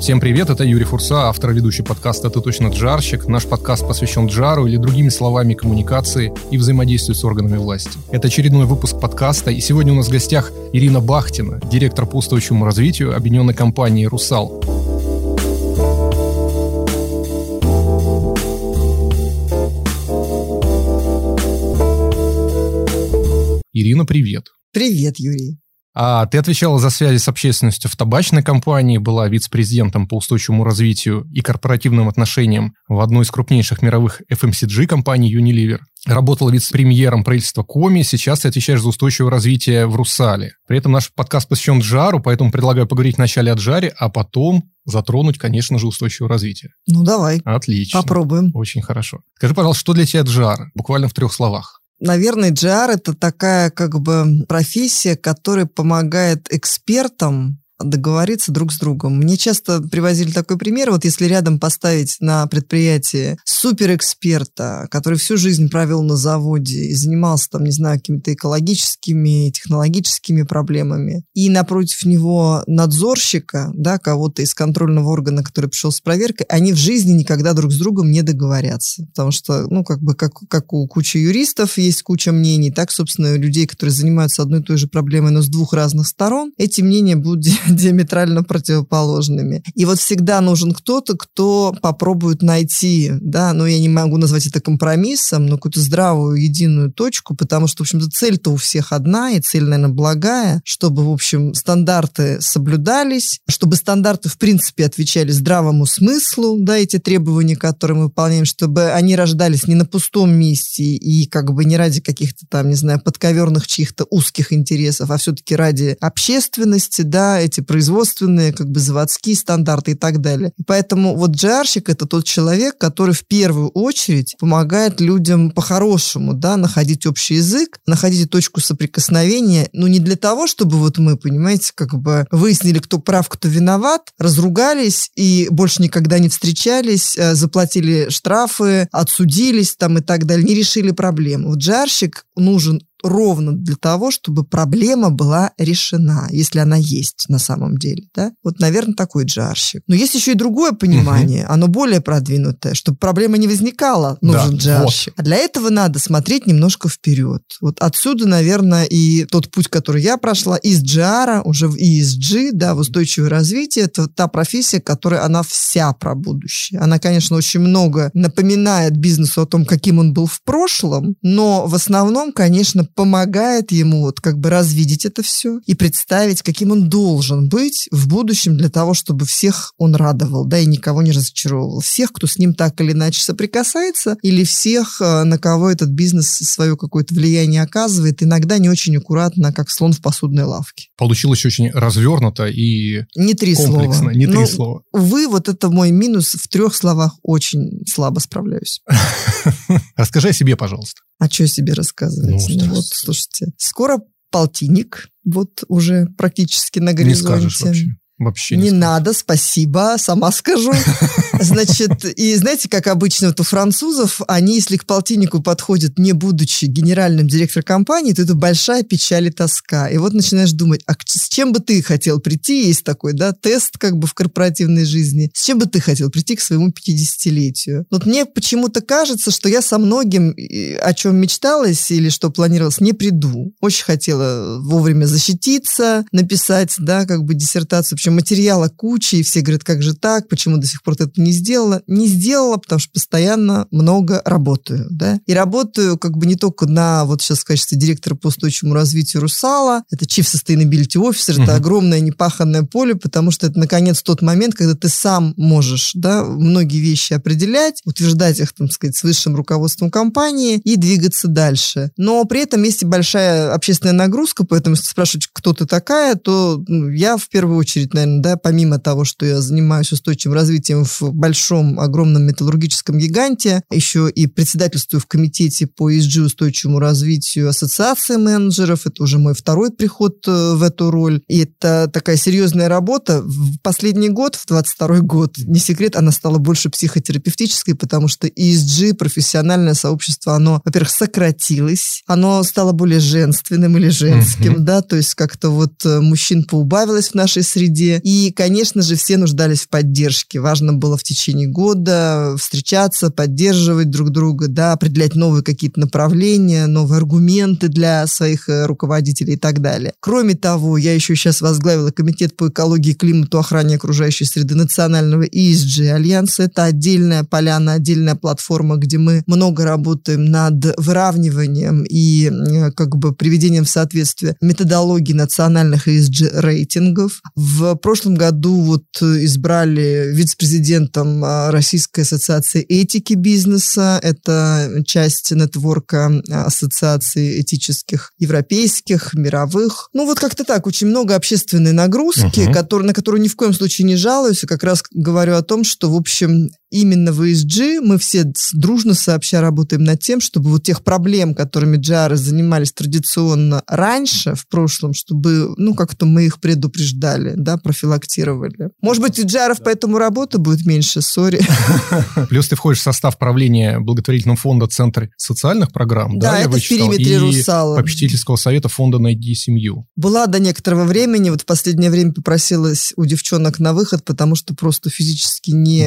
Всем привет, это Юрий Фурса, автор и ведущий подкаста «Ты точно джарщик». Наш подкаст посвящен джару или другими словами коммуникации и взаимодействию с органами власти. Это очередной выпуск подкаста, и сегодня у нас в гостях Ирина Бахтина, директор по устойчивому развитию объединенной компании «Русал». Ирина, привет. Привет, Юрий. А ты отвечала за связи с общественностью в табачной компании, была вице-президентом по устойчивому развитию и корпоративным отношениям в одной из крупнейших мировых FMCG компаний Unilever. Работала вице-премьером правительства Коми, сейчас ты отвечаешь за устойчивое развитие в Русале. При этом наш подкаст посвящен джару, поэтому предлагаю поговорить вначале о джаре, а потом затронуть, конечно же, устойчивое развитие. Ну, давай. Отлично. Попробуем. Очень хорошо. Скажи, пожалуйста, что для тебя джар? Буквально в трех словах. Наверное, GR это такая как бы профессия, которая помогает экспертам договориться друг с другом. Мне часто привозили такой пример, вот если рядом поставить на предприятии суперэксперта, который всю жизнь провел на заводе и занимался там, не знаю, какими-то экологическими, технологическими проблемами, и напротив него надзорщика, да, кого-то из контрольного органа, который пришел с проверкой, они в жизни никогда друг с другом не договорятся. Потому что, ну, как бы, как, как у кучи юристов есть куча мнений, так, собственно, у людей, которые занимаются одной и той же проблемой, но с двух разных сторон, эти мнения будут диаметрально противоположными. И вот всегда нужен кто-то, кто попробует найти, да, ну, я не могу назвать это компромиссом, но какую-то здравую, единую точку, потому что, в общем-то, цель-то у всех одна, и цель, наверное, благая, чтобы, в общем, стандарты соблюдались, чтобы стандарты, в принципе, отвечали здравому смыслу, да, эти требования, которые мы выполняем, чтобы они рождались не на пустом месте и как бы не ради каких-то там, не знаю, подковерных чьих-то узких интересов, а все-таки ради общественности, да, эти производственные, как бы заводские стандарты и так далее. Поэтому вот джарщик это тот человек, который в первую очередь помогает людям по-хорошему, да, находить общий язык, находить точку соприкосновения, ну не для того, чтобы вот мы, понимаете, как бы выяснили, кто прав, кто виноват, разругались и больше никогда не встречались, э, заплатили штрафы, отсудились там и так далее, не решили проблему. Вот джарщик нужен ровно для того, чтобы проблема была решена, если она есть на самом деле. Да? Вот, наверное, такой джарщик. Но есть еще и другое понимание, угу. оно более продвинутое, чтобы проблема не возникала, нужен да, джарщик. Вот. А для этого надо смотреть немножко вперед. Вот отсюда, наверное, и тот путь, который я прошла из джара уже в ESG, да, в устойчивое развитие, это та профессия, которая, она вся про будущее. Она, конечно, очень много напоминает бизнесу о том, каким он был в прошлом, но в основном, конечно, помогает ему вот как бы развидеть это все и представить, каким он должен быть в будущем для того, чтобы всех он радовал, да, и никого не разочаровывал. Всех, кто с ним так или иначе соприкасается, или всех, э, на кого этот бизнес свое какое-то влияние оказывает, иногда не очень аккуратно, как слон в посудной лавке. Получилось очень развернуто и не три комплексно. Слова. Не три ну, слова. Увы, вот это мой минус. В трех словах очень слабо справляюсь. Расскажи о себе, пожалуйста. А что себе рассказывать? Ну, ну вот, слушайте, скоро полтинник, вот уже практически на горизонте. Не скажешь вообще. Вообще не, не надо, спасибо, сама скажу. Значит, и знаете, как обычно вот у французов, они, если к полтиннику подходят, не будучи генеральным директором компании, то это большая печаль и тоска. И вот начинаешь думать, а с чем бы ты хотел прийти? Есть такой, да, тест как бы в корпоративной жизни. С чем бы ты хотел прийти к своему 50-летию? Вот мне почему-то кажется, что я со многим, о чем мечталась или что планировалось, не приду. Очень хотела вовремя защититься, написать, да, как бы диссертацию, причем материала куча, и все говорят, как же так, почему до сих пор ты это не сделала? Не сделала, потому что постоянно много работаю, да, и работаю как бы не только на, вот сейчас в качестве директора по устойчивому развитию Русала, это Chief Sustainability Officer, uh-huh. это огромное непаханное поле, потому что это, наконец, тот момент, когда ты сам можешь, да, многие вещи определять, утверждать их, там сказать, с высшим руководством компании и двигаться дальше. Но при этом есть и большая общественная нагрузка, поэтому если спрашивать, кто ты такая, то ну, я в первую очередь, наверное, да, помимо того, что я занимаюсь устойчивым развитием в большом, огромном металлургическом гиганте, еще и председательствую в комитете по ESG устойчивому развитию Ассоциации менеджеров. Это уже мой второй приход э, в эту роль. И это такая серьезная работа. В последний год, в 22 год, не секрет, она стала больше психотерапевтической, потому что ESG, профессиональное сообщество, оно, во-первых, сократилось, оно стало более женственным или женским, mm-hmm. да, то есть как-то вот э, мужчин поубавилось в нашей среде, И, конечно же, все нуждались в поддержке. Важно было в течение года встречаться, поддерживать друг друга, да, определять новые какие-то направления, новые аргументы для своих э, руководителей и так далее. Кроме того, я еще сейчас возглавила комитет по экологии, климату, охране окружающей среды национального ESG Альянса. Это отдельная поляна, отдельная платформа, где мы много работаем над выравниванием и э, как бы приведением в соответствие методологии национальных ESG рейтингов. В прошлом году вот избрали вице-президентом а, Российской ассоциации этики бизнеса. Это часть нетворка а, ассоциаций этических европейских, мировых. Ну вот как-то так, очень много общественной нагрузки, uh-huh. который, на которую ни в коем случае не жалуюсь, и как раз говорю о том, что, в общем, именно в ESG мы все дружно сообща работаем над тем, чтобы вот тех проблем, которыми GR занимались традиционно раньше, в прошлом, чтобы, ну, как-то мы их предупреждали, да, профилактировали. Может быть, у GR поэтому работа будет меньше, сори. Плюс ты входишь в состав правления благотворительного фонда Центр социальных программ, да, да это в периметре Русала. попечительского совета фонда «Найди семью». Была до некоторого времени, вот в последнее время попросилась у девчонок на выход, потому что просто физически не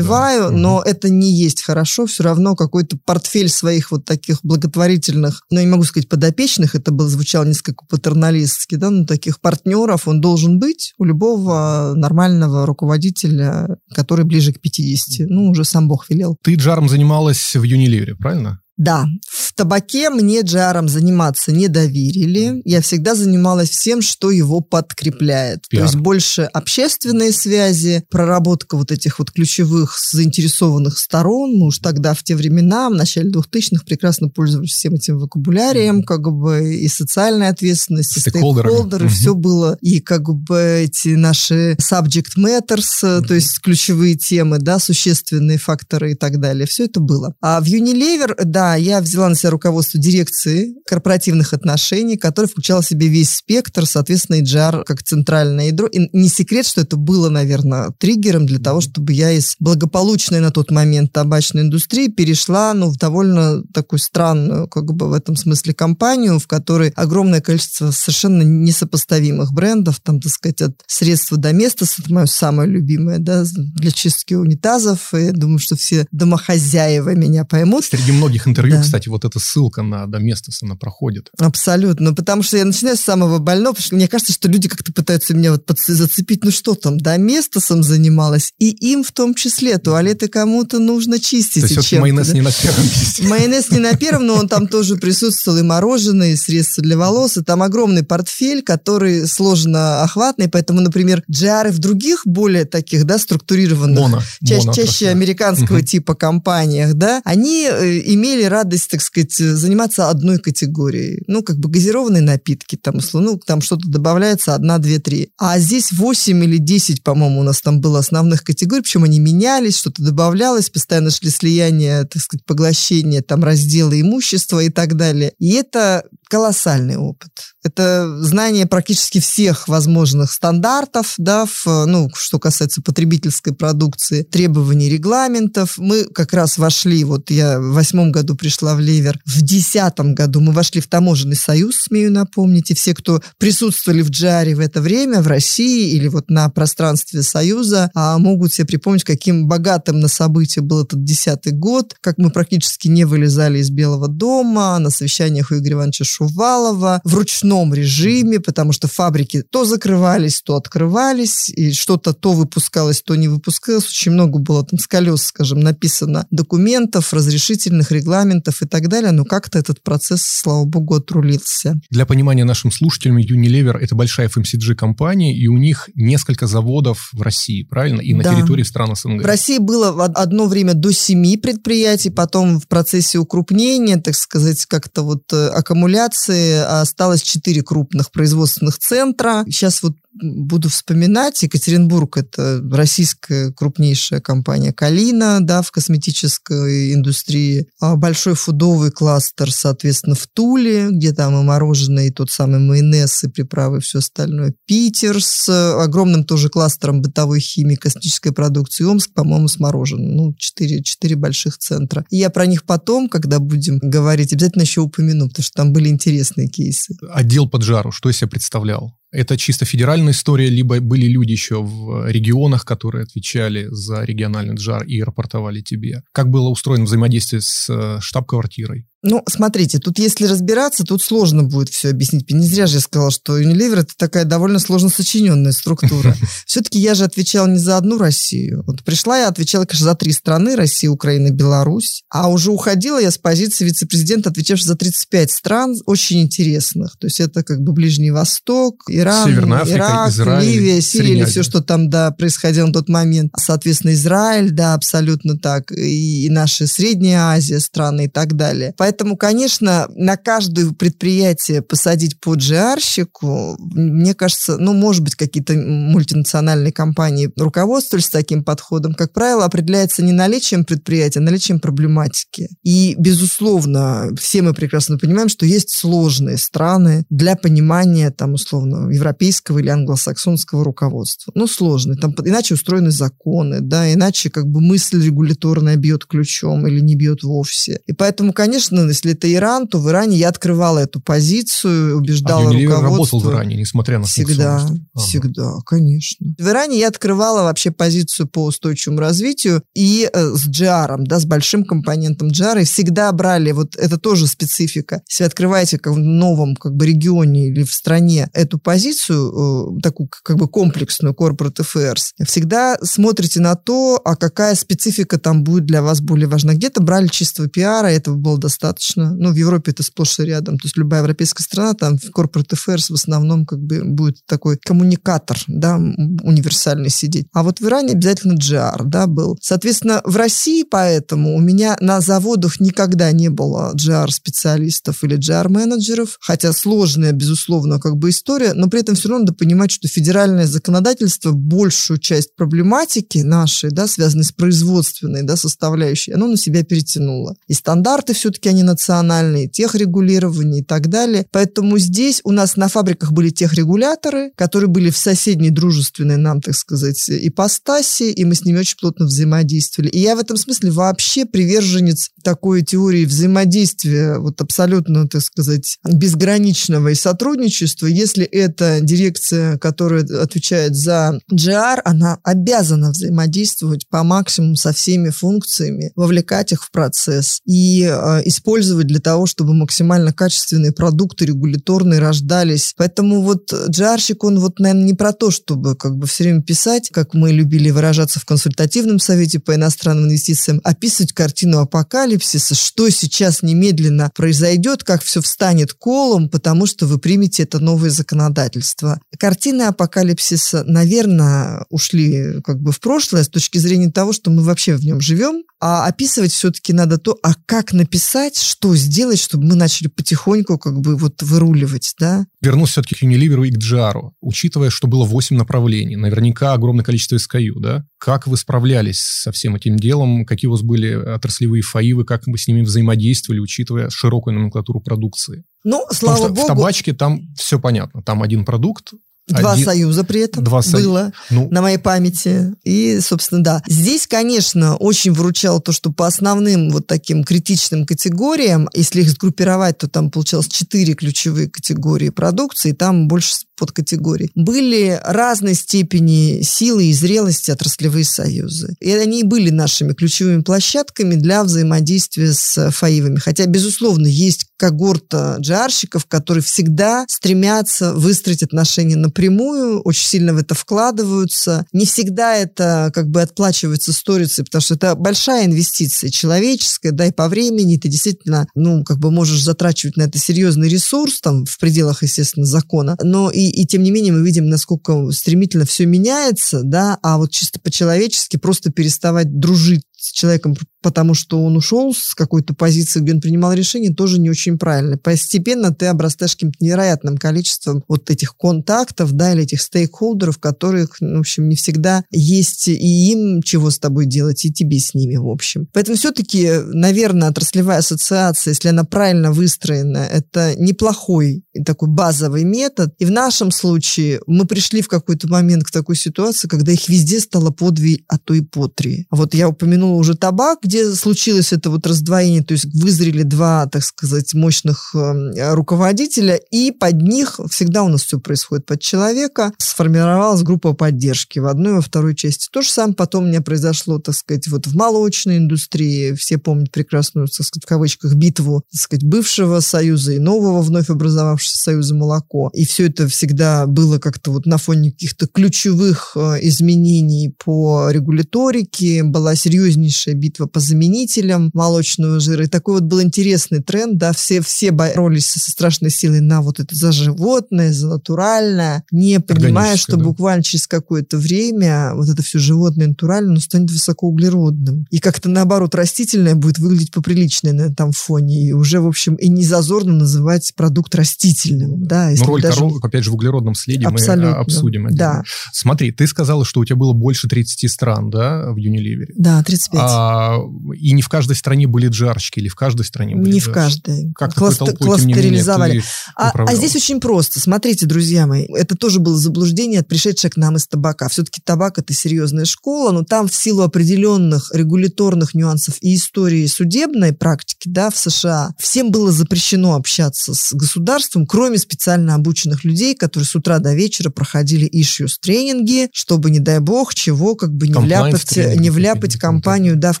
успеваю, да. но угу. это не есть хорошо. Все равно какой-то портфель своих вот таких благотворительных, ну, не могу сказать подопечных, это было, звучало несколько патерналистски, да, но таких партнеров он должен быть у любого нормального руководителя, который ближе к 50. Ну, уже сам Бог велел. Ты джаром занималась в Юниливере, правильно? Да, в табаке мне джаром заниматься не доверили. Я всегда занималась всем, что его подкрепляет. Пиар. То есть больше общественные связи, проработка вот этих вот ключевых заинтересованных сторон. Мы уж тогда в те времена, в начале 2000-х, прекрасно пользовались всем этим вокабулярием, как бы и социальная ответственность, и стейкхолдеры, угу. все было. И как бы эти наши subject matters, угу. то есть ключевые темы, да, существенные факторы и так далее. Все это было. А в Unilever, да, да, я взяла на себя руководство дирекции корпоративных отношений, которая включала в себе весь спектр, соответственно, HR как центральное ядро. И не секрет, что это было, наверное, триггером для того, чтобы я из благополучной на тот момент табачной индустрии перешла ну, в довольно такую странную, как бы в этом смысле, компанию, в которой огромное количество совершенно несопоставимых брендов, там, так сказать, от средства до места, это мое самое любимое, да, для чистки унитазов. И я думаю, что все домохозяева меня поймут. Среди многих интервью, да. кстати, вот эта ссылка на Доместос, она проходит. Абсолютно, ну, потому что я начинаю с самого больного, потому что мне кажется, что люди как-то пытаются меня вот зацепить, ну что там, Доместосом занималась, и им в том числе туалеты кому-то нужно чистить. То есть майонез да? не на первом месте. Майонез не на первом, но он там тоже присутствовал, и мороженое, и средства для волос, и там огромный портфель, который сложно охватный, поэтому, например, джары в других более таких, да, структурированных, моно, чаще, моно чаще американского угу. типа компаниях, да, они э, имели имели радость, так сказать, заниматься одной категорией. Ну, как бы газированные напитки, там, ну, там что-то добавляется, одна, две, три. А здесь 8 или 10, по-моему, у нас там было основных категорий, причем они менялись, что-то добавлялось, постоянно шли слияния, так сказать, поглощения, там, разделы имущества и так далее. И это колоссальный опыт. Это знание практически всех возможных стандартов, да, в, ну, что касается потребительской продукции, требований регламентов. Мы как раз вошли, вот я в восьмом году пришла в Левер, в десятом году мы вошли в таможенный союз, смею напомнить, и все, кто присутствовали в Джаре в это время, в России или вот на пространстве Союза, а, могут себе припомнить, каким богатым на события был этот десятый год, как мы практически не вылезали из Белого дома, на совещаниях у Игоря Ивановича Шувалова, вручную ручном режиме, потому что фабрики то закрывались, то открывались, и что-то то выпускалось, то не выпускалось. Очень много было там с колес, скажем, написано документов, разрешительных регламентов и так далее, но как-то этот процесс, слава богу, отрулился. Для понимания нашим слушателям, Unilever – это большая FMCG-компания, и у них несколько заводов в России, правильно? И на да. территории стран СНГ. В России было одно время до семи предприятий, потом в процессе укрупнения, так сказать, как-то вот э, аккумуляции осталось четыре крупных производственных центра. Сейчас вот буду вспоминать. Екатеринбург – это российская крупнейшая компания «Калина» да, в косметической индустрии. А большой фудовый кластер, соответственно, в Туле, где там и мороженое, и тот самый майонез, и приправы, и все остальное. Питер с огромным тоже кластером бытовой химии, косметической продукции. Омск, по-моему, с мороженым. Ну, четыре, четыре больших центра. И я про них потом, когда будем говорить, обязательно еще упомяну, потому что там были интересные кейсы. Отдел под жару, что из себя представлял? Это чисто федеральная история, либо были люди еще в регионах, которые отвечали за региональный джар и рапортовали тебе? Как было устроено взаимодействие с э, штаб-квартирой? Ну, смотрите, тут если разбираться, тут сложно будет все объяснить. Не зря же я сказала, что Unilever это такая довольно сложно сочиненная структура. Все-таки я же отвечала не за одну Россию. Вот пришла я, отвечала, конечно, за три страны, Россия, Украина, Беларусь. А уже уходила я с позиции вице-президента, отвечавшего за 35 стран, очень интересных. То есть это как бы Ближний Восток, Иран, Африка, Ирак, Израиль, Ливия, Сирия, или все, что там, да, происходило на тот момент. Соответственно, Израиль, да, абсолютно так. И, и наша Средняя Азия страны и так далее. Поэтому Поэтому, конечно, на каждое предприятие посадить по GR-щику, мне кажется, ну, может быть, какие-то мультинациональные компании руководствовались таким подходом, как правило, определяется не наличием предприятия, а наличием проблематики. И, безусловно, все мы прекрасно понимаем, что есть сложные страны для понимания, там, условно, европейского или англосаксонского руководства. Ну, сложные. Там иначе устроены законы, да, иначе как бы мысль регуляторная бьет ключом или не бьет вовсе. И поэтому, конечно, если это Иран, то в Иране я открывала эту позицию, убеждала а руководство. работал в Иране, несмотря на Всегда, ага. всегда, конечно. В Иране я открывала вообще позицию по устойчивому развитию и э, с GR, да, с большим компонентом GR, и всегда брали, вот это тоже специфика. Если открываете как в новом как бы регионе или в стране эту позицию, э, такую как бы комплексную corporate affairs, всегда смотрите на то, а какая специфика там будет для вас более важна. Где-то брали чистого пиара, этого было достаточно достаточно. Ну, в Европе это сплошь и рядом. То есть любая европейская страна, там в corporate affairs в основном как бы будет такой коммуникатор, да, универсальный сидеть. А вот в Иране обязательно GR, да, был. Соответственно, в России поэтому у меня на заводах никогда не было GR-специалистов или GR-менеджеров, хотя сложная, безусловно, как бы история, но при этом все равно надо понимать, что федеральное законодательство большую часть проблематики нашей, да, связанной с производственной, да, составляющей, оно на себя перетянуло. И стандарты все-таки они национальные, техрегулирование и так далее. Поэтому здесь у нас на фабриках были техрегуляторы, которые были в соседней дружественной нам, так сказать, ипостаси, и мы с ними очень плотно взаимодействовали. И я в этом смысле вообще приверженец такой теории взаимодействия, вот абсолютно, так сказать, безграничного и сотрудничества. Если это дирекция, которая отвечает за GR, она обязана взаимодействовать по максимуму со всеми функциями, вовлекать их в процесс и э, использовать для того, чтобы максимально качественные продукты регуляторные рождались. Поэтому вот джарщик, он вот, наверное, не про то, чтобы как бы все время писать, как мы любили выражаться в консультативном совете по иностранным инвестициям, описывать картину апокалипсиса, что сейчас немедленно произойдет, как все встанет колом, потому что вы примете это новое законодательство. Картины апокалипсиса, наверное, ушли как бы в прошлое с точки зрения того, что мы вообще в нем живем, а описывать все-таки надо то, а как написать, что сделать, чтобы мы начали потихоньку как бы вот выруливать, да? Вернусь все-таки к Unilever и к GR, учитывая, что было 8 направлений, наверняка огромное количество SKU, да? Как вы справлялись со всем этим делом? Какие у вас были отраслевые фаивы? Как вы с ними взаимодействовали, учитывая широкую номенклатуру продукции? Ну, слава Потому что богу. в табачке там все понятно. Там один продукт, Два Один... союза при этом Два со... было ну... на моей памяти. И, собственно, да. Здесь, конечно, очень выручало то, что по основным вот таким критичным категориям, если их сгруппировать, то там получалось четыре ключевые категории продукции, там больше подкатегорий. Были разной степени силы и зрелости отраслевые союзы. И они были нашими ключевыми площадками для взаимодействия с ФАИВами. Хотя, безусловно, есть когорта джарщиков, которые всегда стремятся выстроить отношения напрямую, очень сильно в это вкладываются. Не всегда это как бы отплачивается сторицей, потому что это большая инвестиция человеческая, да, и по времени ты действительно, ну, как бы можешь затрачивать на это серьезный ресурс, там, в пределах, естественно, закона, но и, и тем не менее мы видим, насколько стремительно все меняется, да, а вот чисто по-человечески просто переставать дружить с человеком потому что он ушел с какой-то позиции, где он принимал решение, тоже не очень правильно. Постепенно ты обрастаешь каким-то невероятным количеством вот этих контактов, да, или этих стейкхолдеров, которых, ну, в общем, не всегда есть и им чего с тобой делать, и тебе с ними, в общем. Поэтому все-таки, наверное, отраслевая ассоциация, если она правильно выстроена, это неплохой такой базовый метод. И в нашем случае мы пришли в какой-то момент к такой ситуации, когда их везде стало по две, а то и по три. Вот я упомянула уже табак, где случилось это вот раздвоение, то есть вызрели два, так сказать, мощных э, руководителя, и под них всегда у нас все происходит под человека, сформировалась группа поддержки в одной и во второй части. То же самое потом у меня произошло, так сказать, вот в молочной индустрии. Все помнят прекрасную, так сказать, в кавычках, битву, так сказать, бывшего союза и нового вновь образовавшегося союза молоко. И все это всегда было как-то вот на фоне каких-то ключевых э, изменений по регуляторике, была серьезнейшая битва по заменителям молочного жира. И такой вот был интересный тренд, да, все, все боролись со страшной силой на вот это за животное, за натуральное, не понимая, что да. буквально через какое-то время вот это все животное натуральное, ну, станет высокоуглеродным. И как-то наоборот растительное будет выглядеть поприличнее на этом фоне. И уже, в общем, и не зазорно называть продукт растительным. Да, Но роль даже... коров, опять же, в углеродном следе Абсолютно. мы обсудим. Отдельно. Да. Смотри, ты сказала, что у тебя было больше 30 стран, да, в Unilever? Да, 35. А, и не в каждой стране были джарщики, или в каждой стране были Не джарщики? в каждой. Как Класт- толпой, кластеризовали. А, а здесь очень просто. Смотрите, друзья мои, это тоже было заблуждение от пришедших к нам из табака. Все-таки табак – это серьезная школа, но там в силу определенных регуляторных нюансов и истории судебной практики да, в США всем было запрещено общаться с государством, кроме специально обученных людей, которые с утра до вечера проходили issues тренинги, чтобы, не дай бог, чего как бы не вляпать, не вляпать компанию да, в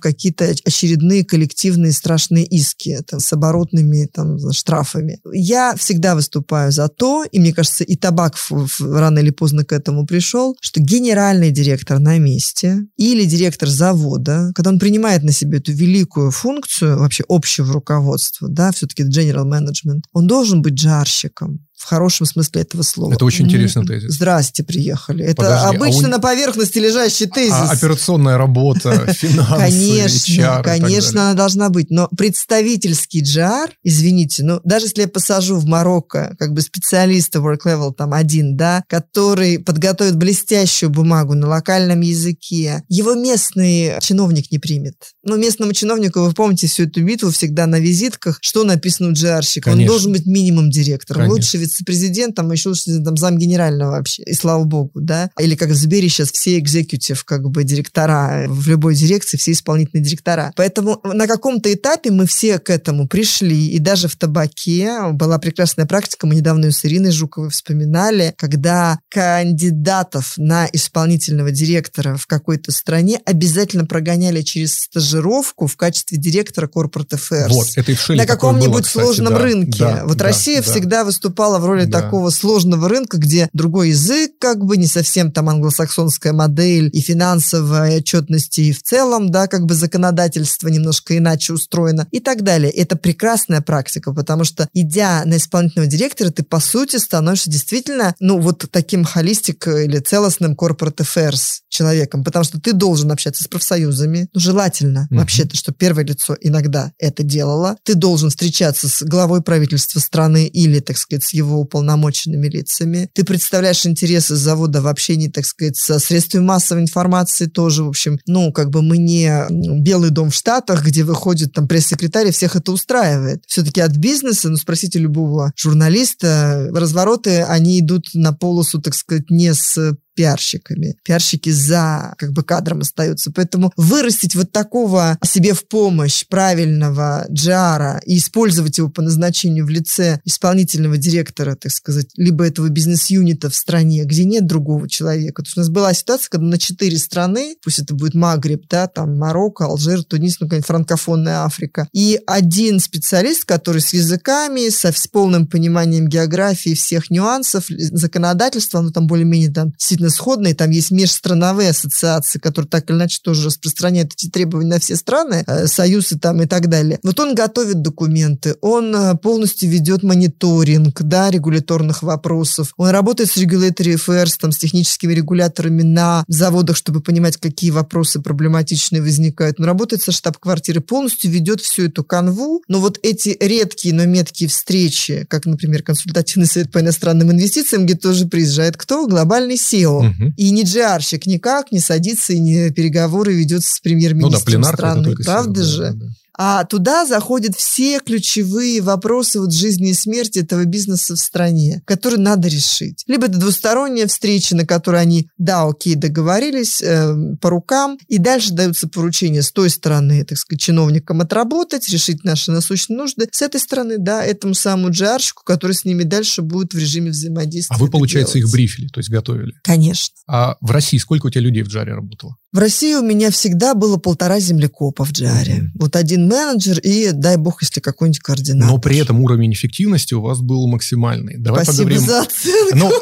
какие-то очередные коллективные страшные иски там, с оборотными там, штрафами. Я всегда выступаю за то, и мне кажется, и табак рано или поздно к этому пришел, что генеральный директор на месте или директор завода, когда он принимает на себя эту великую функцию вообще общего руководства, да, все-таки general management, он должен быть джарщиком в хорошем смысле этого слова. Это очень интересный тезис. Здрасте, приехали. Это Подожди, а обычно а у... на поверхности лежащий тезис. А операционная работа, финансы, Конечно, HR конечно, она должна быть. Но представительский джар, извините, ну, даже если я посажу в Марокко как бы специалиста work level там один, да, который подготовит блестящую бумагу на локальном языке, его местный чиновник не примет. Ну, местному чиновнику, вы помните всю эту битву всегда на визитках, что написано у джарщика. Он должен быть минимум директором. Лучше вице-президент, там еще там, зам генерального вообще, и слава богу, да. Или как в Сбере сейчас все экзекутив, как бы директора, в любой дирекции все исполнительные директора. Поэтому на каком-то этапе мы все к этому пришли, и даже в табаке была прекрасная практика, мы недавно ее с Ириной Жуковой вспоминали, когда кандидатов на исполнительного директора в какой-то стране обязательно прогоняли через стажировку в качестве директора Corporate Affairs. Вот, это и в На каком-нибудь сложном да, рынке. Да, вот да, Россия да. всегда выступала выступала в роли да. такого сложного рынка, где другой язык, как бы не совсем там англосаксонская модель и финансовая отчетность и в целом, да, как бы законодательство немножко иначе устроено и так далее. Это прекрасная практика, потому что идя на исполнительного директора, ты по сути становишься действительно, ну, вот таким холистик или целостным corporate affairs человеком, потому что ты должен общаться с профсоюзами, ну, желательно uh-huh. вообще-то, что первое лицо иногда это делало. Ты должен встречаться с главой правительства страны или, так сказать, с его уполномоченными лицами. Ты представляешь интересы завода в общении, так сказать, со средствами массовой информации тоже, в общем, ну, как бы мы не Белый дом в Штатах, где выходит там пресс-секретарь, и всех это устраивает. Все-таки от бизнеса, ну, спросите любого журналиста, развороты, они идут на полосу, так сказать, не с пиарщиками. Пиарщики за как бы кадром остаются. Поэтому вырастить вот такого себе в помощь правильного джара и использовать его по назначению в лице исполнительного директора, так сказать, либо этого бизнес-юнита в стране, где нет другого человека. То есть у нас была ситуация, когда на четыре страны, пусть это будет Магриб, да, там Марокко, Алжир, Тунис, ну, конечно, франкофонная Африка, и один специалист, который с языками, со, с полным пониманием географии, всех нюансов, законодательства, ну, там более-менее там действительно сходные, там есть межстрановые ассоциации, которые так или иначе тоже распространяют эти требования на все страны, э, союзы там и так далее. Вот он готовит документы, он э, полностью ведет мониторинг, да, регуляторных вопросов, он работает с regulatory affairs, там, с техническими регуляторами на заводах, чтобы понимать, какие вопросы проблематичные возникают. Он работает со штаб-квартиры, полностью ведет всю эту канву, но вот эти редкие, но меткие встречи, как, например, консультативный совет по иностранным инвестициям, где тоже приезжает кто? Глобальный SEO Угу. И не джиарщик никак не садится и не переговоры ведет с премьер-министром ну, да, страны. Правда же? Да, да. А туда заходят все ключевые вопросы вот жизни и смерти этого бизнеса в стране, которые надо решить. Либо это двусторонняя встреча, на которой они, да, окей, договорились э, по рукам, и дальше даются поручения с той стороны, так сказать, чиновникам отработать, решить наши насущные нужды, с этой стороны, да, этому самому джарщику, который с ними дальше будет в режиме взаимодействия. А вы, получается, делать. их брифили, то есть готовили? Конечно. А в России сколько у тебя людей в джаре работало? В России у меня всегда было полтора землекопа в джаре. Mm-hmm. Вот один менеджер и, дай бог, если какой-нибудь координатор. Но при этом уровень эффективности у вас был максимальный. Давай Спасибо поговорим... за оценку. Ну,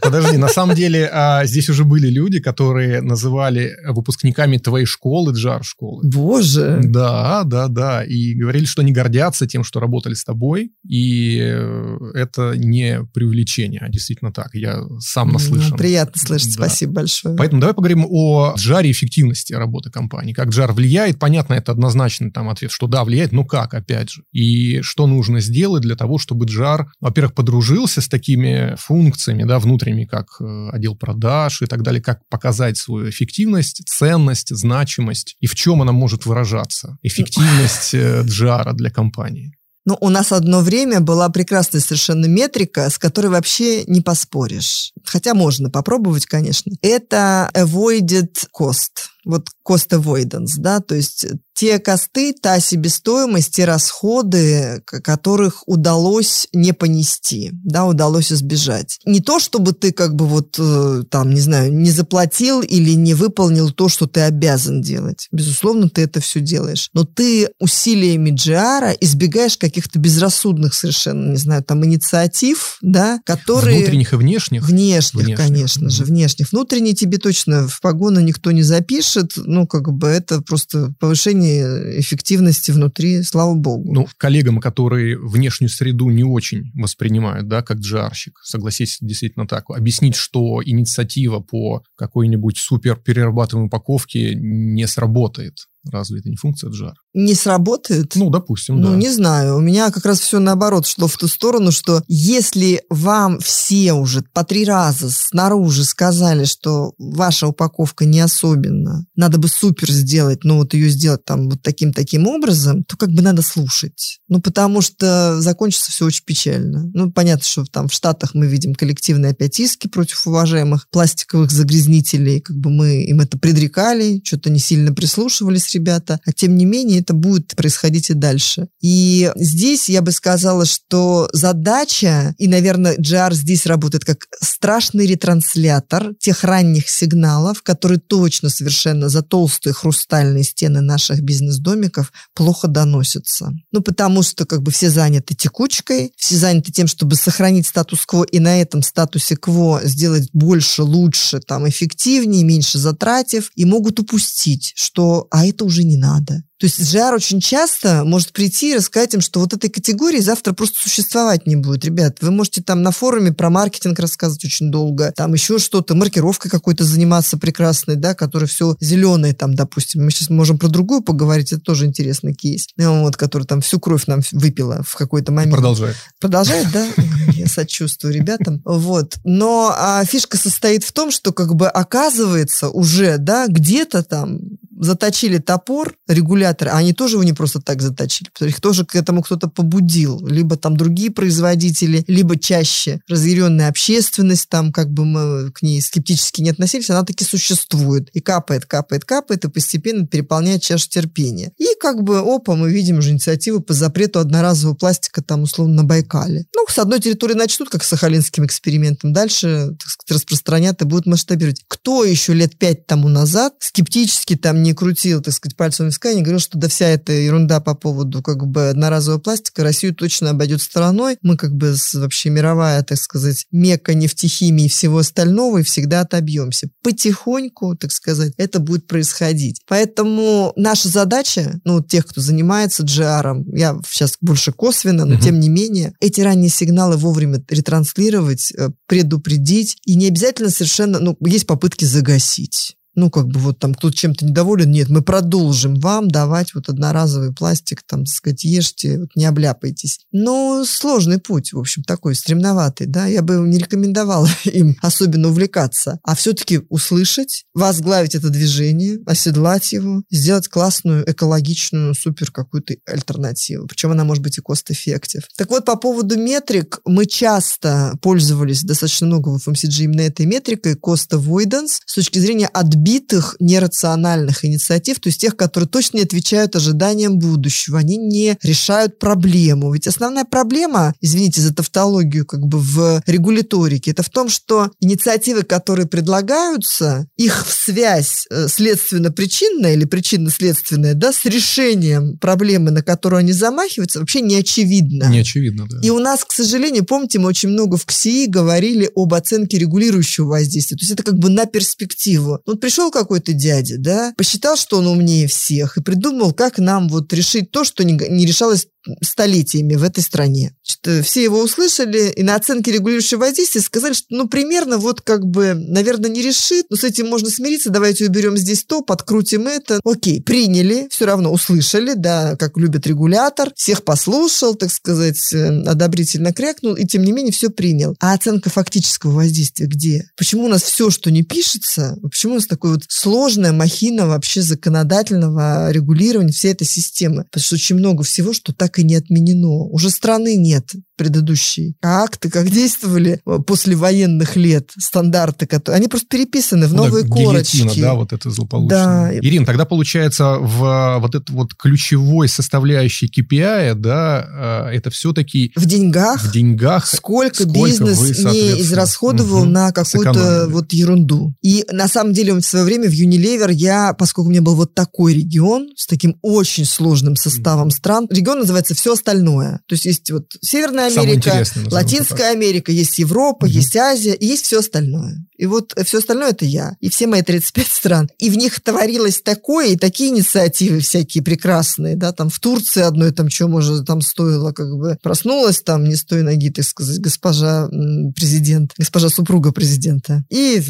Подожди, на самом деле а, здесь уже были люди, которые называли выпускниками твоей школы джар-школы. Боже! Да, да, да. И говорили, что они гордятся тем, что работали с тобой. И э, это не преувеличение, а действительно так. Я сам наслышан. Ну, приятно слышать, да. спасибо большое. Поэтому давай поговорим о джаре эффективности работы компании. Как джар влияет? Понятно, это однозначный там ответ, что да, влияет, но как, опять же? И что нужно сделать для того, чтобы джар, во-первых, подружился с такими функциями, да, внутренними внутренними, как э, отдел продаж и так далее, как показать свою эффективность, ценность, значимость и в чем она может выражаться. Эффективность э, джара для компании. Ну, у нас одно время была прекрасная совершенно метрика, с которой вообще не поспоришь. Хотя можно попробовать, конечно. Это avoided cost вот cost avoidance, да, то есть те косты, та себестоимость, те расходы, которых удалось не понести, да, удалось избежать. Не то, чтобы ты как бы вот э, там, не знаю, не заплатил или не выполнил то, что ты обязан делать. Безусловно, ты это все делаешь. Но ты усилиями GR избегаешь каких-то безрассудных совершенно, не знаю, там инициатив, да, которые... Внутренних и внешних? Внешних, внешних. конечно же, внешних. Внутренние тебе точно в погону никто не запишет, пишет, ну, как бы это просто повышение эффективности внутри, слава богу. Ну, коллегам, которые внешнюю среду не очень воспринимают, да, как джарщик, согласись, действительно так, объяснить, что инициатива по какой-нибудь супер перерабатываемой упаковке не сработает. Разве это не функция джар? Не сработает? Ну, допустим, ну, да. Ну, не знаю. У меня как раз все наоборот шло в ту сторону, что если вам все уже по три раза снаружи сказали, что ваша упаковка не особенно, надо бы супер сделать, но вот ее сделать там вот таким-таким образом, то как бы надо слушать. Ну, потому что закончится все очень печально. Ну, понятно, что там в Штатах мы видим коллективные опять иски против уважаемых пластиковых загрязнителей. Как бы мы им это предрекали, что-то не сильно прислушивались ребята, а тем не менее это будет происходить и дальше. И здесь я бы сказала, что задача, и, наверное, GR здесь работает как страшный ретранслятор тех ранних сигналов, которые точно совершенно за толстые хрустальные стены наших бизнес-домиков плохо доносятся. Ну, потому что как бы все заняты текучкой, все заняты тем, чтобы сохранить статус-кво и на этом статусе кво сделать больше, лучше, там, эффективнее, меньше затратив, и могут упустить, что а это уже не надо. То есть GR очень часто может прийти и рассказать им, что вот этой категории завтра просто существовать не будет. Ребят, вы можете там на форуме про маркетинг рассказывать очень долго, там еще что-то, маркировкой какой-то заниматься прекрасной, да, которая все зеленое там, допустим. Мы сейчас можем про другую поговорить, это тоже интересный кейс, ну, вот, который там всю кровь нам выпила в какой-то момент. Продолжает. Продолжает, да? Я сочувствую ребятам. Вот. Но а, фишка состоит в том, что как бы оказывается уже, да, где-то там заточили топор, регулятор, а они тоже его не просто так заточили, потому что их тоже к этому кто-то побудил. Либо там другие производители, либо чаще разъяренная общественность, там как бы мы к ней скептически не относились, она таки существует. И капает, капает, капает, и постепенно переполняет чашу терпения. И как бы, опа, мы видим уже инициативу по запрету одноразового пластика там условно на Байкале. Ну, с одной территории начнут, как с сахалинским экспериментом, дальше, так сказать, распространят и будут масштабировать. Кто еще лет пять тому назад скептически там не крутил, так сказать, пальцем виска, не говорил, что да вся эта ерунда по поводу как бы одноразового пластика Россию точно обойдет стороной. Мы как бы вообще мировая, так сказать, мека нефтехимии и всего остального, и всегда отобьемся. Потихоньку, так сказать, это будет происходить. Поэтому наша задача, ну, тех, кто занимается GR, я сейчас больше косвенно, но угу. тем не менее, эти ранние сигналы вовремя ретранслировать, э, предупредить, и не обязательно совершенно, ну, есть попытки загасить Ну, как бы вот там кто-то чем-то недоволен, нет, мы продолжим вам давать вот одноразовый пластик, там, так сказать, ешьте, вот не обляпайтесь. Но сложный путь, в общем, такой стремноватый, да, я бы не рекомендовала им особенно увлекаться, а все-таки услышать, возглавить это движение, оседлать его, сделать классную, экологичную, супер какую-то альтернативу. Причем она может быть и cost-effective. Так вот, по поводу метрик, мы часто пользовались достаточно много в FMCG именно этой метрикой cost avoidance с точки зрения отбитых нерациональных инициатив, то есть тех, которые точно не отвечают ожиданиям будущего, они не решают проблему. Ведь основная проблема, извините за тавтологию, как бы в регуляторике, это в том, что инициативы, которые предлагаются, их связь э, следственно-причинная или причинно-следственная, да, с решением проблемы, на которую они замахиваются, вообще не очевидно. Не очевидно, да. И у нас, к сожалению, помните, мы очень много в КСИ говорили об оценке регулирующего воздействия. То есть это как бы на перспективу. Вот пришел какой-то дядя, да, посчитал, что он умнее всех и придумал, как нам вот решить то, что не, не решалось столетиями в этой стране. Значит, все его услышали и на оценке регулирующего воздействия сказали, что ну примерно вот как бы, наверное, не решит, но с этим можно смириться, давайте уберем здесь то, подкрутим это. Окей, приняли, все равно услышали, да, как любит регулятор, всех послушал, так сказать, э, одобрительно крякнул, и тем не менее все принял. А оценка фактического воздействия где? Почему у нас все, что не пишется, почему у нас такое вот сложная махина вообще законодательного регулирования всей этой системы? Потому что очень много всего, что так и не отменено. Уже страны нет нет предыдущей. А акты как действовали э, после военных лет, стандарты, которые... Они просто переписаны в ну, новые да, корочки. Да, вот это злополучное. Да. Ирин, тогда получается в вот это вот ключевой составляющей KPI, да, э, это все-таки... В деньгах? В деньгах. Сколько, сколько бизнес вы, не израсходовал угу. на какую-то вот ерунду. И на самом деле в свое время в Unilever я, поскольку у меня был вот такой регион с таким очень сложным составом стран, регион называется все остальное. То есть есть вот Северная Америка, Латинская Америка, есть Европа, угу. есть Азия, и есть все остальное. И вот все остальное это я. И все мои 35 стран. И в них творилось такое, и такие инициативы всякие прекрасные, да, там в Турции одной там что, может, там стоило, как бы проснулась там не с той ноги, так сказать, госпожа президент, госпожа супруга президента. И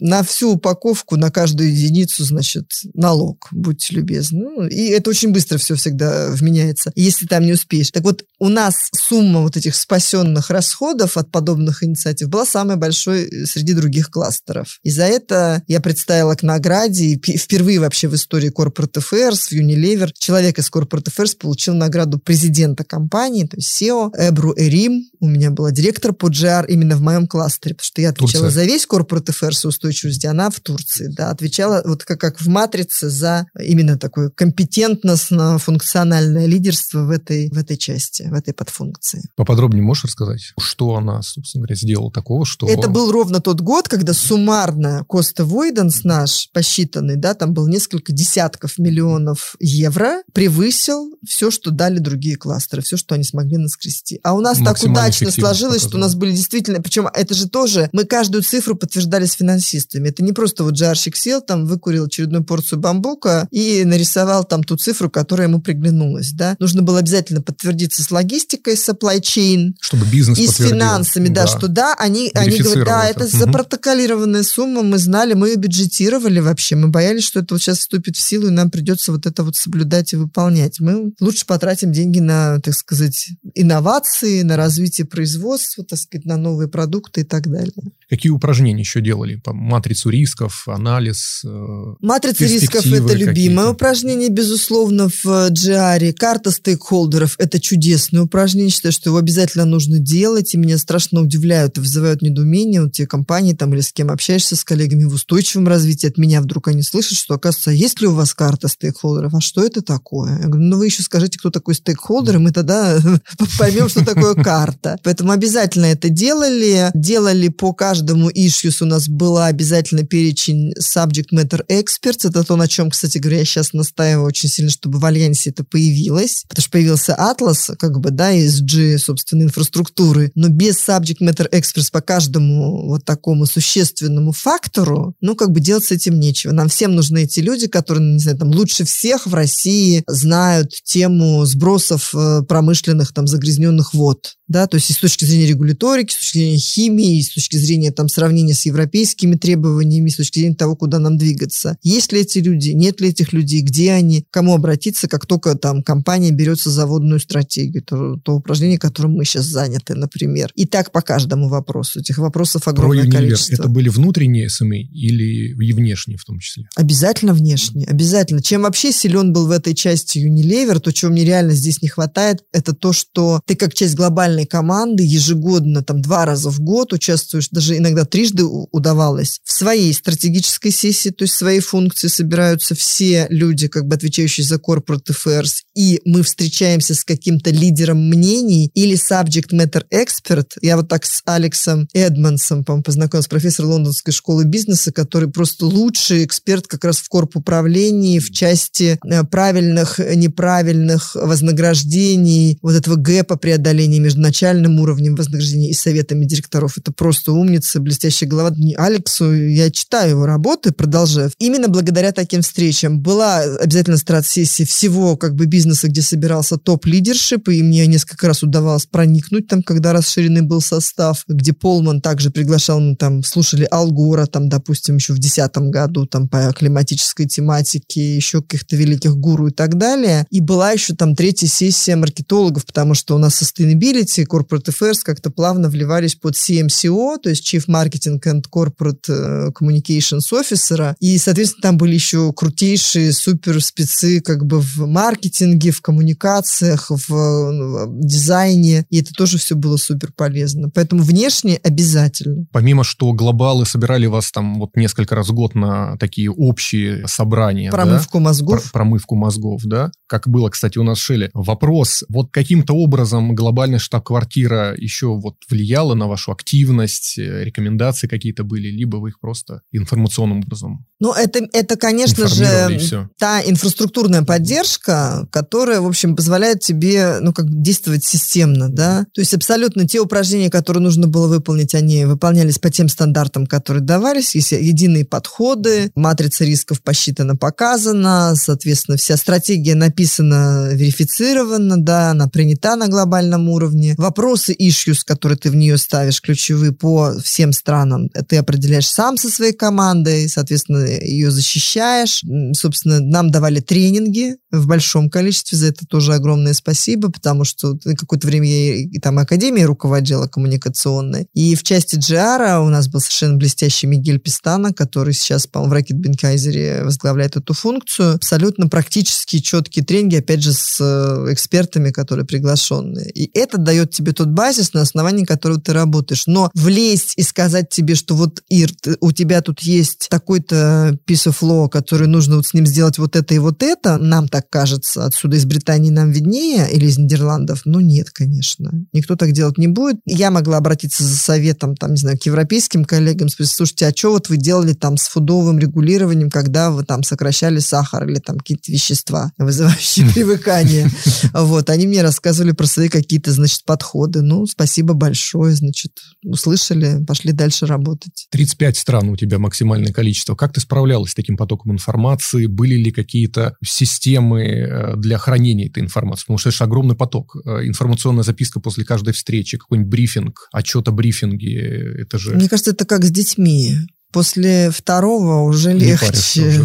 на всю упаковку, на каждую единицу, значит, налог, будьте любезны. Ну, и это очень быстро все всегда вменяется, если там не успеешь. Так вот, у нас сумма вот этих спасенных расходов от подобных инициатив была самой большой э, среди других кластеров. И за это я представила к награде, и впервые вообще в истории Corporate Affairs, в Unilever, человек из Corporate Affairs получил награду президента компании, то есть SEO, Эбру Эрим, у меня была директор по GR именно в моем кластере, потому что я отвечала Турция. за весь Corporate Affairs и устойчивость, она в Турции, да, отвечала вот как, как в матрице за именно такое компетентностно-функциональное лидерство в этой, в этой части, в этой подфункции. Поподробнее можешь рассказать, что она, собственно говоря, сделала такого, что... Это был ровно тот год, когда суммарно cost avoidance наш посчитанный, да, там был несколько десятков миллионов евро, превысил все, что дали другие кластеры, все, что они смогли наскрести. А у нас так удачно сложилось, показал. что у нас были действительно, причем это же тоже, мы каждую цифру подтверждали с финансистами. Это не просто вот джарщик сел, там выкурил очередную порцию бамбука и нарисовал там ту цифру, которая ему приглянулась, да. Нужно было обязательно подтвердиться с логистикой, с supply chain. Чтобы бизнес И с финансами, да, да, что да, они, они говорят, да, это, это. запротоколировано контролированная сумма, мы знали, мы ее бюджетировали вообще. Мы боялись, что это вот сейчас вступит в силу, и нам придется вот это вот соблюдать и выполнять. Мы лучше потратим деньги на, так сказать, инновации, на развитие производства, так сказать, на новые продукты и так далее. Какие упражнения еще делали? По матрицу рисков, анализ? Э, Матрица рисков – это любимое упражнение, безусловно, в GR. Карта стейкхолдеров – это чудесное упражнение. Считаю, что его обязательно нужно делать. И меня страшно удивляют и вызывают недоумение вот те компании там или с кем общаешься, с коллегами в устойчивом развитии. От меня вдруг они слышат, что, оказывается, есть ли у вас карта стейкхолдеров? А что это такое? Я говорю, ну вы еще скажите, кто такой стейкхолдер, и мы тогда поймем, что такое карта. Поэтому обязательно это делали. Делали по каждому каждому issues у нас была обязательно перечень subject matter experts. Это то, на чем, кстати говоря, я сейчас настаиваю очень сильно, чтобы в Альянсе это появилось. Потому что появился Atlas, как бы, да, из G, собственно, инфраструктуры. Но без subject matter experts по каждому вот такому существенному фактору, ну, как бы делать с этим нечего. Нам всем нужны эти люди, которые, не знаю, там, лучше всех в России знают тему сбросов э, промышленных, там, загрязненных вод да, то есть и с точки зрения регуляторики, с точки зрения химии, с точки зрения там сравнения с европейскими требованиями, с точки зрения того, куда нам двигаться. Есть ли эти люди, нет ли этих людей, где они, кому обратиться, как только там компания берется за водную стратегию, то, то упражнение, которым мы сейчас заняты, например. И так по каждому вопросу. Этих вопросов огромное Про количество. Это были внутренние СМИ или и внешние в том числе? Обязательно внешние, обязательно. Чем вообще силен был в этой части Unilever, то, чего мне реально здесь не хватает, это то, что ты как часть глобальной профессиональной команды ежегодно, там, два раза в год участвуешь, даже иногда трижды удавалось, в своей стратегической сессии, то есть своей функции собираются все люди, как бы отвечающие за corporate affairs, и мы встречаемся с каким-то лидером мнений или subject matter expert. Я вот так с Алексом Эдмонсом, по познакомился, профессор Лондонской школы бизнеса, который просто лучший эксперт как раз в корп управлении, в части э, правильных, неправильных вознаграждений, вот этого гэпа преодоления между начальным уровнем вознаграждения и советами директоров. Это просто умница, блестящая голова. Алексу, я читаю его работы, продолжаю. Именно благодаря таким встречам была обязательно страт-сессия всего как бы бизнеса, где собирался топ-лидершип, и мне несколько раз удавалось проникнуть там, когда расширенный был состав, где Полман также приглашал, мы там слушали Алгора, там, допустим, еще в 2010 году, там, по климатической тематике, еще каких-то великих гуру и так далее. И была еще там третья сессия маркетологов, потому что у нас sustainability и Corporate Affairs как-то плавно вливались под CMCO, то есть Chief Marketing and Corporate э, Communications Officer. И, соответственно, там были еще крутейшие супер спецы как бы в маркетинге, в коммуникациях, в, в дизайне. И это тоже все было супер полезно. Поэтому внешне обязательно. Помимо, что глобалы собирали вас там вот несколько раз в год на такие общие собрания. Промывку да? мозгов. Пр промывку мозгов, да? Как было, кстати, у нас в Шеле. Вопрос. Вот каким-то образом глобальный штаб квартира еще вот влияла на вашу активность, э, рекомендации какие-то были, либо вы их просто информационным образом ну, это, это, конечно же, та инфраструктурная поддержка, которая, в общем, позволяет тебе, ну, как действовать системно, да. То есть абсолютно те упражнения, которые нужно было выполнить, они выполнялись по тем стандартам, которые давались. Есть единые подходы, матрица рисков посчитана, показана, соответственно, вся стратегия написана, верифицирована, да, она принята на глобальном уровне. Вопросы, issues, которые ты в нее ставишь, ключевые по всем странам, ты определяешь сам со своей командой, соответственно, ее защищаешь. Собственно, нам давали тренинги в большом количестве, за это тоже огромное спасибо, потому что какое-то время я и там академией руководила коммуникационной. И в части GR у нас был совершенно блестящий Мигель Пистана, который сейчас, по-моему, в Ракет Бенкайзере возглавляет эту функцию. Абсолютно практические, четкие тренинги, опять же, с э, экспертами, которые приглашенные. И это дает тебе тот базис, на основании которого ты работаешь. Но влезть и сказать тебе, что вот, Ир, у тебя тут есть такой-то piece of law, который нужно вот с ним сделать вот это и вот это, нам так кажется, отсюда из Британии нам виднее или из Нидерландов, ну нет, конечно. Никто так делать не будет. Я могла обратиться за советом, там, не знаю, к европейским коллегам, спросить, слушайте, а что вот вы делали там с фудовым регулированием, когда вы там сокращали сахар или там какие-то вещества, вызывающие привыкание? Вот, они мне рассказывали про свои какие-то, значит, подходы. Ну, спасибо большое, значит, услышали, пошли дальше работать. 35 стран у тебя максимальное количество. Как ты справлялась с таким потоком информации? Были ли какие-то системы э, для хранения этой информации? Потому что это же огромный поток. Э, информационная записка после каждой встречи, какой-нибудь брифинг, отчет о брифинге. Это же... Мне кажется, это как с детьми. После второго уже легче.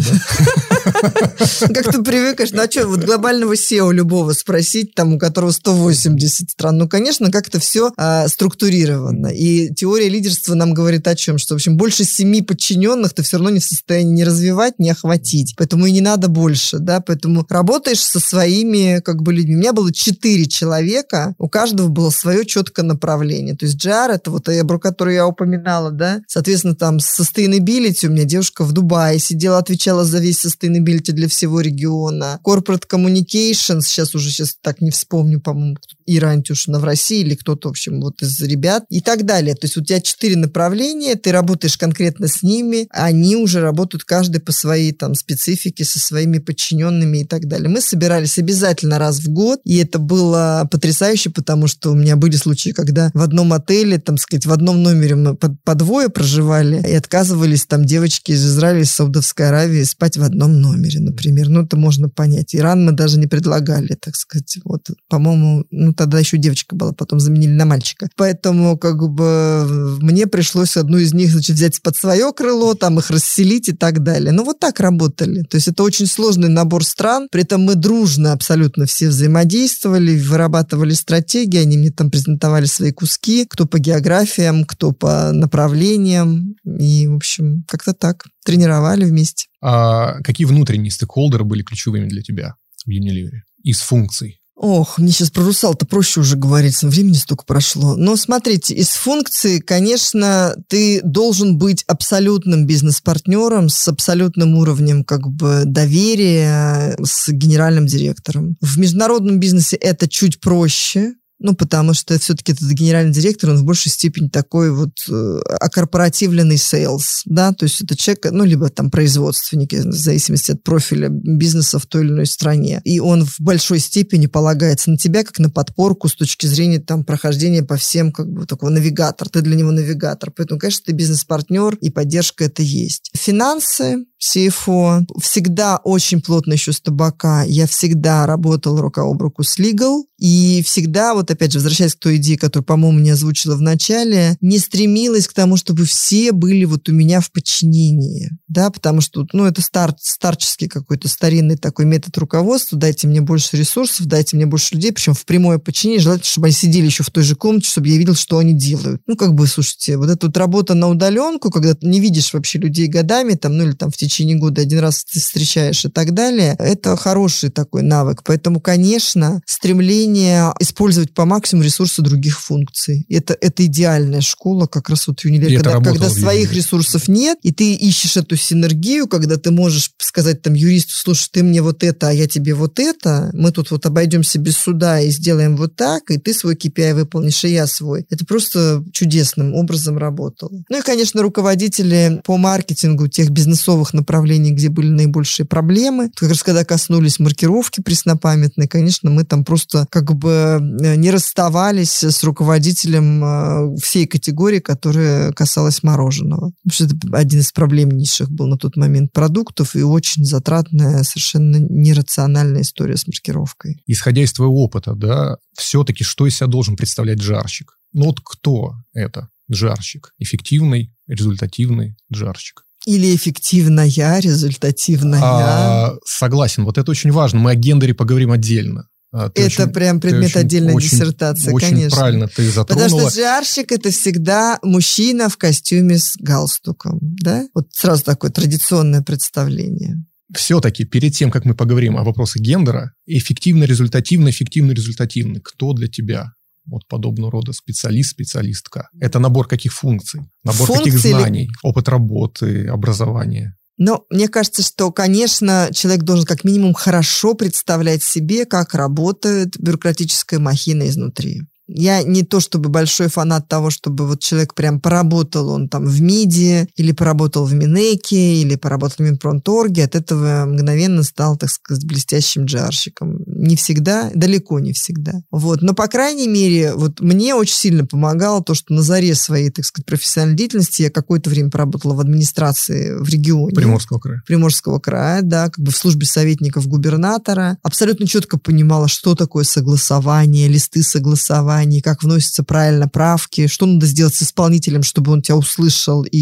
Как ты привыкаешь, ну а что, вот глобального SEO любого спросить, там, у которого 180 стран, ну, конечно, как-то все а, структурировано. И теория лидерства нам говорит о чем? Что, в общем, больше семи подчиненных ты все равно не в состоянии не развивать, не охватить. Поэтому и не надо больше, да, поэтому работаешь со своими, как бы, людьми. У меня было четыре человека, у каждого было свое четкое направление. То есть GR, это вот Эбру, которую я упоминала, да, соответственно, там sustainability, у меня девушка в Дубае сидела, отвечала за весь sustainability для всего региона. Corporate communications, сейчас уже сейчас так не вспомню, по-моему, Ира Антюшина в России или кто-то, в общем, вот из ребят и так далее. То есть у тебя четыре направления, ты работаешь конкретно с ними, они уже работают каждый по своей там специфике, со своими подчиненными и так далее. Мы собирались обязательно раз в год, и это было потрясающе, потому что у меня были случаи, когда в одном отеле, там сказать, в одном номере мы по, по двое проживали, и отказывались отказывались там девочки из Израиля, из Саудовской Аравии спать в одном номере, например. Ну, это можно понять. Иран мы даже не предлагали, так сказать. Вот, по-моему, ну, тогда еще девочка была, потом заменили на мальчика. Поэтому, как бы, мне пришлось одну из них, значит, взять под свое крыло, там их расселить и так далее. Ну, вот так работали. То есть это очень сложный набор стран, при этом мы дружно абсолютно все взаимодействовали, вырабатывали стратегии, они мне там презентовали свои куски, кто по географиям, кто по направлениям. И, в общем, как-то так. Тренировали вместе. А какие внутренние стейкхолдеры были ключевыми для тебя в Unilever из функций? Ох, мне сейчас про РУСАЛ-то проще уже говорить, времени столько прошло. Но смотрите, из функций, конечно, ты должен быть абсолютным бизнес-партнером с абсолютным уровнем как бы доверия с генеральным директором. В международном бизнесе это чуть проще, ну, потому что все-таки этот генеральный директор, он в большей степени такой вот э, окорпоративленный sales, да, то есть это человек, ну, либо там производственники, в зависимости от профиля бизнеса в той или иной стране. И он в большой степени полагается на тебя как на подпорку с точки зрения там прохождения по всем, как бы, такого навигатор, ты для него навигатор. Поэтому, конечно, ты бизнес-партнер, и поддержка это есть. Финансы, CFO, всегда очень плотно еще с табака. Я всегда работал рука об руку с Legal, и всегда, вот опять же, возвращаясь к той идее, которую, по-моему, не озвучила в начале, не стремилась к тому, чтобы все были вот у меня в подчинении, да, потому что, ну, это стар, старческий какой-то старинный такой метод руководства, дайте мне больше ресурсов, дайте мне больше людей, причем в прямое подчинение, желательно, чтобы они сидели еще в той же комнате, чтобы я видел, что они делают. Ну, как бы, слушайте, вот эта вот работа на удаленку, когда ты не видишь вообще людей годами, там, ну, или там в течение года один раз ты встречаешь и так далее, это хороший такой навык. Поэтому, конечно, стремление умение использовать по максимуму ресурсы других функций. Это, это идеальная школа как раз вот Unilever, когда, когда своих ресурсов нет, и ты ищешь эту синергию, когда ты можешь сказать там юристу, слушай, ты мне вот это, а я тебе вот это, мы тут вот обойдемся без суда и сделаем вот так, и ты свой KPI выполнишь, и я свой. Это просто чудесным образом работало. Ну и, конечно, руководители по маркетингу тех бизнесовых направлений, где были наибольшие проблемы, как раз когда коснулись маркировки преснопамятной, конечно, мы там просто как как бы э, не расставались с руководителем э, всей категории, которая касалась мороженого. Потому что это один из проблемнейших был на тот момент продуктов и очень затратная, совершенно нерациональная история с маркировкой. Исходя из твоего опыта, да, все-таки что из себя должен представлять жарщик? Ну вот кто это жарщик? Эффективный, результативный жарщик? Или эффективная, результативная. А, согласен, вот это очень важно. Мы о гендере поговорим отдельно. А, ты это очень, прям предмет очень, отдельной очень, диссертации, очень конечно. правильно ты затронула. Потому что джарщик это всегда мужчина в костюме с галстуком, да? Вот сразу такое традиционное представление. Все-таки перед тем, как мы поговорим о вопросах гендера, эффективно, результативно, эффективно, результативно. Кто для тебя вот подобного рода специалист, специалистка? Это набор каких функций? Набор Функции каких знаний? Или... Опыт работы, образования? Но мне кажется, что, конечно, человек должен как минимум хорошо представлять себе, как работает бюрократическая махина изнутри. Я не то чтобы большой фанат того, чтобы вот человек прям поработал он там в МИДе, или поработал в Минеке, или поработал в Минпромторге, от этого мгновенно стал, так сказать, блестящим джарщиком. Не всегда, далеко не всегда. Вот. Но, по крайней мере, вот мне очень сильно помогало то, что на заре своей, так сказать, профессиональной деятельности я какое-то время поработала в администрации в регионе. Приморского края. Приморского края, да, как бы в службе советников губернатора. Абсолютно четко понимала, что такое согласование, листы согласования, компании, как вносятся правильно правки, что надо сделать с исполнителем, чтобы он тебя услышал и,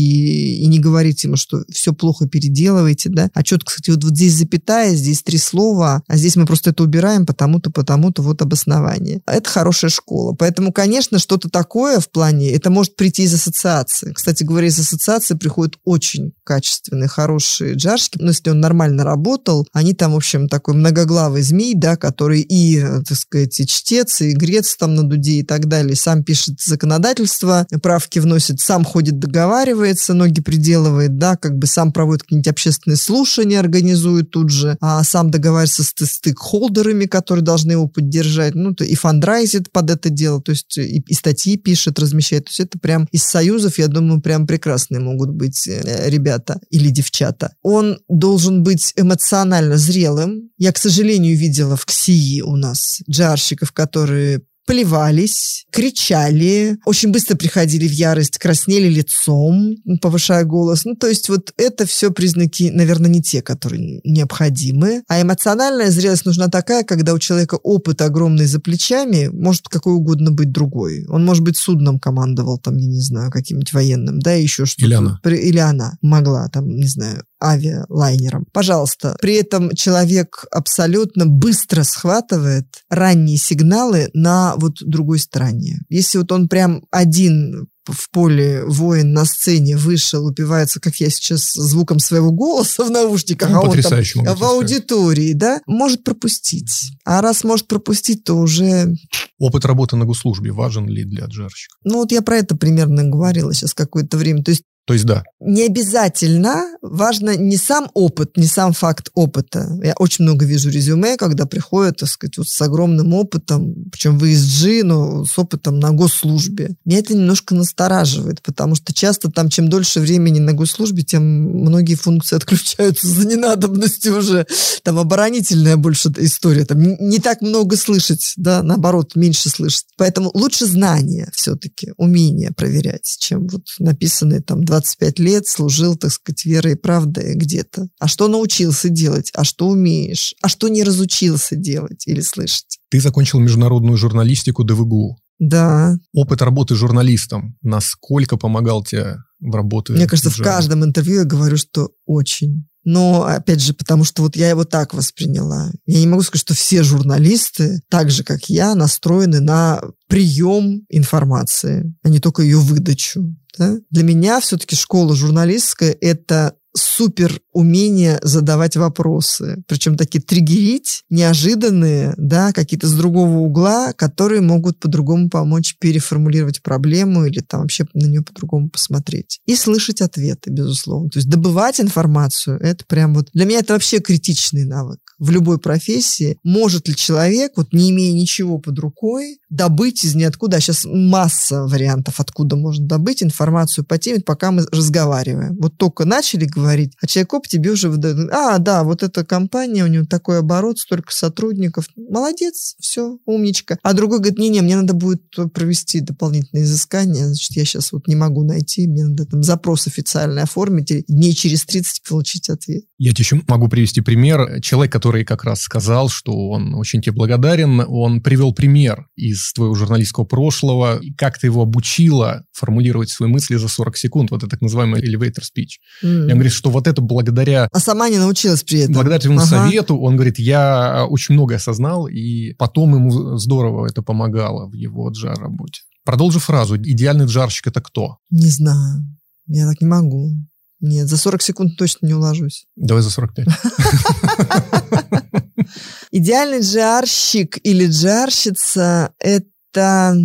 и не говорить ему, что все плохо переделываете, да. А четко, кстати, вот, вот здесь запятая, здесь три слова, а здесь мы просто это убираем, потому-то, потому-то, вот обоснование. Это хорошая школа. Поэтому, конечно, что-то такое в плане, это может прийти из ассоциации. Кстати говоря, из ассоциации приходят очень качественные, хорошие джарщики. Но если он нормально работал, они там, в общем, такой многоглавый змей, да, который и, так сказать, и чтец, и грец там на дуде, и так далее, сам пишет законодательство, правки вносит, сам ходит, договаривается, ноги приделывает, да, как бы сам проводит какие-нибудь общественные слушания, организует тут же, а сам договаривается с стейкхолдерами, которые должны его поддержать, ну, и фандрайзит под это дело, то есть и, и статьи пишет, размещает, то есть это прям из союзов, я думаю, прям прекрасные могут быть э, ребята или девчата. Он должен быть эмоционально зрелым. Я, к сожалению, видела в КСИИ у нас джарщиков, которые плевались, кричали, очень быстро приходили в ярость, краснели лицом, повышая голос. Ну, то есть вот это все признаки, наверное, не те, которые необходимы. А эмоциональная зрелость нужна такая, когда у человека опыт огромный за плечами, может какой угодно быть другой. Он, может быть, судном командовал, там, я не знаю, каким-нибудь военным, да, еще что-то. Или она. Или она могла, там, не знаю, авиалайнером. Пожалуйста, при этом человек абсолютно быстро схватывает ранние сигналы на вот другой стороне. Если вот он прям один в поле воин на сцене вышел, упивается, как я сейчас, звуком своего голоса в наушниках, ну, а он там в аудитории, да, может пропустить. А раз может пропустить, то уже... Опыт работы на госслужбе важен ли для джарщика? Ну вот я про это примерно говорила сейчас какое-то время. То есть то есть да. Не обязательно. Важно не сам опыт, не сам факт опыта. Я очень много вижу резюме, когда приходят, так сказать, вот с огромным опытом, причем в ESG, но с опытом на госслужбе. Меня это немножко настораживает, потому что часто там, чем дольше времени на госслужбе, тем многие функции отключаются за ненадобностью уже. Там оборонительная больше история. Там не так много слышать, да, наоборот, меньше слышать. Поэтому лучше знания все-таки, умение проверять, чем вот написанные там 20 25 лет служил, так сказать, верой и правдой где-то. А что научился делать? А что умеешь? А что не разучился делать или слышать? Ты закончил международную журналистику ДВГУ. Да. Опыт работы журналистом насколько помогал тебе в работе? Мне кажется, в каждом интервью я говорю, что очень. Но, опять же, потому что вот я его так восприняла. Я не могу сказать, что все журналисты, так же, как я, настроены на прием информации, а не только ее выдачу. Да? Для меня все-таки школа журналистская – это супер умение задавать вопросы, причем такие триггерить, неожиданные, да, какие-то с другого угла, которые могут по-другому помочь переформулировать проблему или там вообще на нее по-другому посмотреть. И слышать ответы, безусловно. То есть добывать информацию, это прям вот, для меня это вообще критичный навык. В любой профессии может ли человек, вот не имея ничего под рукой, добыть из ниоткуда, а сейчас масса вариантов, откуда можно добыть информацию по теме, пока мы разговариваем. Вот только начали говорить, а человек оп, тебе уже выдает, а, да, вот эта компания, у него такой оборот, столько сотрудников, молодец, все, умничка. А другой говорит, не-не, мне надо будет провести дополнительные изыскания, значит, я сейчас вот не могу найти, мне надо там запрос официальный оформить, и дней через 30 получить ответ. Я тебе еще могу привести пример. Человек, который как раз сказал, что он очень тебе благодарен, он привел пример из твоего журналистского прошлого, и как ты его обучила формулировать свои мысли за 40 секунд, вот это так называемый elevator speech. Mm. Я говорит, что вот это благодаря... А сама не научилась при этом. Благодаря твоему ага. совету, он говорит, я очень многое осознал, и потом ему здорово это помогало в его джар-работе. Продолжи фразу. Идеальный джарщик – это кто? Не знаю. Я так не могу. Нет, за 40 секунд точно не уложусь. Давай за 45. Идеальный джарщик или джарщица – это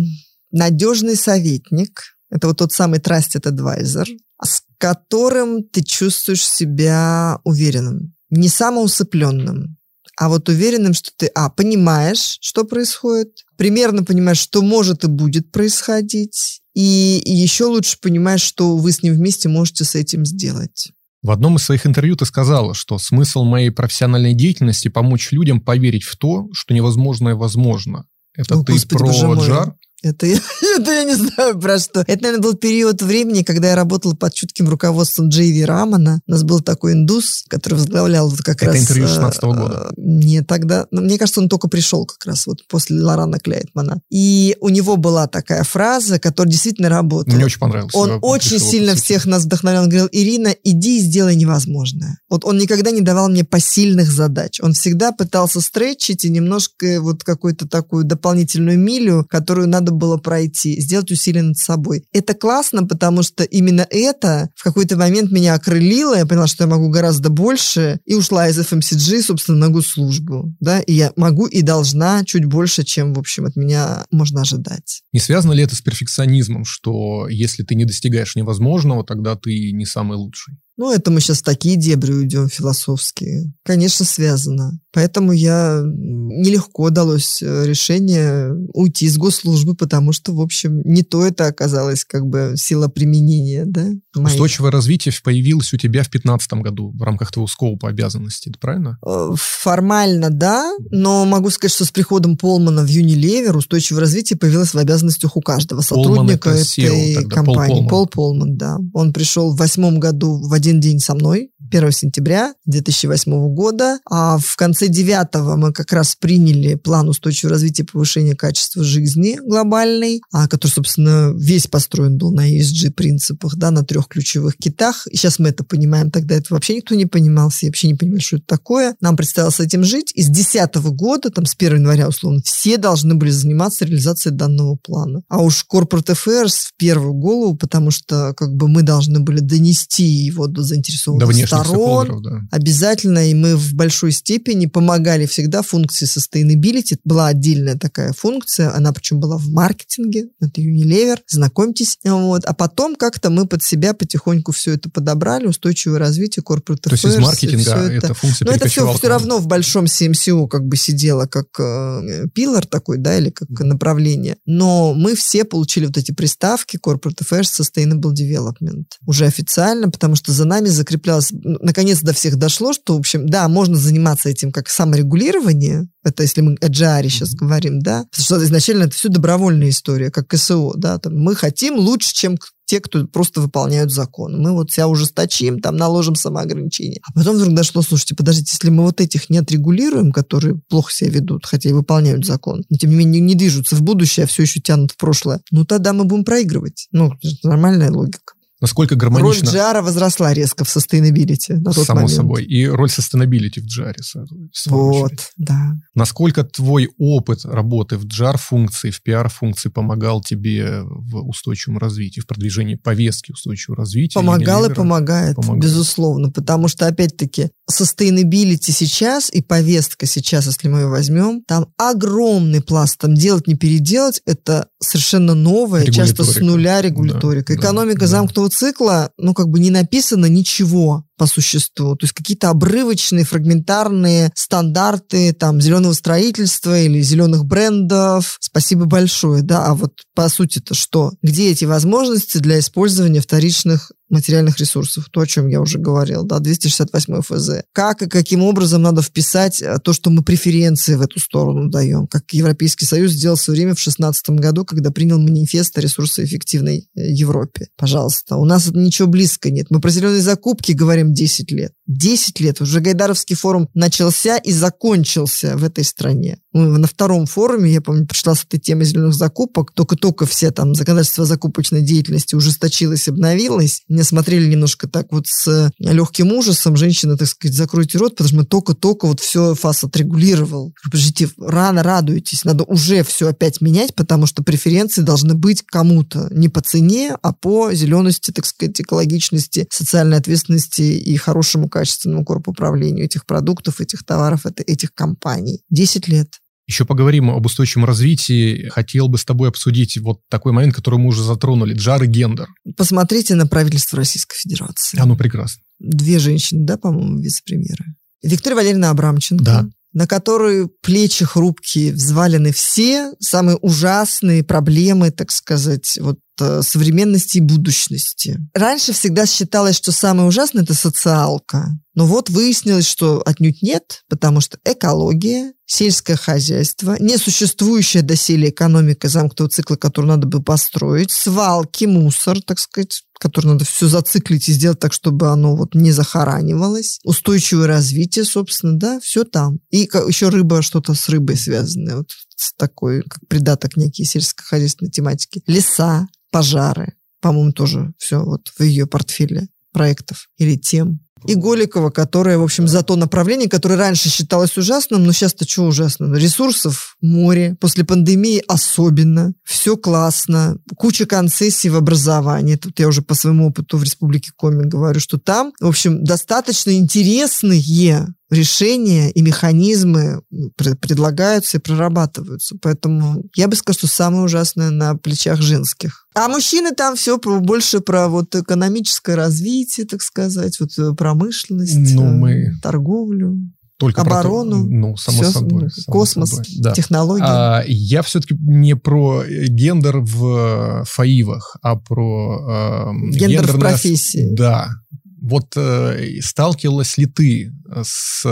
надежный советник. Это вот тот самый trusted advisor, с которым ты чувствуешь себя уверенным, не самоусыпленным, а вот уверенным, что ты, а, понимаешь, что происходит, примерно понимаешь, что может и будет происходить, и еще лучше понимаешь, что вы с ним вместе можете с этим сделать. В одном из своих интервью ты сказала, что смысл моей профессиональной деятельности помочь людям поверить в то, что невозможное возможно. Это О, ты Господи, про джар? Это, это я не знаю про что. Это, наверное, был период времени, когда я работала под чутким руководством Джейви Рамана. У нас был такой индус, который возглавлял вот как это раз... Это интервью 16 -го года. Э, не тогда... Ну, мне кажется, он только пришел как раз вот после Лорана Кляйтмана. И у него была такая фраза, которая действительно работала. Мне очень понравилось. Он очень сильно всех нас вдохновлял. Он говорил, Ирина, иди и сделай невозможное. Вот он никогда не давал мне посильных задач. Он всегда пытался стречить и немножко вот какую-то такую дополнительную милю, которую надо было пройти, сделать усилие над собой. Это классно, потому что именно это в какой-то момент меня окрылило, я поняла, что я могу гораздо больше, и ушла из FMCG, собственно, на госслужбу. Да? И я могу и должна чуть больше, чем, в общем, от меня можно ожидать. Не связано ли это с перфекционизмом, что если ты не достигаешь невозможного, тогда ты не самый лучший? Ну, это мы сейчас такие дебри уйдем философские. Конечно, связано. Поэтому я нелегко далось э, решение уйти из госслужбы, потому что, в общем, не то это оказалось как бы сила применения, да? Моих. Устойчивое развитие появилось у тебя в 2015 году в рамках твоего скопа обязанностей, это правильно? Э, формально, да, но могу сказать, что с приходом Полмана в Unilever устойчивое развитие появилось в обязанностях у каждого сотрудника Полман этой SEO, компании. Пол Полман. Пол Полман, да. Он пришел в восьмом году в один день со мной, 1 сентября 2008 года, а в конце девятого мы как раз приняли план устойчивого развития и повышения качества жизни глобальный, а, который, собственно, весь построен был на ESG принципах, да, на трех ключевых китах. И сейчас мы это понимаем, тогда это вообще никто не понимал, все вообще не понимали, что это такое. Нам предстояло с этим жить, и с 2010 года, там, с 1 января, условно, все должны были заниматься реализацией данного плана. А уж Corporate Affairs в первую голову, потому что, как бы, мы должны были донести его до заинтересованных до сторон, сторон. Да. Обязательно, и мы в большой степени помогали всегда функции sustainability. Была отдельная такая функция, она причем была в маркетинге, это Unilever, знакомьтесь. Вот. А потом как-то мы под себя потихоньку все это подобрали, устойчивое развитие, corporate То есть из маркетинга это, эта функция Но это все, все равно в большом CMCO как бы сидело как э, пилор такой, да, или как направление. Но мы все получили вот эти приставки corporate affairs, sustainable development уже официально, потому что за нами закреплялось наконец до всех дошло, что, в общем, да, можно заниматься этим как саморегулирование, это если мы о GR сейчас mm-hmm. говорим, да, потому что изначально это все добровольная история, как КСО, да, там, мы хотим лучше, чем те, кто просто выполняют закон. Мы вот себя ужесточим, там наложим самоограничения. А потом вдруг дошло, слушайте, подождите, если мы вот этих не отрегулируем, которые плохо себя ведут, хотя и выполняют закон, но тем не менее не движутся в будущее, а все еще тянут в прошлое, ну тогда мы будем проигрывать. Ну, нормальная логика насколько гармонично... Роль GR возросла резко в sustainability на тот Само момент. собой. И роль sustainability в GR. Вот, да. Насколько твой опыт работы в GR-функции, в PR-функции помогал тебе в устойчивом развитии, в продвижении повестки устойчивого развития? Помогал и помогает, помогает, безусловно. Потому что, опять-таки, sustainability сейчас и повестка сейчас, если мы ее возьмем, там огромный пласт. Там делать, не переделать, это совершенно новое, часто с нуля регуляторика. Да, Экономика да, замкнутого цикла, ну, как бы не написано ничего по существу. То есть какие-то обрывочные, фрагментарные стандарты там зеленого строительства или зеленых брендов. Спасибо большое, да. А вот по сути-то что? Где эти возможности для использования вторичных материальных ресурсов, то, о чем я уже говорил, да, 268 ФЗ. Как и каким образом надо вписать э, то, что мы преференции в эту сторону даем, как Европейский Союз сделал свое время в 2016 году, когда принял манифест о ресурсоэффективной э, Европе. Пожалуйста, у нас ничего близко нет. Мы про зеленые закупки говорим 10 лет. 10 лет. Уже Гайдаровский форум начался и закончился в этой стране. На втором форуме, я помню, пришла с этой темой зеленых закупок, только-только все там законодательство закупочной деятельности ужесточилось, обновилось. Мне смотрели немножко так вот с легким ужасом. Женщина, так сказать, закройте рот, потому что мы только-только вот все ФАС отрегулировал. Подождите, рано радуйтесь, надо уже все опять менять, потому что преференции должны быть кому-то не по цене, а по зелености, так сказать, экологичности, социальной ответственности и хорошему качественному корпуправлению этих продуктов, этих товаров, этих компаний. Десять лет. Еще поговорим об устойчивом развитии. Хотел бы с тобой обсудить вот такой момент, который мы уже затронули. Джар и гендер. Посмотрите на правительство Российской Федерации. Оно прекрасно. Две женщины, да, по-моему, вице-премьеры. Виктория Валерьевна Абрамченко. Да на которую плечи хрупкие взвалены все самые ужасные проблемы, так сказать, вот современности и будущности. Раньше всегда считалось, что самое ужасное – это социалка. Но вот выяснилось, что отнюдь нет, потому что экология, сельское хозяйство, несуществующая доселе экономика замкнутого цикла, которую надо бы построить, свалки, мусор, так сказать, который надо все зациклить и сделать так, чтобы оно вот не захоранивалось. Устойчивое развитие, собственно, да, все там. И еще рыба, что-то с рыбой связанное, вот такой, как придаток некий сельскохозяйственной тематики. Леса, пожары, по-моему, тоже все вот в ее портфеле проектов или тем и Голикова, которая, в общем, за то направление, которое раньше считалось ужасным, но сейчас-то что ужасно? Ресурсов море, после пандемии особенно, все классно, куча концессий в образовании. Тут я уже по своему опыту в Республике Коми говорю, что там, в общем, достаточно интересные решения и механизмы предлагаются и прорабатываются. Поэтому я бы сказала, что самое ужасное на плечах женских. А мужчины там все больше про вот экономическое развитие, так сказать, вот э, промышленность, ну, мы... торговлю. только оборону, про, ну, само все, собой, ну, само космос, собой, да. технологии. А, я все-таки не про гендер в фаивах, а про э, гендер гендерное- в профессии. Да. Вот э, сталкивалась ли ты с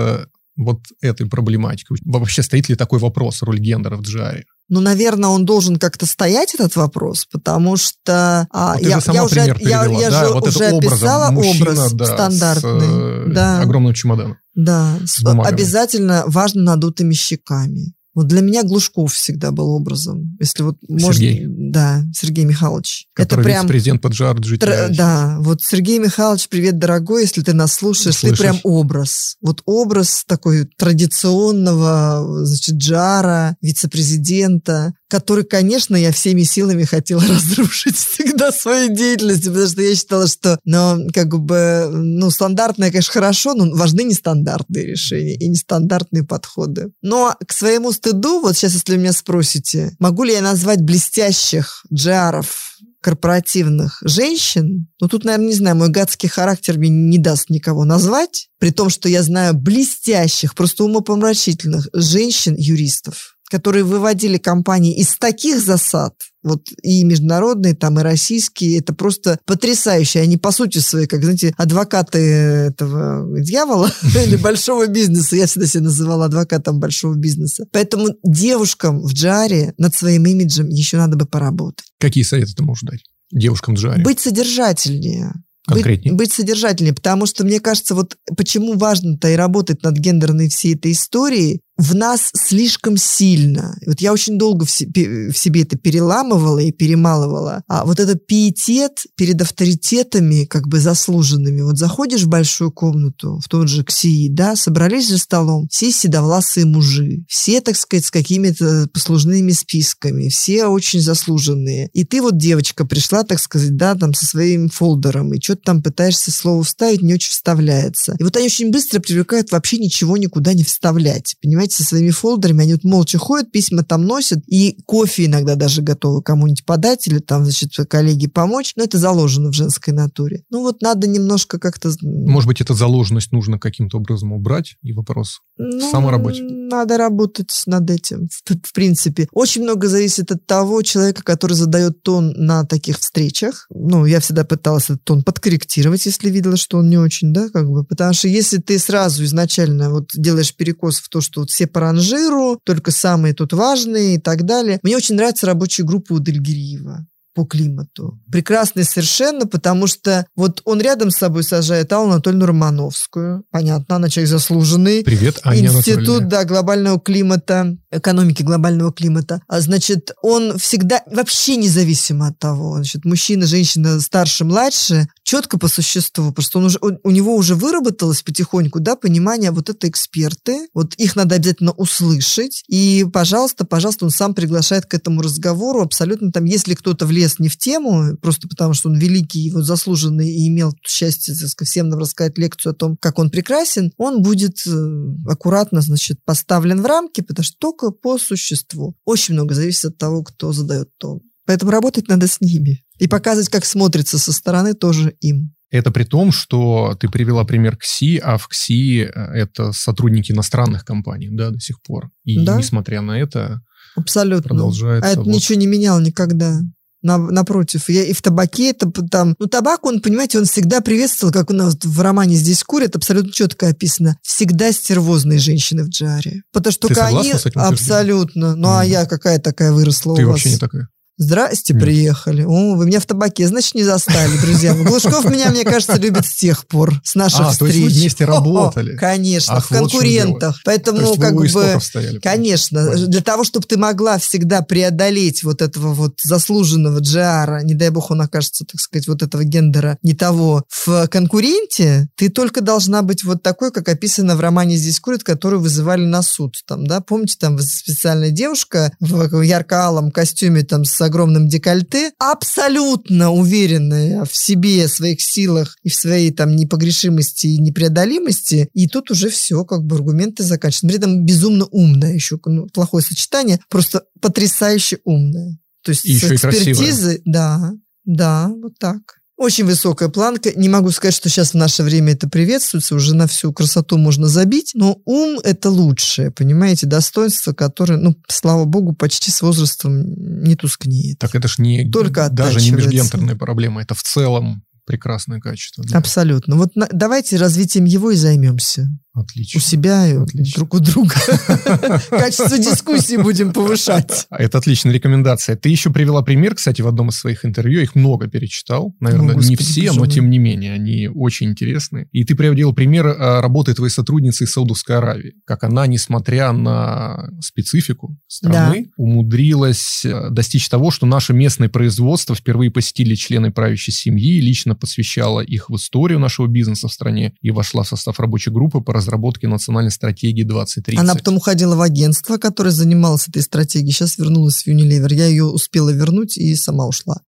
вот этой проблематикой? Вообще стоит ли такой вопрос, роль гендера в GR? Ну, наверное, он должен как-то стоять, этот вопрос, потому что а, Вот я, я уже, я, привела, я да, же вот уже описала мужчина, образ да, стандартный. с э, да, огромным чемоданом. да, с бумагами. обязательно важно надутыми щеками. Вот для меня Глушков всегда был образом. Если вот Сергей. можно, да, Сергей Михайлович. Который это прям вице-президент PGR GTI. Тр- Да, вот Сергей Михайлович, привет, дорогой, если ты нас слушаешь, Слышишь. ты прям образ. Вот образ такой традиционного, значит, Джара, вице-президента, который, конечно, я всеми силами хотела разрушить всегда своей деятельностью, потому что я считала, что, ну, как бы, ну, стандартное, конечно, хорошо, но важны нестандартные решения и нестандартные подходы. Но к своему стыду, вот сейчас, если меня спросите, могу ли я назвать блестящих джаров корпоративных женщин, ну тут, наверное, не знаю, мой гадский характер мне не даст никого назвать, при том, что я знаю блестящих, просто умопомрачительных женщин-юристов, которые выводили компании из таких засад, вот и международные, там, и российские, это просто потрясающе. Они, по сути своей, как, знаете, адвокаты этого дьявола или большого бизнеса. Я всегда себя называла адвокатом большого бизнеса. Поэтому девушкам в джаре над своим имиджем еще надо бы поработать. Какие советы ты можешь дать девушкам в джаре? Быть содержательнее. Быть, Конкретнее. быть содержательнее, потому что, мне кажется, вот почему важно-то и работать над гендерной всей этой историей, в нас слишком сильно. Вот я очень долго в себе, в себе это переламывала и перемалывала. А вот этот пиетет перед авторитетами, как бы заслуженными. Вот заходишь в большую комнату, в тот же КСИ, да, собрались за столом, все седовласые мужи, все, так сказать, с какими-то послужными списками, все очень заслуженные. И ты вот, девочка, пришла, так сказать, да, там со своим фолдером, и что-то там пытаешься слово вставить, не очень вставляется. И вот они очень быстро привлекают вообще ничего никуда не вставлять. Понимаете, со своими фолдерами, они вот молча ходят, письма там носят, и кофе иногда даже готовы кому-нибудь подать или там, значит, коллеге помочь, но это заложено в женской натуре. Ну вот надо немножко как-то... Может быть, эту заложенность нужно каким-то образом убрать, и вопрос Ну, самоработе. Надо работать над этим, в, в принципе. Очень много зависит от того человека, который задает тон на таких встречах. Ну, я всегда пыталась этот тон подкорректировать, если видела, что он не очень, да, как бы. Потому что если ты сразу изначально вот делаешь перекос в то, что вот все по ранжиру, только самые тут важные и так далее. Мне очень нравится рабочая группа у Дельгириева по климату. Прекрасный совершенно, потому что вот он рядом с собой сажает Аллу Анатольевну Романовскую. Понятно, она человек заслуженный. Привет, Аня Институт, да, глобального климата, экономики глобального климата. А значит, он всегда, вообще независимо от того, значит, мужчина, женщина, старше, младше, четко по существу, просто он уже, он- у него уже выработалось потихоньку, да, понимание, вот это эксперты, вот их надо обязательно услышать, и, пожалуйста, пожалуйста, он сам приглашает к этому разговору, абсолютно там, если кто-то влез не в тему, просто потому что он великий, вот заслуженный и имел счастье, сказать, всем нам рассказать лекцию о том, как он прекрасен, он будет э, аккуратно, значит, поставлен в рамки, потому что только по существу. Очень много зависит от того, кто задает тон. Поэтому работать надо с ними. И показывать, как смотрится со стороны, тоже им. Это при том, что ты привела пример КСИ, а в КСИ э, это сотрудники иностранных компаний, да, до сих пор. И Да. несмотря на это, Абсолютно. продолжается... А это вот- ничего не менял никогда. На- напротив, я и в табаке это там... Ну, табак, он, понимаете, он всегда приветствовал, как у нас в романе «Здесь курят», абсолютно четко описано, всегда стервозные женщины в джаре. Потому что Ты они... с этим? Абсолютно. Ну, а Мгм. я какая такая выросла Ты у вас? вообще не такая. Здрасте, приехали. О, вы меня в табаке, значит, не застали, друзья. Глушков меня, мне кажется, любит с тех пор, с наших А, то встреч. есть вы вместе работали? Конечно, Ах, в вот конкурентах. Поэтому, То есть вы как бы... стояли. Конечно, Понятно. для того, чтобы ты могла всегда преодолеть вот этого вот заслуженного джиара, не дай бог он окажется, так сказать, вот этого гендера не того в конкуренте, ты только должна быть вот такой, как описано в романе «Здесь курят», которую вызывали на суд. Там, да? Помните, там специальная девушка в ярко-алом костюме там с огромным декольте, абсолютно уверенная в себе, в своих силах и в своей там непогрешимости и непреодолимости, и тут уже все, как бы аргументы заканчиваются. При этом безумно умная еще, ну, плохое сочетание, просто потрясающе умная. То есть И с еще и красивая. экспертизой, да, да, вот так. Очень высокая планка. Не могу сказать, что сейчас в наше время это приветствуется. Уже на всю красоту можно забить. Но ум – это лучшее, понимаете, достоинство, которое, ну, слава богу, почти с возрастом не тускнеет. Так это ж не Только даже не межгендерная проблема. Это в целом прекрасное качество. Да. Абсолютно. Вот на, давайте развитием его и займемся. Отлично. У себя и отлично. друг у друга. Качество дискуссии будем повышать. Это отличная рекомендация. Ты еще привела пример, кстати, в одном из своих интервью. Их много перечитал. Наверное, не все, но тем не менее, они очень интересны. И ты приводила пример а, работы твоей сотрудницы из Саудовской Аравии. Как она, несмотря на специфику страны, умудрилась а, достичь того, что наше местное производство впервые посетили члены правящей семьи, лично посвящала их в историю нашего бизнеса в стране и вошла в состав рабочей группы по разработки национальной стратегии 2030. Она потом уходила в агентство, которое занималось этой стратегией. Сейчас вернулась в Unilever. Я ее успела вернуть и сама ушла.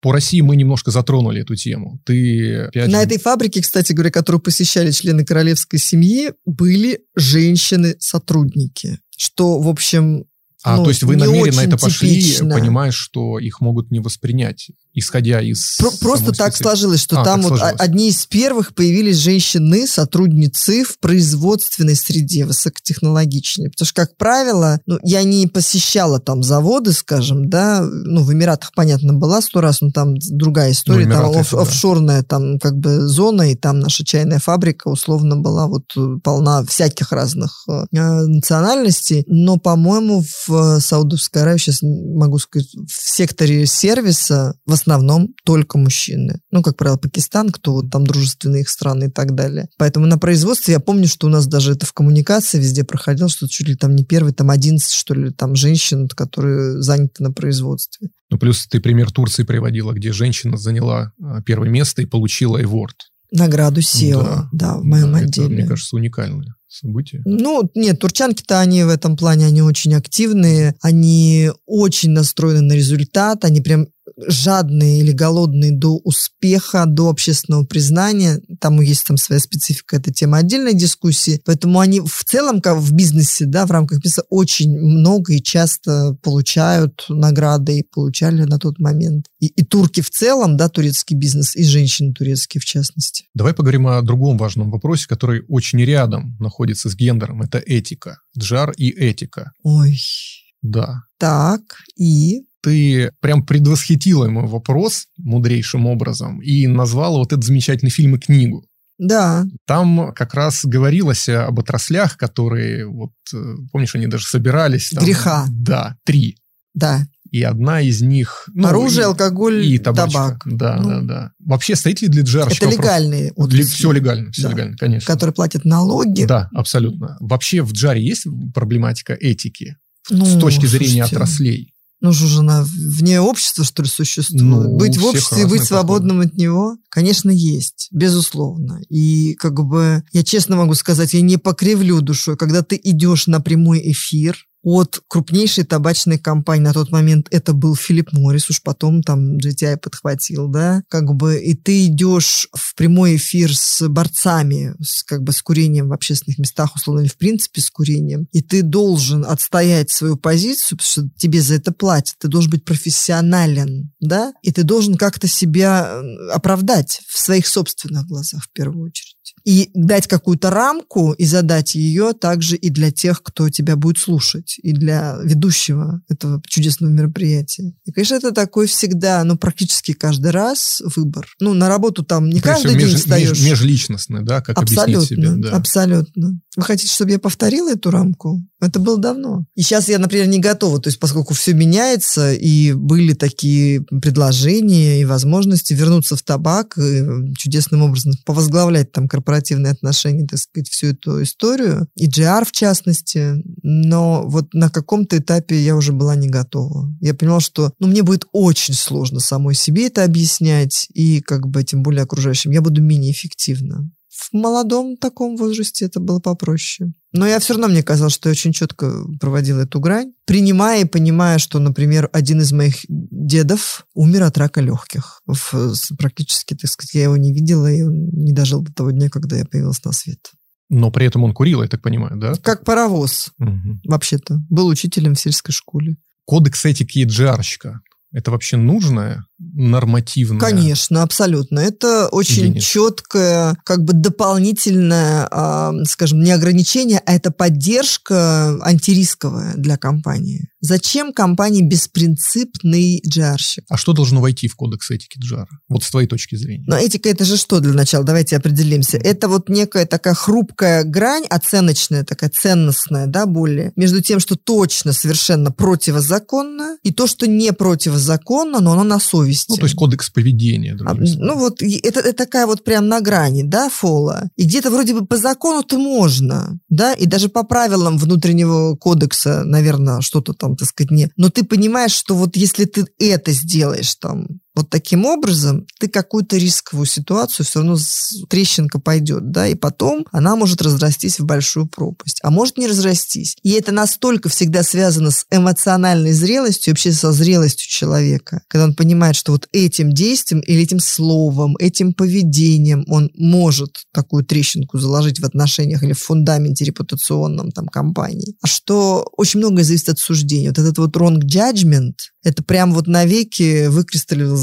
По России мы немножко затронули эту тему. Ты опять На же... этой фабрике, кстати говоря, которую посещали члены королевской семьи, были женщины-сотрудники. Что, в общем, а, ну, то есть вы намеренно это пошли, типично. понимая, что их могут не воспринять исходя из... Про- просто так сложилось, что а, там вот сложилось. одни из первых появились женщины, сотрудницы в производственной среде высокотехнологичной. Потому что, как правило, ну, я не посещала там заводы, скажем, да, ну, в Эмиратах, понятно, была сто раз, но там другая история, ну, там оф- офшорная там как бы зона, и там наша чайная фабрика условно была вот э, полна всяких разных э, национальностей, но, по-моему, в Саудовской Аравии, сейчас могу сказать, в секторе сервиса в основном только мужчины. Ну, как правило, Пакистан, кто вот там дружественные их страны и так далее. Поэтому на производстве я помню, что у нас даже это в коммуникации везде проходило, что чуть ли там не первый, там 11, что ли, там женщин, которые заняты на производстве. Ну, плюс ты пример Турции приводила, где женщина заняла а, первое место и получила эворд. Награду SEO, да, да в моем да, отделе. Это, мне кажется, уникальное событие. Ну, нет, турчанки-то они в этом плане, они очень активные, они очень настроены на результат, они прям жадные или голодные до успеха, до общественного признания. Там есть там своя специфика, это тема отдельной дискуссии. Поэтому они в целом, как в бизнесе, да, в рамках бизнеса очень много и часто получают награды и получали на тот момент. И, и турки в целом, да, турецкий бизнес, и женщины турецкие в частности. Давай поговорим о другом важном вопросе, который очень рядом находится с гендером. Это этика. Джар и этика. Ой. Да. Так, и? Ты прям предвосхитила мой вопрос мудрейшим образом и назвала вот этот замечательный фильм и книгу. Да. Там как раз говорилось об отраслях, которые, вот, э, помнишь, они даже собирались. Там, Греха. Да, три. Да. И одна из них... Ну, Оружие, и, алкоголь, и табачка. табак. Да, ну, да, да. Вообще, стоит ли для джар? Это легальные отрасли. Все легально, все да. легально, конечно. Которые платят налоги. Да, абсолютно. Вообще в джаре есть проблематика этики? Ну, с точки зрения слушайте, отраслей? Ну, же она вне общества, что ли, существует? Ну, быть в обществе и быть свободным от него? Конечно, есть, безусловно. И как бы, я честно могу сказать, я не покривлю душой, когда ты идешь на прямой эфир, от крупнейшей табачной компании. На тот момент это был Филипп Моррис, уж потом там GTI подхватил, да, как бы, и ты идешь в прямой эфир с борцами, с, как бы, с курением в общественных местах, условно, в принципе с курением, и ты должен отстоять свою позицию, потому что тебе за это платят, ты должен быть профессионален, да, и ты должен как-то себя оправдать в своих собственных глазах в первую очередь и дать какую-то рамку и задать ее также и для тех, кто тебя будет слушать, и для ведущего этого чудесного мероприятия. И, конечно, это такой всегда, ну, практически каждый раз выбор. Ну, на работу там не То каждый день меж, встаешь. Меж, межличностный, да, как абсолютно, объяснить себе. Да. Абсолютно. Вы хотите, чтобы я повторила эту рамку? Это было давно. И сейчас я, например, не готова. То есть, поскольку все меняется, и были такие предложения и возможности вернуться в табак, и чудесным образом повозглавлять там корпоративные отношения, так сказать, всю эту историю, и GR в частности. Но вот на каком-то этапе я уже была не готова. Я поняла, что ну, мне будет очень сложно самой себе это объяснять, и как бы тем более окружающим. Я буду менее эффективна. В молодом таком возрасте это было попроще. Но я все равно, мне казалось, что я очень четко проводила эту грань, принимая и понимая, что, например, один из моих дедов умер от рака легких. В, практически, так сказать, я его не видела, и он не дожил до того дня, когда я появилась на свет. Но при этом он курил, я так понимаю, да? Как паровоз, угу. вообще-то. Был учителем в сельской школе. Кодекс этики джарщика – это вообще нужное нормативное. Конечно, абсолютно. Это очень четкое, как бы дополнительное, э, скажем, не ограничение, а это поддержка антирисковая для компании. Зачем компании беспринципный джарщик? А что должно войти в кодекс этики джара? Вот с твоей точки зрения. Но этика это же что для начала? Давайте определимся. Это вот некая такая хрупкая грань, оценочная, такая ценностная, да, более, между тем, что точно совершенно противозаконно, и то, что не противозаконно, но оно на совести. Ну, то есть кодекс поведения. А, ну, вот это, это такая вот прям на грани, да, фола. И где-то вроде бы по закону-то можно, да, и даже по правилам внутреннего кодекса, наверное, что-то там так сказать, нет. Но ты понимаешь, что вот если ты это сделаешь там, вот таким образом ты какую-то рисковую ситуацию все равно трещинка пойдет, да, и потом она может разрастись в большую пропасть, а может не разрастись. И это настолько всегда связано с эмоциональной зрелостью, вообще со зрелостью человека, когда он понимает, что вот этим действием или этим словом, этим поведением он может такую трещинку заложить в отношениях или в фундаменте репутационном там компании. А что очень многое зависит от суждения. Вот этот вот wrong judgment, это прям вот навеки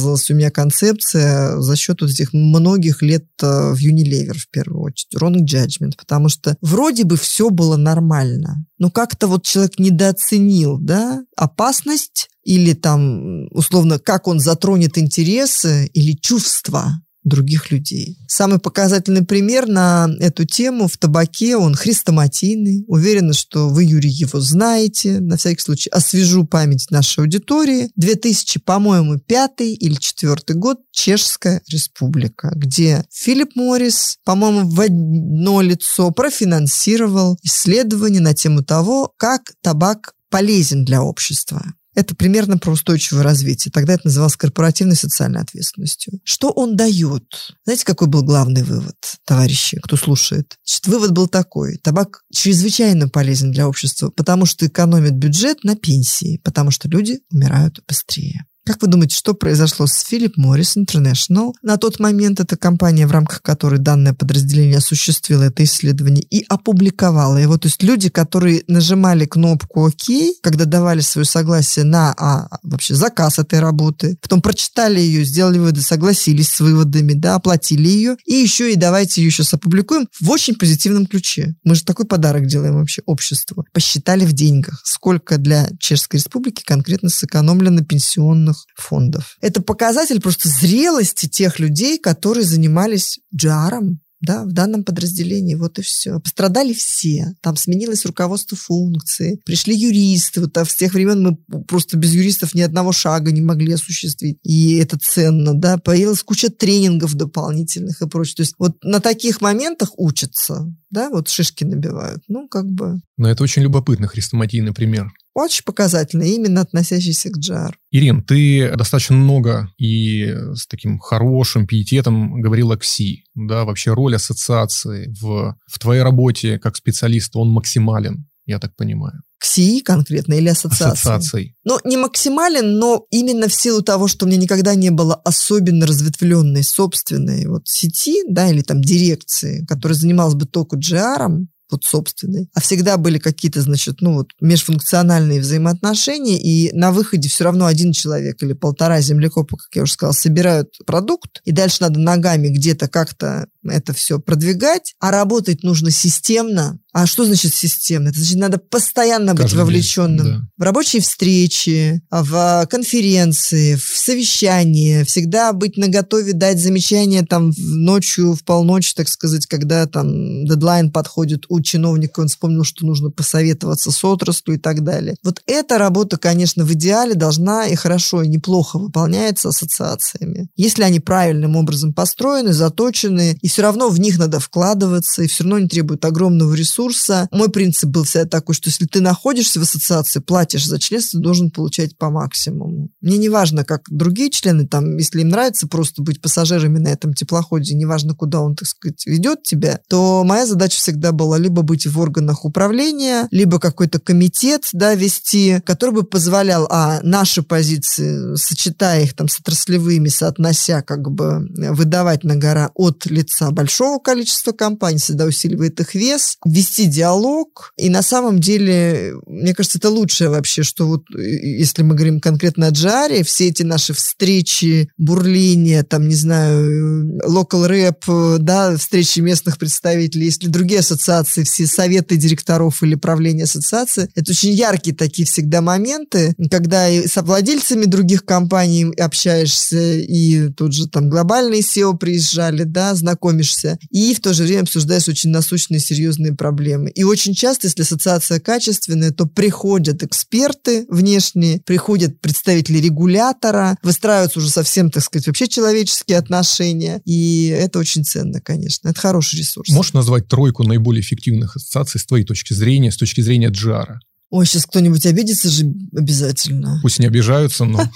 выкристаллизовалась у меня концепция за счет вот этих многих лет э, в Unilever, в первую очередь, wrong judgment, потому что вроде бы все было нормально, но как-то вот человек недооценил, да, опасность или там, условно, как он затронет интересы или чувства других людей. Самый показательный пример на эту тему в табаке, он хрестоматийный. Уверена, что вы, Юрий, его знаете. На всякий случай освежу память нашей аудитории. 2000, по-моему, пятый или четвертый год, Чешская республика, где Филипп Моррис, по-моему, в одно лицо профинансировал исследование на тему того, как табак полезен для общества. Это примерно про устойчивое развитие. Тогда это называлось корпоративной социальной ответственностью. Что он дает? Знаете, какой был главный вывод, товарищи, кто слушает? Значит, вывод был такой. Табак чрезвычайно полезен для общества, потому что экономит бюджет на пенсии, потому что люди умирают быстрее. Как вы думаете, что произошло с Philip Morris International? На тот момент это компания, в рамках которой данное подразделение осуществило это исследование и опубликовало его. То есть люди, которые нажимали кнопку ОК, когда давали свое согласие на а, вообще заказ этой работы, потом прочитали ее, сделали выводы, согласились с выводами, да, оплатили ее, и еще и давайте ее сейчас опубликуем в очень позитивном ключе. Мы же такой подарок делаем вообще обществу. Посчитали в деньгах, сколько для Чешской Республики конкретно сэкономлено пенсионных пенсионных фондов. Это показатель просто зрелости тех людей, которые занимались джаром, да, в данном подразделении, вот и все. Пострадали все. Там сменилось руководство функции, пришли юристы. Вот а с тех времен мы просто без юристов ни одного шага не могли осуществить. И это ценно, да. Появилась куча тренингов дополнительных и прочее. То есть вот на таких моментах учатся, да, вот шишки набивают. Ну, как бы... Но это очень любопытный хрестоматийный пример. Очень показательный, именно относящийся к джар. Ирин, ты достаточно много и с таким хорошим пиететом говорила о КСИ. Да, вообще роль ассоциации в, в твоей работе как специалиста, он максимален, я так понимаю. КСИ конкретно или ассоциации? Ассоциацией. Ну, не максимален, но именно в силу того, что у меня никогда не было особенно разветвленной собственной вот сети, да, или там дирекции, которая занималась бы только GR, вот собственной, а всегда были какие-то, значит, ну вот межфункциональные взаимоотношения, и на выходе все равно один человек или полтора землекопа, как я уже сказала, собирают продукт, и дальше надо ногами где-то как-то это все продвигать, а работать нужно системно. А что значит системно? Это значит, надо постоянно Каждый быть вовлеченным день, да. в рабочие встречи, в конференции, в совещания, всегда быть наготове дать замечания там ночью, в полночь, так сказать, когда там дедлайн подходит у чиновника, он вспомнил, что нужно посоветоваться с отраслью и так далее. Вот эта работа, конечно, в идеале должна и хорошо, и неплохо выполняется ассоциациями. Если они правильным образом построены, заточены, и все равно в них надо вкладываться, и все равно они требуют огромного ресурса. Мой принцип был всегда такой, что если ты находишься в ассоциации, платишь за членство, должен получать по максимуму. Мне не важно, как другие члены, там, если им нравится просто быть пассажирами на этом теплоходе, неважно, куда он, так сказать, ведет тебя, то моя задача всегда была либо быть в органах управления, либо какой-то комитет, да, вести, который бы позволял, а, наши позиции, сочетая их там с отраслевыми, соотнося, как бы, выдавать на гора от лица лица большого количества компаний, всегда усиливает их вес, вести диалог. И на самом деле, мне кажется, это лучшее вообще, что вот если мы говорим конкретно о Джаре, все эти наши встречи, бурления, там, не знаю, local rap, да, встречи местных представителей, если другие ассоциации, все советы директоров или правления ассоциации, это очень яркие такие всегда моменты, когда и с владельцами других компаний общаешься, и тут же там глобальные SEO приезжали, да, знакомишься, и в то же время обсуждаешь очень насущные серьезные проблемы. И очень часто, если ассоциация качественная, то приходят эксперты внешние, приходят представители регулятора, выстраиваются уже совсем, так сказать, вообще человеческие отношения, и это очень ценно, конечно. Это хороший ресурс. Можешь назвать тройку наиболее эффективных ассоциаций с твоей точки зрения, с точки зрения GR? Ой, сейчас кто-нибудь обидится же обязательно. Пусть не обижаются, но...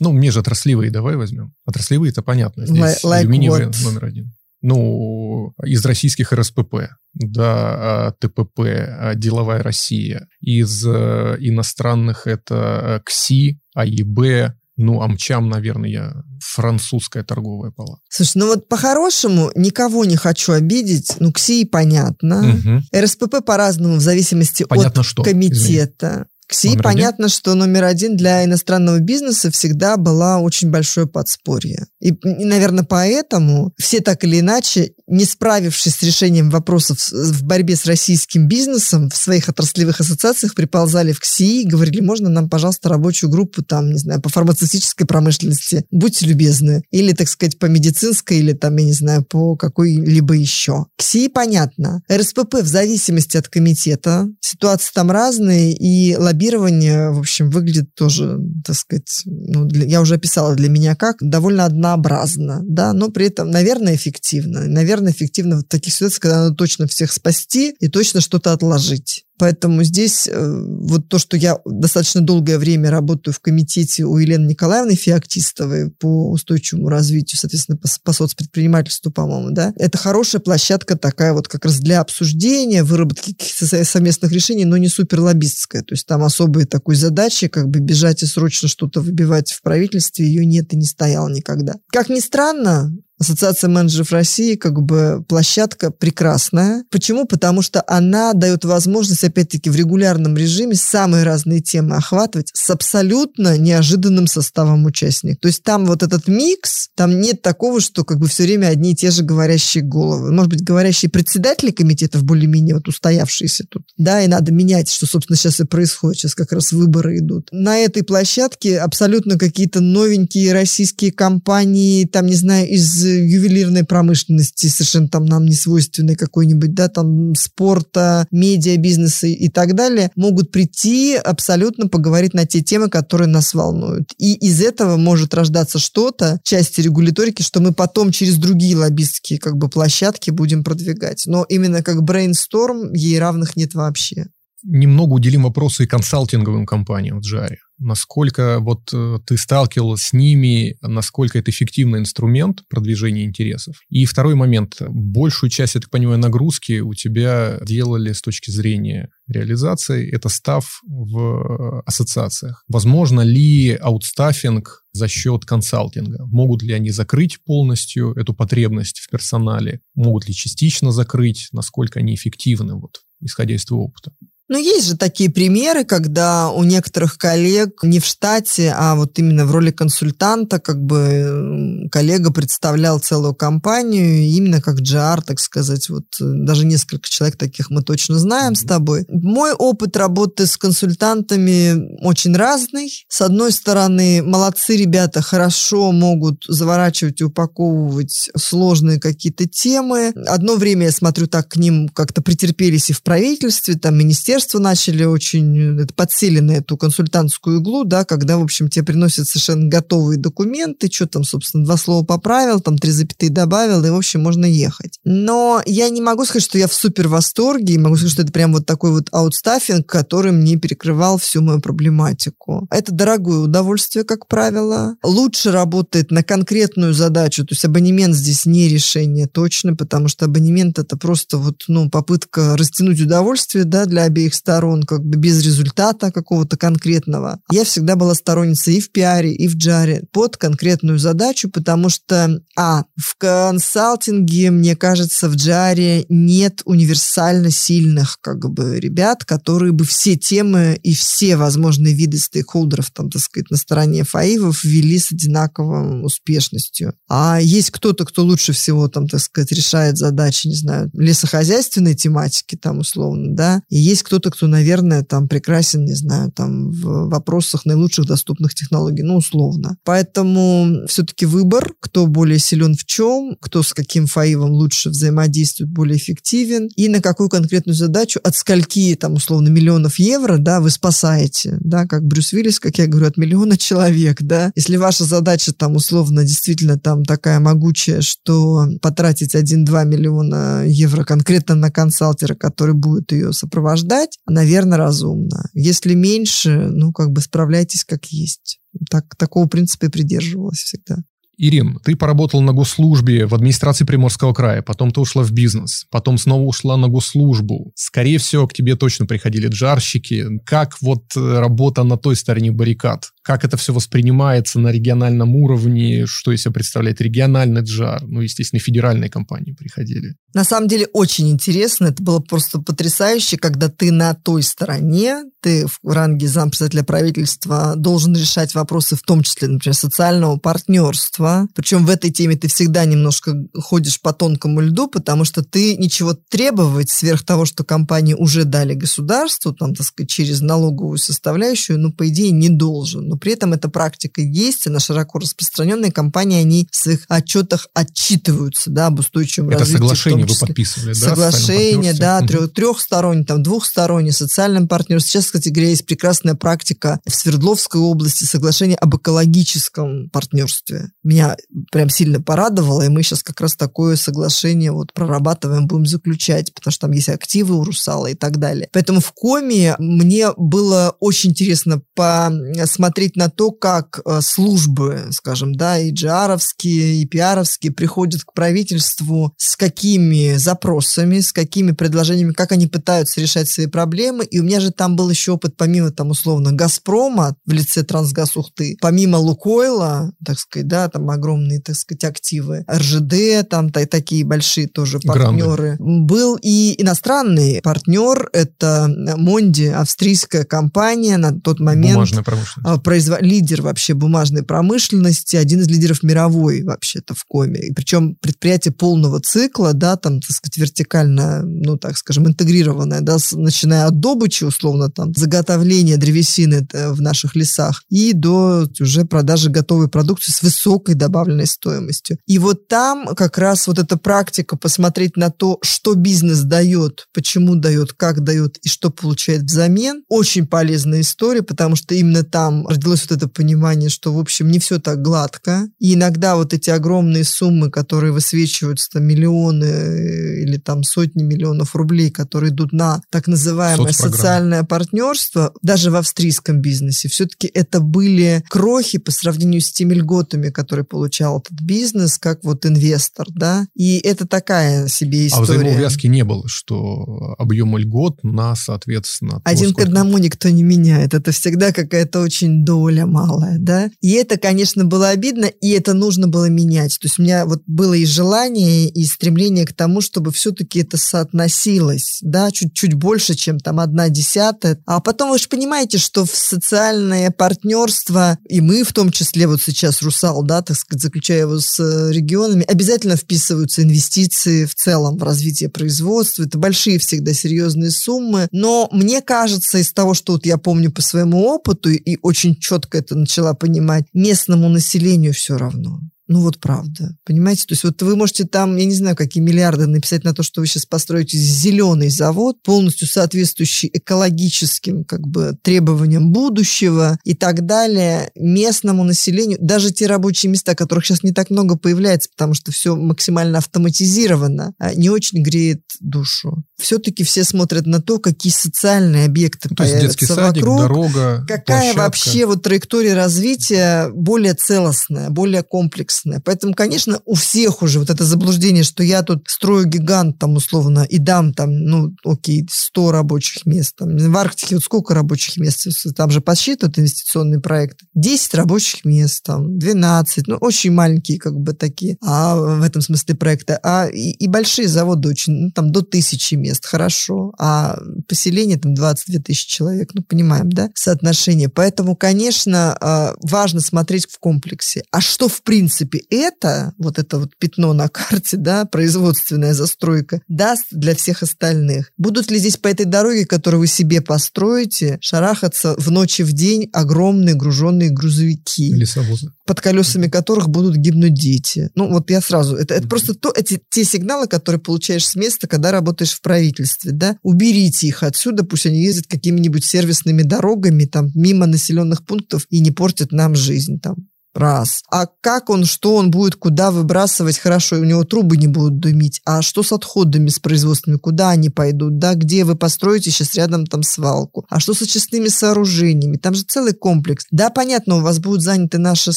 Ну, мне же отраслевые давай возьмем. Отраслевые это понятно. Здесь like алюминиевые номер один. Ну, из российских РСПП, да, а, ТПП, а, Деловая Россия. Из э, иностранных это э, КСИ, АИБ, ну, Амчам, наверное, французская торговая палата. Слушай, ну вот по-хорошему никого не хочу обидеть. Ну, КСИ понятно. Угу. РСПП по-разному в зависимости понятно от что. комитета. Извини. КСИ номер понятно, один? что номер один для иностранного бизнеса всегда была очень большое подспорье. И, и, наверное, поэтому все так или иначе, не справившись с решением вопросов в борьбе с российским бизнесом, в своих отраслевых ассоциациях приползали в КСИ и говорили, можно нам, пожалуйста, рабочую группу там, не знаю, по фармацевтической промышленности, будьте любезны. Или, так сказать, по медицинской, или там, я не знаю, по какой-либо еще. КСИ понятно. РСПП в зависимости от комитета. Ситуации там разные, и лобби лоббирование, в общем, выглядит тоже, так сказать, ну, для, я уже описала для меня как, довольно однообразно, да, но при этом, наверное, эффективно. Наверное, эффективно в таких ситуациях, когда надо точно всех спасти и точно что-то отложить. Поэтому здесь э, вот то, что я достаточно долгое время работаю в комитете у Елены Николаевны Феоктистовой по устойчивому развитию, соответственно, по, по соцпредпринимательству, по-моему, да, это хорошая площадка такая вот как раз для обсуждения, выработки каких-то совместных решений, но не супер лоббистская. То есть там особой такой задачи, как бы бежать и срочно что-то выбивать в правительстве, ее нет и не стояло никогда. Как ни странно, Ассоциация менеджеров России как бы площадка прекрасная. Почему? Потому что она дает возможность, опять-таки, в регулярном режиме самые разные темы охватывать с абсолютно неожиданным составом участников. То есть там вот этот микс, там нет такого, что как бы все время одни и те же говорящие головы. Может быть, говорящие председатели комитетов более-менее вот устоявшиеся тут. Да, и надо менять, что, собственно, сейчас и происходит. Сейчас как раз выборы идут. На этой площадке абсолютно какие-то новенькие российские компании, там, не знаю, из ювелирной промышленности, совершенно там нам не свойственной какой-нибудь, да, там спорта, медиа, бизнеса и так далее, могут прийти абсолютно поговорить на те темы, которые нас волнуют. И из этого может рождаться что-то, части регуляторики, что мы потом через другие лоббистские как бы площадки будем продвигать. Но именно как брейнсторм ей равных нет вообще. Немного уделим вопросу и консалтинговым компаниям в Джаре насколько вот э, ты сталкивалась с ними, насколько это эффективный инструмент продвижения интересов. И второй момент. Большую часть, я так понимаю, нагрузки у тебя делали с точки зрения реализации. Это став в ассоциациях. Возможно ли аутстаффинг за счет консалтинга? Могут ли они закрыть полностью эту потребность в персонале? Могут ли частично закрыть? Насколько они эффективны, вот, исходя из твоего опыта? Ну, есть же такие примеры, когда у некоторых коллег не в штате, а вот именно в роли консультанта, как бы коллега представлял целую компанию, именно как GR, так сказать, вот э, даже несколько человек таких мы точно знаем mm-hmm. с тобой. Мой опыт работы с консультантами очень разный. С одной стороны, молодцы ребята, хорошо могут заворачивать и упаковывать сложные какие-то темы. Одно время я смотрю так к ним как-то претерпелись и в правительстве, там, министерство министерства начали очень это, подсели на эту консультантскую иглу, да, когда, в общем, тебе приносят совершенно готовые документы, что там, собственно, два слова поправил, там три запятые добавил, и, в общем, можно ехать. Но я не могу сказать, что я в супер восторге, могу сказать, что это прям вот такой вот аутстаффинг, который мне перекрывал всю мою проблематику. Это дорогое удовольствие, как правило. Лучше работает на конкретную задачу, то есть абонемент здесь не решение точно, потому что абонемент это просто вот, ну, попытка растянуть удовольствие, да, для обеих обеих сторон, как бы без результата какого-то конкретного. Я всегда была сторонницей и в пиаре, и в джаре под конкретную задачу, потому что, а, в консалтинге, мне кажется, в джаре нет универсально сильных как бы ребят, которые бы все темы и все возможные виды стейкхолдеров, там, так сказать, на стороне фаивов ввели с одинаковой успешностью. А есть кто-то, кто лучше всего, там, так сказать, решает задачи, не знаю, лесохозяйственной тематики, там, условно, да, и есть кто-то, кто, наверное, там, прекрасен, не знаю, там, в вопросах наилучших доступных технологий, ну, условно. Поэтому все-таки выбор, кто более силен в чем, кто с каким фаивом лучше взаимодействует, более эффективен, и на какую конкретную задачу, от скольки, там, условно, миллионов евро, да, вы спасаете, да, как Брюс Уиллис, как я говорю, от миллиона человек, да. Если ваша задача, там, условно, действительно там такая могучая, что потратить 1-2 миллиона евро конкретно на консалтера, который будет ее сопровождать, наверное, разумно. Если меньше, ну, как бы справляйтесь как есть. Так, такого принципа и придерживалась всегда. Ирин, ты поработал на госслужбе в администрации Приморского края, потом ты ушла в бизнес, потом снова ушла на госслужбу. Скорее всего, к тебе точно приходили джарщики. Как вот э, работа на той стороне баррикад? Как это все воспринимается на региональном уровне? Что из себя представляет региональный джар? Ну, естественно, федеральные компании приходили. На самом деле очень интересно. Это было просто потрясающе, когда ты на той стороне, ты в ранге зампредседателя правительства должен решать вопросы, в том числе, например, социального партнерства. Причем в этой теме ты всегда немножко ходишь по тонкому льду, потому что ты ничего требовать сверх того, что компании уже дали государству, там, так сказать, через налоговую составляющую, ну, по идее, не должен. При этом эта практика есть, она широко распространенная, компании, они в своих отчетах отчитываются, да, об устойчивом Это развитии. соглашение вы подписывали, да? Соглашение, да, трех, трехстороннее, там, двухстороннее, социальном партнерстве. Сейчас кстати говоря, есть прекрасная практика в Свердловской области соглашение об экологическом партнерстве. Меня прям сильно порадовало, и мы сейчас как раз такое соглашение вот прорабатываем, будем заключать, потому что там есть активы у Русала и так далее. Поэтому в Коме мне было очень интересно посмотреть на то, как э, службы, скажем, да, и джаровские, и пиаровские приходят к правительству с какими запросами, с какими предложениями, как они пытаются решать свои проблемы. И у меня же там был еще опыт, помимо там условно Газпрома в лице Трансгаз Ухты, помимо Лукойла, так сказать, да, там огромные, так сказать, активы, РЖД, там та, такие большие тоже партнеры. Гранды. Был и иностранный партнер, это Монди, австрийская компания на тот момент. Бумажная промышленность. Произво... Лидер вообще бумажной промышленности, один из лидеров мировой вообще-то в коме. И причем предприятие полного цикла, да, там, так сказать, вертикально, ну, так скажем, интегрированное, да, с, начиная от добычи, условно, там, заготовления древесины э, в наших лесах и до уже продажи готовой продукции с высокой добавленной стоимостью. И вот там как раз вот эта практика посмотреть на то, что бизнес дает, почему дает, как дает и что получает взамен, очень полезная история, потому что именно там родилось вот это понимание, что, в общем, не все так гладко. И иногда вот эти огромные суммы, которые высвечиваются, там, миллионы э, или там сотни миллионов рублей, которые идут на так называемое социальное партнерство, даже в австрийском бизнесе, все-таки это были крохи по сравнению с теми льготами, которые получал этот бизнес, как вот инвестор, да, и это такая себе история. А взаимоувязки не было, что объем льгот на, соответственно... Один сколько... к одному никто не меняет, это всегда какая-то очень доля малая, да, и это, конечно, было обидно, и это нужно было менять, то есть у меня вот было и желание, и стремление к тому, чтобы все-таки это соотносилось, да, чуть-чуть больше, чем там одна десятая, а потом вы же понимаете, что в социальное партнерство, и мы в том числе вот сейчас Русал, да, так сказать, заключая его с э, регионами, обязательно вписываются инвестиции в целом в развитие производства. Это большие всегда серьезные суммы. Но мне кажется, из того, что вот я помню по своему опыту и очень четко это начала понимать, местному населению все равно. Ну вот правда, понимаете? То есть вот вы можете там, я не знаю, какие миллиарды написать на то, что вы сейчас построите зеленый завод, полностью соответствующий экологическим как бы требованиям будущего и так далее, местному населению, даже те рабочие места, которых сейчас не так много появляется, потому что все максимально автоматизировано, а не очень греет душу. Все-таки все смотрят на то, какие социальные объекты ну, то появятся детский садик, вокруг, дорога, какая площадка. вообще вот траектория развития более целостная, более комплексная комплексная. Поэтому, конечно, у всех уже вот это заблуждение, что я тут строю гигант там условно и дам там, ну, окей, 100 рабочих мест. Там, в Арктике вот сколько рабочих мест? Там же подсчитывают инвестиционные проекты. 10 рабочих мест, там, 12, ну, очень маленькие как бы такие, а в этом смысле проекта. А и, и большие заводы очень, ну, там, до тысячи мест, хорошо. А поселение там 22 тысячи человек, ну, понимаем, да, соотношение. Поэтому, конечно, а, важно смотреть в комплексе. А что, в принципе, это, вот это вот пятно на карте, да, производственная застройка, даст для всех остальных? Будут ли здесь по этой дороге, которую вы себе построите, шарахаться в ночи в день огромные груженные грузовики? Лесовозы. Под колесами которых будут гибнуть дети. Ну, вот я сразу... Это, это просто то, эти, те сигналы, которые получаешь с места, когда работаешь в правительстве, да? Уберите их отсюда, пусть они ездят какими-нибудь сервисными дорогами, там, мимо населенных пунктов и не портят нам жизнь там. Раз. А как он, что он будет, куда выбрасывать? Хорошо, у него трубы не будут дымить. А что с отходами, с производственными? Куда они пойдут? Да, где вы построите сейчас рядом там свалку? А что с очистными сооружениями? Там же целый комплекс. Да, понятно, у вас будут заняты наши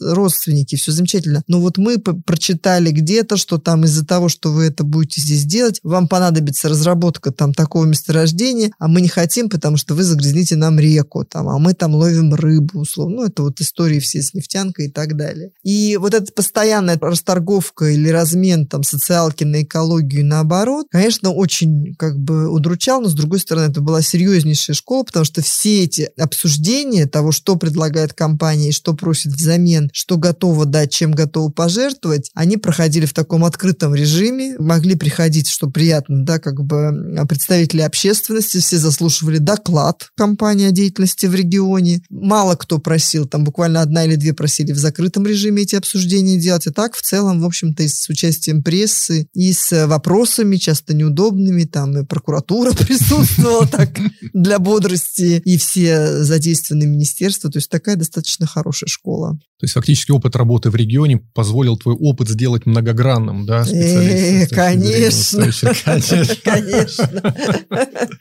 родственники, все замечательно. Но вот мы прочитали где-то, что там из-за того, что вы это будете здесь делать, вам понадобится разработка там такого месторождения, а мы не хотим, потому что вы загрязните нам реку, там, а мы там ловим рыбу, условно. Ну, это вот истории все с нефтянкой так далее. И вот эта постоянная расторговка или размен там социалки на экологию наоборот, конечно, очень как бы удручал, но с другой стороны это была серьезнейшая школа, потому что все эти обсуждения того, что предлагает компания и что просит взамен, что готова дать, чем готова пожертвовать, они проходили в таком открытом режиме, могли приходить, что приятно, да, как бы представители общественности, все заслушивали доклад компании о деятельности в регионе. Мало кто просил, там буквально одна или две просили в закрытом режиме эти обсуждения делать, а так в целом, в общем-то, и с участием прессы, и с вопросами, часто неудобными, там и прокуратура присутствовала так для бодрости, и все задействованные министерства, то есть такая достаточно хорошая школа. То есть фактически опыт работы в регионе позволил твой опыт сделать многогранным, да, э, Конечно, конечно,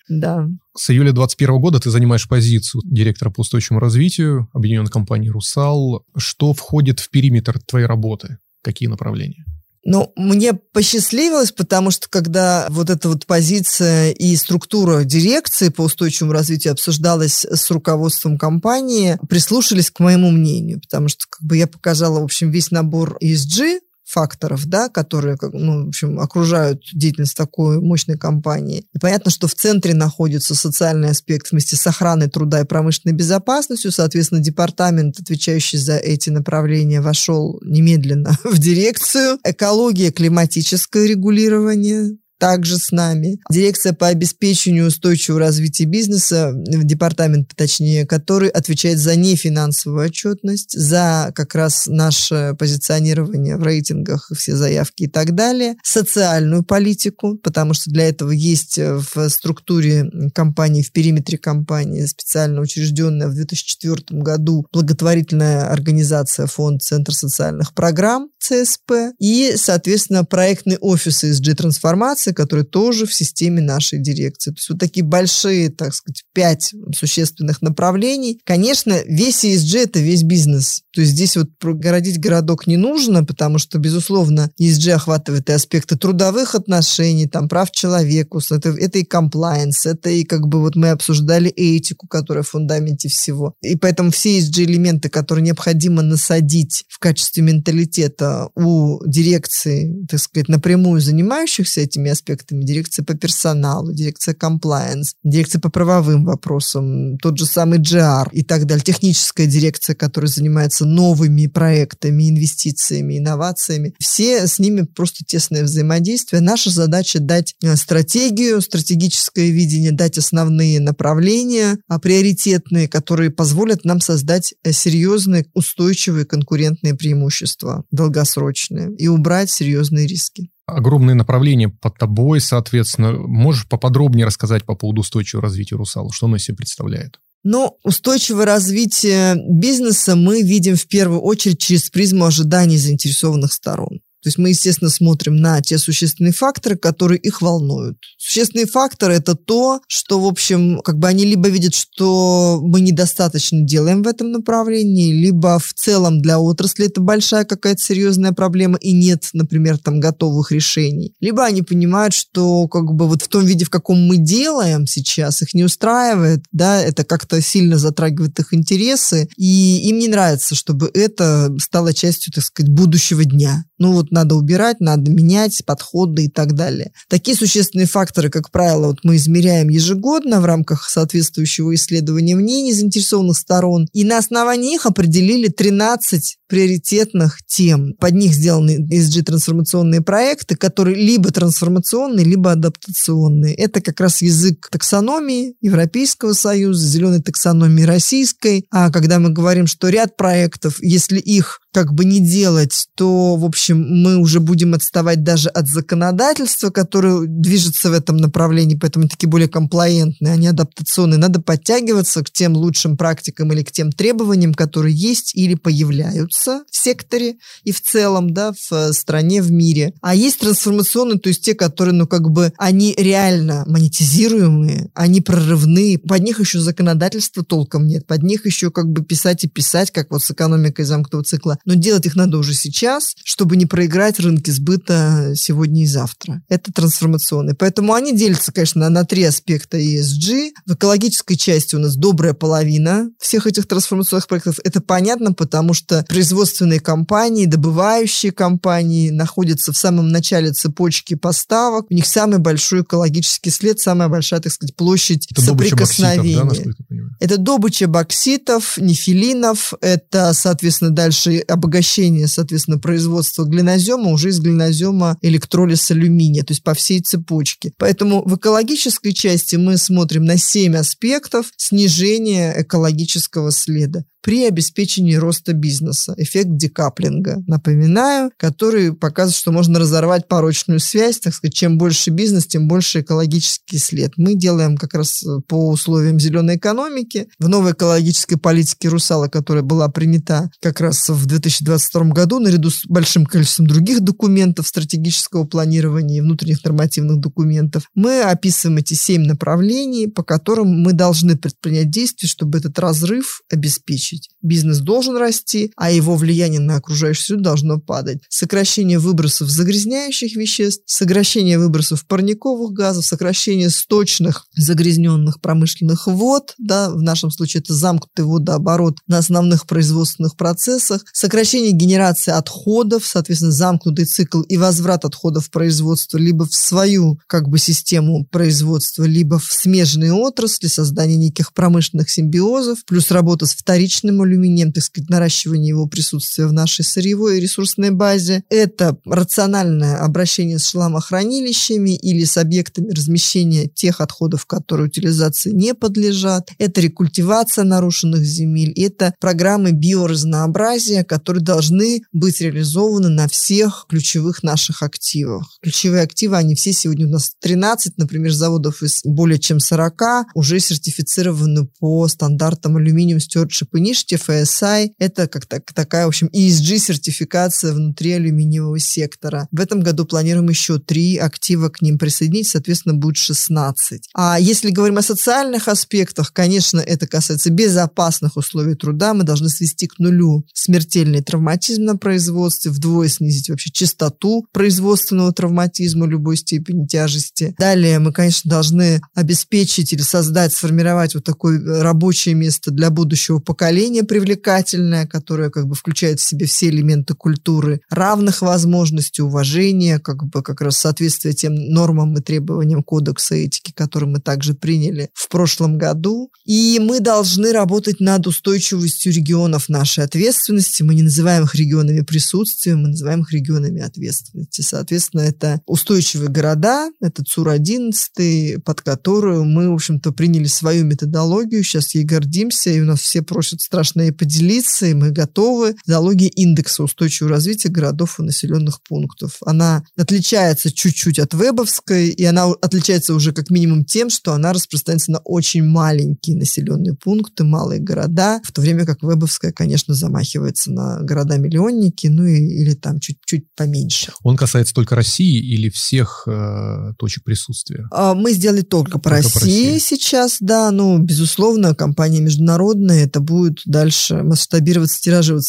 да. С июля 2021 года ты занимаешь позицию директора по устойчивому развитию объединенной компании «Русал». Что входит в периметр твоей работы? Какие направления? Ну, мне посчастливилось, потому что когда вот эта вот позиция и структура дирекции по устойчивому развитию обсуждалась с руководством компании, прислушались к моему мнению, потому что как бы я показала, в общем, весь набор ESG, факторов, да, которые, ну, в общем, окружают деятельность такой мощной компании. И понятно, что в центре находится социальный аспект вместе с охраной труда и промышленной безопасностью. Соответственно, департамент, отвечающий за эти направления, вошел немедленно в дирекцию. Экология, климатическое регулирование, также с нами. Дирекция по обеспечению устойчивого развития бизнеса, департамент, точнее, который отвечает за нефинансовую отчетность, за как раз наше позиционирование в рейтингах, все заявки и так далее, социальную политику, потому что для этого есть в структуре компании, в периметре компании специально учрежденная в 2004 году благотворительная организация Фонд Центр социальных программ ЦСП и, соответственно, проектный офис ESG-трансформации, инвестиции, которые тоже в системе нашей дирекции. То есть вот такие большие, так сказать, пять существенных направлений. Конечно, весь ESG – это весь бизнес. То есть здесь вот прогородить городок не нужно, потому что, безусловно, ESG охватывает и аспекты трудовых отношений, там, прав человека, это, это и комплайенс, это и как бы вот мы обсуждали этику, которая в фундаменте всего. И поэтому все ESG-элементы, которые необходимо насадить в качестве менталитета у дирекции, так сказать, напрямую занимающихся этими аспектами, дирекция по персоналу, дирекция compliance, дирекция по правовым вопросам, тот же самый GR и так далее, техническая дирекция, которая занимается новыми проектами, инвестициями, инновациями. Все с ними просто тесное взаимодействие. Наша задача дать э, стратегию, стратегическое видение, дать основные направления, а приоритетные, которые позволят нам создать э, серьезные, устойчивые конкурентные преимущества, долгосрочные, и убрать серьезные риски огромные направления под тобой, соответственно. Можешь поподробнее рассказать по поводу устойчивого развития «Русала»? Что оно из себя представляет? Но устойчивое развитие бизнеса мы видим в первую очередь через призму ожиданий заинтересованных сторон. То есть мы, естественно, смотрим на те существенные факторы, которые их волнуют. Существенные факторы – это то, что, в общем, как бы они либо видят, что мы недостаточно делаем в этом направлении, либо в целом для отрасли это большая какая-то серьезная проблема и нет, например, там готовых решений. Либо они понимают, что как бы вот в том виде, в каком мы делаем сейчас, их не устраивает, да, это как-то сильно затрагивает их интересы, и им не нравится, чтобы это стало частью, так сказать, будущего дня. Ну вот надо убирать, надо менять подходы и так далее. Такие существенные факторы, как правило, вот мы измеряем ежегодно в рамках соответствующего исследования мнений заинтересованных сторон, и на основании их определили 13 приоритетных тем. Под них сделаны ESG-трансформационные проекты, которые либо трансформационные, либо адаптационные. Это как раз язык таксономии Европейского Союза, зеленой таксономии российской. А когда мы говорим, что ряд проектов, если их как бы не делать, то, в общем, мы уже будем отставать даже от законодательства, которое движется в этом направлении, поэтому такие более комплаентные, они адаптационные. Надо подтягиваться к тем лучшим практикам или к тем требованиям, которые есть или появляются в секторе и в целом, да, в э, стране, в мире. А есть трансформационные, то есть те, которые, ну, как бы, они реально монетизируемые, они прорывные, под них еще законодательства толком нет, под них еще как бы писать и писать, как вот с экономикой замкнутого цикла но делать их надо уже сейчас, чтобы не проиграть рынки сбыта сегодня и завтра. Это трансформационные. Поэтому они делятся, конечно, на три аспекта ESG. В экологической части у нас добрая половина всех этих трансформационных проектов. Это понятно, потому что производственные компании, добывающие компании находятся в самом начале цепочки поставок. У них самый большой экологический след, самая большая, так сказать, площадь это соприкосновения. Бокситов, да, это добыча бокситов, нефилинов, это, соответственно, дальше обогащение, соответственно, производства глинозема уже из глинозема электролиз алюминия, то есть по всей цепочке. Поэтому в экологической части мы смотрим на 7 аспектов снижения экологического следа при обеспечении роста бизнеса. Эффект декаплинга, напоминаю, который показывает, что можно разорвать порочную связь, так сказать, чем больше бизнес, тем больше экологический след. Мы делаем как раз э, по условиям зеленой экономики. В новой экологической политике «Русала», которая была принята как раз в 2022 году, наряду с большим количеством других документов стратегического планирования и внутренних нормативных документов, мы описываем эти семь направлений, по которым мы должны предпринять действия, чтобы этот разрыв обеспечить. Бизнес должен расти, а его влияние на окружающую среду должно падать. Сокращение выбросов загрязняющих веществ, сокращение выбросов парниковых газов, сокращение сточных загрязненных промышленных вод, да, в нашем случае это замкнутый водооборот на основных производственных процессах, сокращение генерации отходов, соответственно, замкнутый цикл и возврат отходов в производство либо в свою как бы систему производства, либо в смежные отрасли, создание неких промышленных симбиозов, плюс работа с вторичным алюминием, так сказать, наращивание его присутствия в нашей сырьевой и ресурсной базе. Это рациональное обращение с шламохранилищами или с объектами размещения тех отходов, которые утилизации не подлежат. Это рекультивация нарушенных земель. Это программы биоразнообразия, которые должны быть реализованы на всех ключевых наших активах. Ключевые активы, они все сегодня у нас 13, например, заводов из более чем 40 уже сертифицированы по стандартам алюминиум stewardship Initiative, ASI. Это как так, такая, в общем, ESG-сертификация внутри алюминиевого сектора. В этом году планируем еще три актива к ним присоединить, соответственно, будет 16. А если говорим о социальных аспектах, конечно, это касается безопасных условий труда. Мы должны свести к нулю смертельный травматизм на производстве, вдвое снизить вообще частоту производственного травматизма любой степени тяжести. Далее мы, конечно, должны обеспечить или создать, сформировать вот такое рабочее место для будущего поколения привлекательное, которое как бы включает в себе все элементы культуры, равных возможностей, уважения, как бы как раз соответствие тем нормам и требованиям кодекса этики, который мы также приняли в прошлом году. И мы должны работать над устойчивостью регионов нашей ответственности. Мы не называем их регионами присутствия, мы называем их регионами ответственности. Соответственно, это устойчивые города, это ЦУР-11, под которую мы, в общем-то, приняли свою методологию, сейчас ей гордимся, и у нас все просят страшно поделиться, и мы готовы основы методологии индекса устойчивого развития городов и населенных пунктов. Она отличается чуть-чуть от вебовской, и она отличается уже как минимум тем, что она распространяется на очень маленькие населенные пункты, малые города, в то время как вебовская, конечно, замахивается на города-миллионники, ну и, или там чуть-чуть поменьше. Он касается только России или всех э, точек присутствия? А, мы сделали только по, только России, по России сейчас, да, ну, безусловно, компания международная, это будет дальше масштабироваться,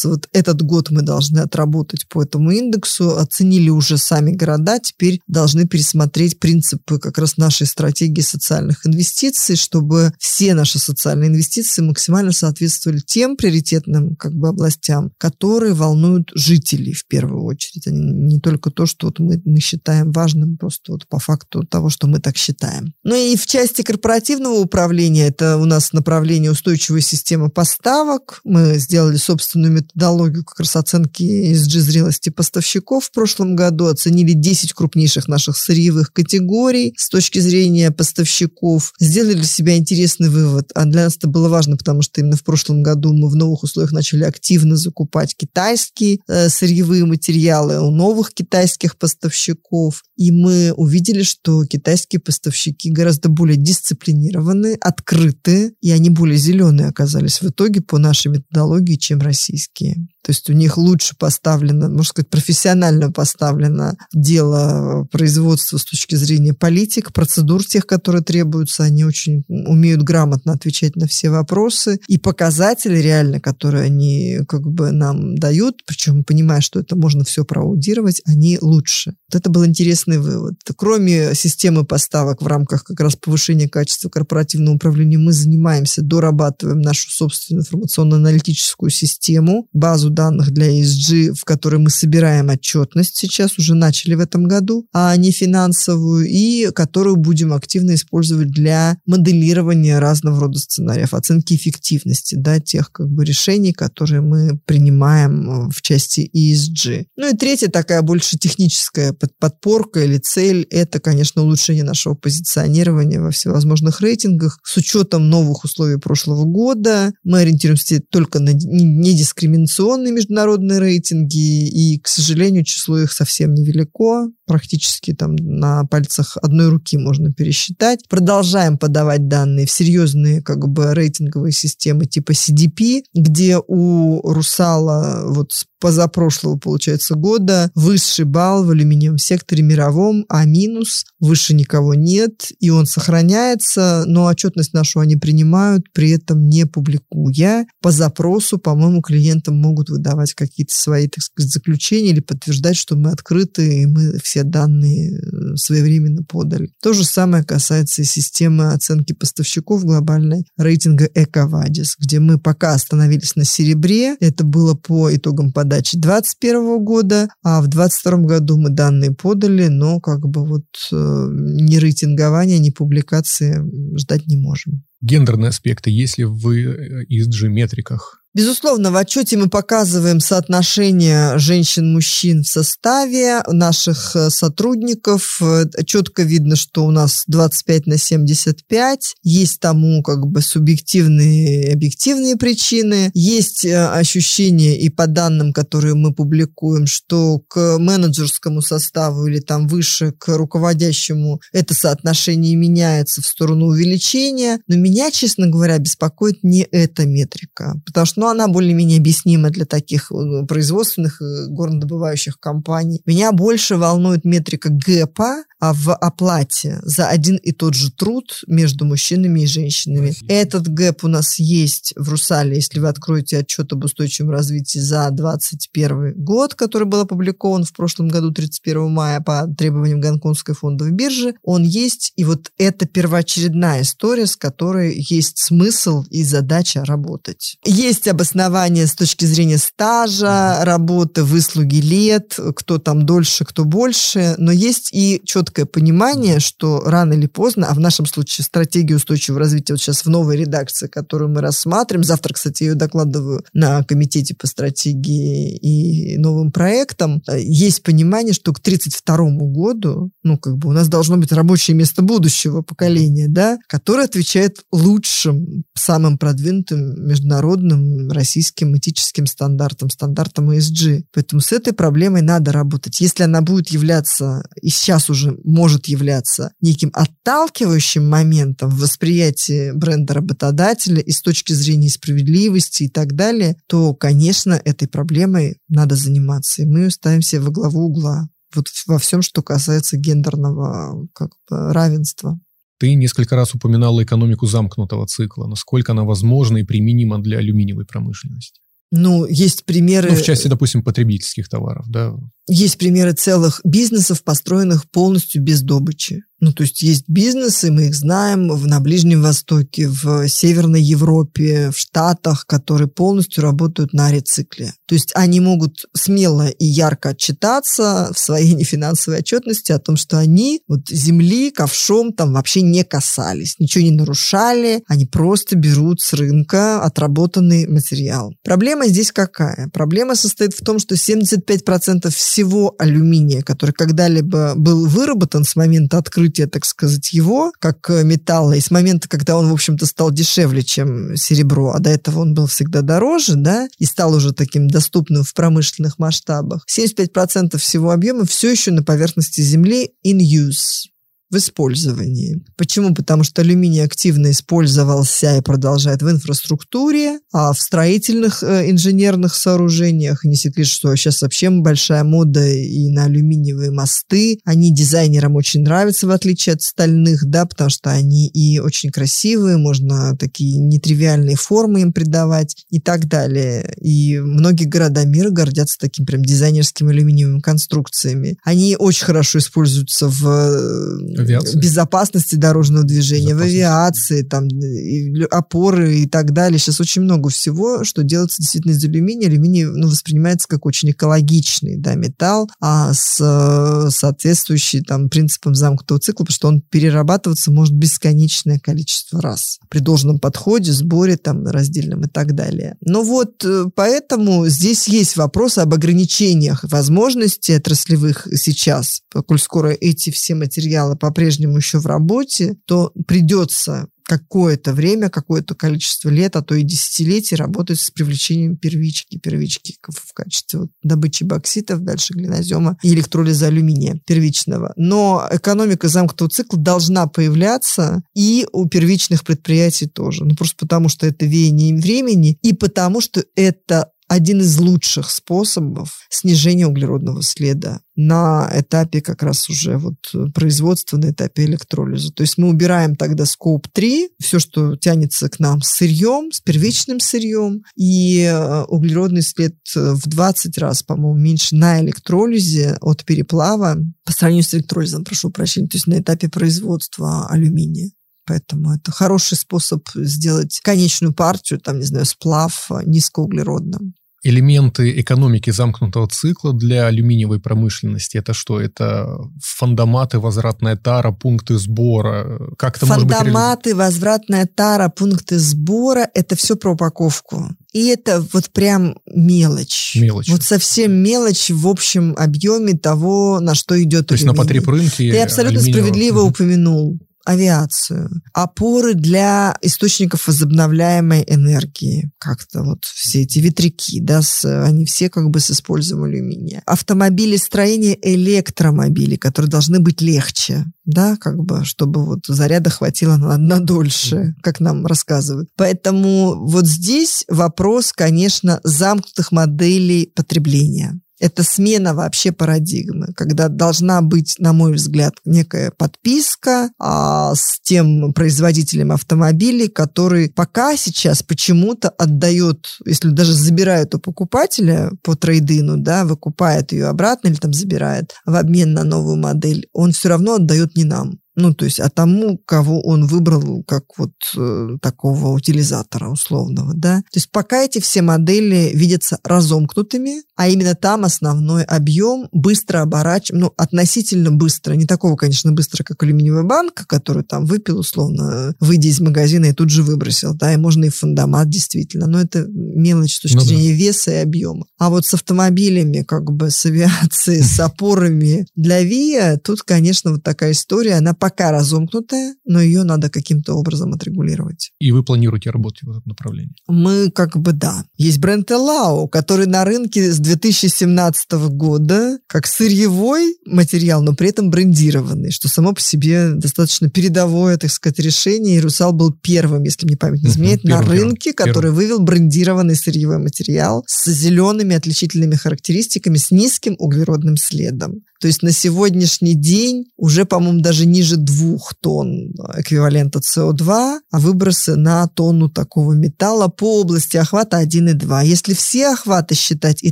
тираживаться. Вот этот год мы должны отработать по этому индексу, оценили уже сами города, теперь должны пересмотреть принципы как раз нашей стратегии социальных инвестиций, чтобы все наши социальные инвестиции максимально соответствовали тем приоритетным как бы областям, которые волнуют жителей в первую очередь, а не только то, что вот мы, мы считаем важным просто вот по факту того, что мы так считаем. Ну и в части корпоративного управления это у нас направление устойчивая система поставок. Мы сделали собственную методологию как раз оценки ESG зрелости поставщиков в прошлом году, оценили 10 крупнейших наших сырьевых категорий с точки зрения поставщиков, сделали для себя интересный вывод. А для нас это было важно, потому что именно в прошлом году мы в новых условиях начали активно закупать китайские э, сырьевые материалы у новых китайских поставщиков. И мы увидели, что китайские поставщики гораздо более дисциплинированы, открыты, и они более зеленые оказались в итоге по нашей методологии, чем российские. такие. То есть у них лучше поставлено, можно сказать, профессионально поставлено дело производства с точки зрения политик, процедур тех, которые требуются. Они очень умеют грамотно отвечать на все вопросы. И показатели реально, которые они как бы нам дают, причем понимая, что это можно все проаудировать, они лучше. Вот это был интересный вывод. Кроме системы поставок в рамках как раз повышения качества корпоративного управления, мы занимаемся, дорабатываем нашу собственную информационно-аналитическую систему, базу данных для ESG, в которой мы собираем отчетность сейчас, уже начали в этом году, а не финансовую, и которую будем активно использовать для моделирования разного рода сценариев, оценки эффективности да, тех как бы, решений, которые мы принимаем э, в части ESG. Ну и третья такая больше техническая подпорка или цель – это, конечно, улучшение нашего позиционирования во всевозможных рейтингах с учетом новых условий прошлого года. Мы ориентируемся только на недискриминационные определенные международные рейтинги, и, к сожалению, число их совсем невелико практически там на пальцах одной руки можно пересчитать. Продолжаем подавать данные в серьезные как бы рейтинговые системы типа CDP, где у Русала вот с позапрошлого, получается, года высший балл в алюминиевом секторе мировом, а минус, выше никого нет, и он сохраняется, но отчетность нашу они принимают, при этом не публикуя. По запросу, по-моему, клиентам могут выдавать какие-то свои, так сказать, заключения или подтверждать, что мы открыты, и мы все данные э, своевременно подали. То же самое касается и системы оценки поставщиков глобальной рейтинга EcoVadis, где мы пока остановились на серебре. Это было по итогам подачи 2021 года, а в 2022 году мы данные подали, но как бы вот э, ни рейтингования, ни публикации ждать не можем. Гендерные аспекты, если в ESG-метриках Безусловно, в отчете мы показываем соотношение женщин-мужчин в составе наших э, сотрудников. Э, четко видно, что у нас 25 на 75. Есть тому как бы субъективные и объективные причины. Есть э, ощущение и по данным, которые мы публикуем, что к менеджерскому составу или там выше к руководящему это соотношение меняется в сторону увеличения. Но меня, честно говоря, беспокоит не эта метрика. Потому что но она более-менее объяснима для таких э, производственных э, горнодобывающих компаний. Меня больше волнует метрика ГЭПа а в оплате за один и тот же труд между мужчинами и женщинами. Спасибо. Этот гэп у нас есть в Русале, если вы откроете отчет об устойчивом развитии за 2021 год, который был опубликован в прошлом году 31 мая по требованиям Гонконгской фондовой биржи, он есть, и вот это первоочередная история, с которой есть смысл и задача работать. Есть обоснование с точки зрения стажа, работы, выслуги лет, кто там дольше, кто больше, но есть и четкое понимание, что рано или поздно, а в нашем случае стратегия устойчивого развития вот сейчас в новой редакции, которую мы рассматриваем, завтра, кстати, я ее докладываю на комитете по стратегии и новым проектам, есть понимание, что к 32 году, ну, как бы у нас должно быть рабочее место будущего поколения, да, которое отвечает лучшим, самым продвинутым международным российским этическим стандартом, стандартом ESG. Поэтому с этой проблемой надо работать. Если она будет являться, и сейчас уже может являться, неким отталкивающим моментом в восприятии бренда работодателя и с точки зрения справедливости и так далее, то, конечно, этой проблемой надо заниматься. И мы ставим себе во главу угла вот во всем, что касается гендерного как бы, равенства. Ты несколько раз упоминала экономику замкнутого цикла. Насколько она возможна и применима для алюминиевой промышленности? Ну, есть примеры... Ну, в части, допустим, потребительских товаров, да? Есть примеры целых бизнесов, построенных полностью без добычи. Ну, то есть есть бизнесы, мы их знаем, в, на Ближнем Востоке, в Северной Европе, в Штатах, которые полностью работают на рецикле. То есть они могут смело и ярко отчитаться в своей нефинансовой отчетности о том, что они вот земли ковшом там вообще не касались, ничего не нарушали, они просто берут с рынка отработанный материал. Проблема здесь какая? Проблема состоит в том, что 75% всего алюминия, который когда-либо был выработан с момента открытия, так сказать, его, как э, металла, и с момента, когда он, в общем-то, стал дешевле, чем серебро, а до этого он был всегда дороже, да, и стал уже таким доступным в промышленных масштабах, 75% всего объема все еще на поверхности Земли in use в использовании. Почему? Потому что алюминий активно использовался и продолжает в инфраструктуре, а в строительных э, инженерных сооружениях. Не секрет, что сейчас вообще большая мода и на алюминиевые мосты. Они дизайнерам очень нравятся, в отличие от стальных, да, потому что они и очень красивые, можно такие нетривиальные формы им придавать и так далее. И многие города мира гордятся таким прям дизайнерскими алюминиевыми конструкциями. Они очень хорошо используются в э, авиации. безопасности дорожного движения, в авиации, там, и опоры и так далее. Сейчас очень много всего, что делается действительно из алюминия. Алюминий ну, воспринимается как очень экологичный да, металл, а с соответствующий там, принципам замкнутого цикла, потому что он перерабатываться может бесконечное количество раз при должном подходе, сборе там, раздельном и так далее. Но вот э, поэтому здесь есть вопрос об ограничениях возможностей отраслевых сейчас, коль скоро эти все материалы по по-прежнему еще в работе, то придется какое-то время, какое-то количество лет, а то и десятилетий работать с привлечением первички, первички в качестве добычи бокситов, дальше глинозема и электролиза алюминия первичного. Но экономика замкнутого цикла должна появляться и у первичных предприятий тоже. Ну, просто потому, что это веяние времени и потому, что это один из лучших способов снижения углеродного следа на этапе как раз уже вот производства, на этапе электролиза. То есть мы убираем тогда скоп 3, все, что тянется к нам с сырьем, с первичным сырьем, и э, углеродный след в 20 раз, по-моему, меньше на электролизе от переплава по сравнению с электролизом, прошу прощения, то есть на этапе производства алюминия. Поэтому это хороший способ сделать конечную партию, там, не знаю, сплав низкоуглеродным элементы экономики замкнутого цикла для алюминиевой промышленности это что? Это фандоматы, возвратная тара, пункты сбора? Как это Фандоматы, может быть возвратная тара, пункты сбора – это все про упаковку. И это вот прям мелочь. Мелочь. Вот совсем мелочь в общем объеме того, на что идет То алюминий. есть на потребрынке Ты абсолютно справедливо угу. упомянул авиацию, опоры для источников возобновляемой энергии, как-то вот все эти ветряки, да, с, они все как бы с использованием алюминия. Автомобили строения электромобили, которые должны быть легче, да, как бы, чтобы вот заряда хватило на, на дольше, как нам рассказывают. Поэтому вот здесь вопрос, конечно, замкнутых моделей потребления. Это смена вообще парадигмы, когда должна быть, на мой взгляд, некая подписка а, с тем производителем автомобилей, который пока сейчас почему-то отдает, если даже забирает у покупателя по трейдину, да, выкупает ее обратно или там забирает в обмен на новую модель, он все равно отдает не нам. Ну, то есть, а тому, кого он выбрал как вот э, такого утилизатора условного, да. То есть, пока эти все модели видятся разомкнутыми, а именно там основной объем быстро оборачиваем, ну, относительно быстро, не такого, конечно, быстро, как алюминиевая банка, которую там выпил условно, выйдя из магазина и тут же выбросил, да, и можно и фундамат действительно, но это мелочь с точки ну, зрения да. веса и объема. А вот с автомобилями, как бы, с авиацией, с опорами для ВИА, тут, конечно, вот такая история, она пока разомкнутая, но ее надо каким-то образом отрегулировать. И вы планируете работать в этом направлении? Мы как бы да. Есть бренд Элау, который на рынке с 2017 года как сырьевой материал, но при этом брендированный, что само по себе достаточно передовое, так сказать, решение. И Русал был первым, если мне память не изменяет, на рынке, который вывел брендированный сырьевой материал с зелеными отличительными характеристиками, с низким углеродным следом. То есть на сегодняшний день уже, по-моему, даже ниже двух тонн эквивалента СО2, а выбросы на тонну такого металла по области охвата 1,2. Если все охваты считать, и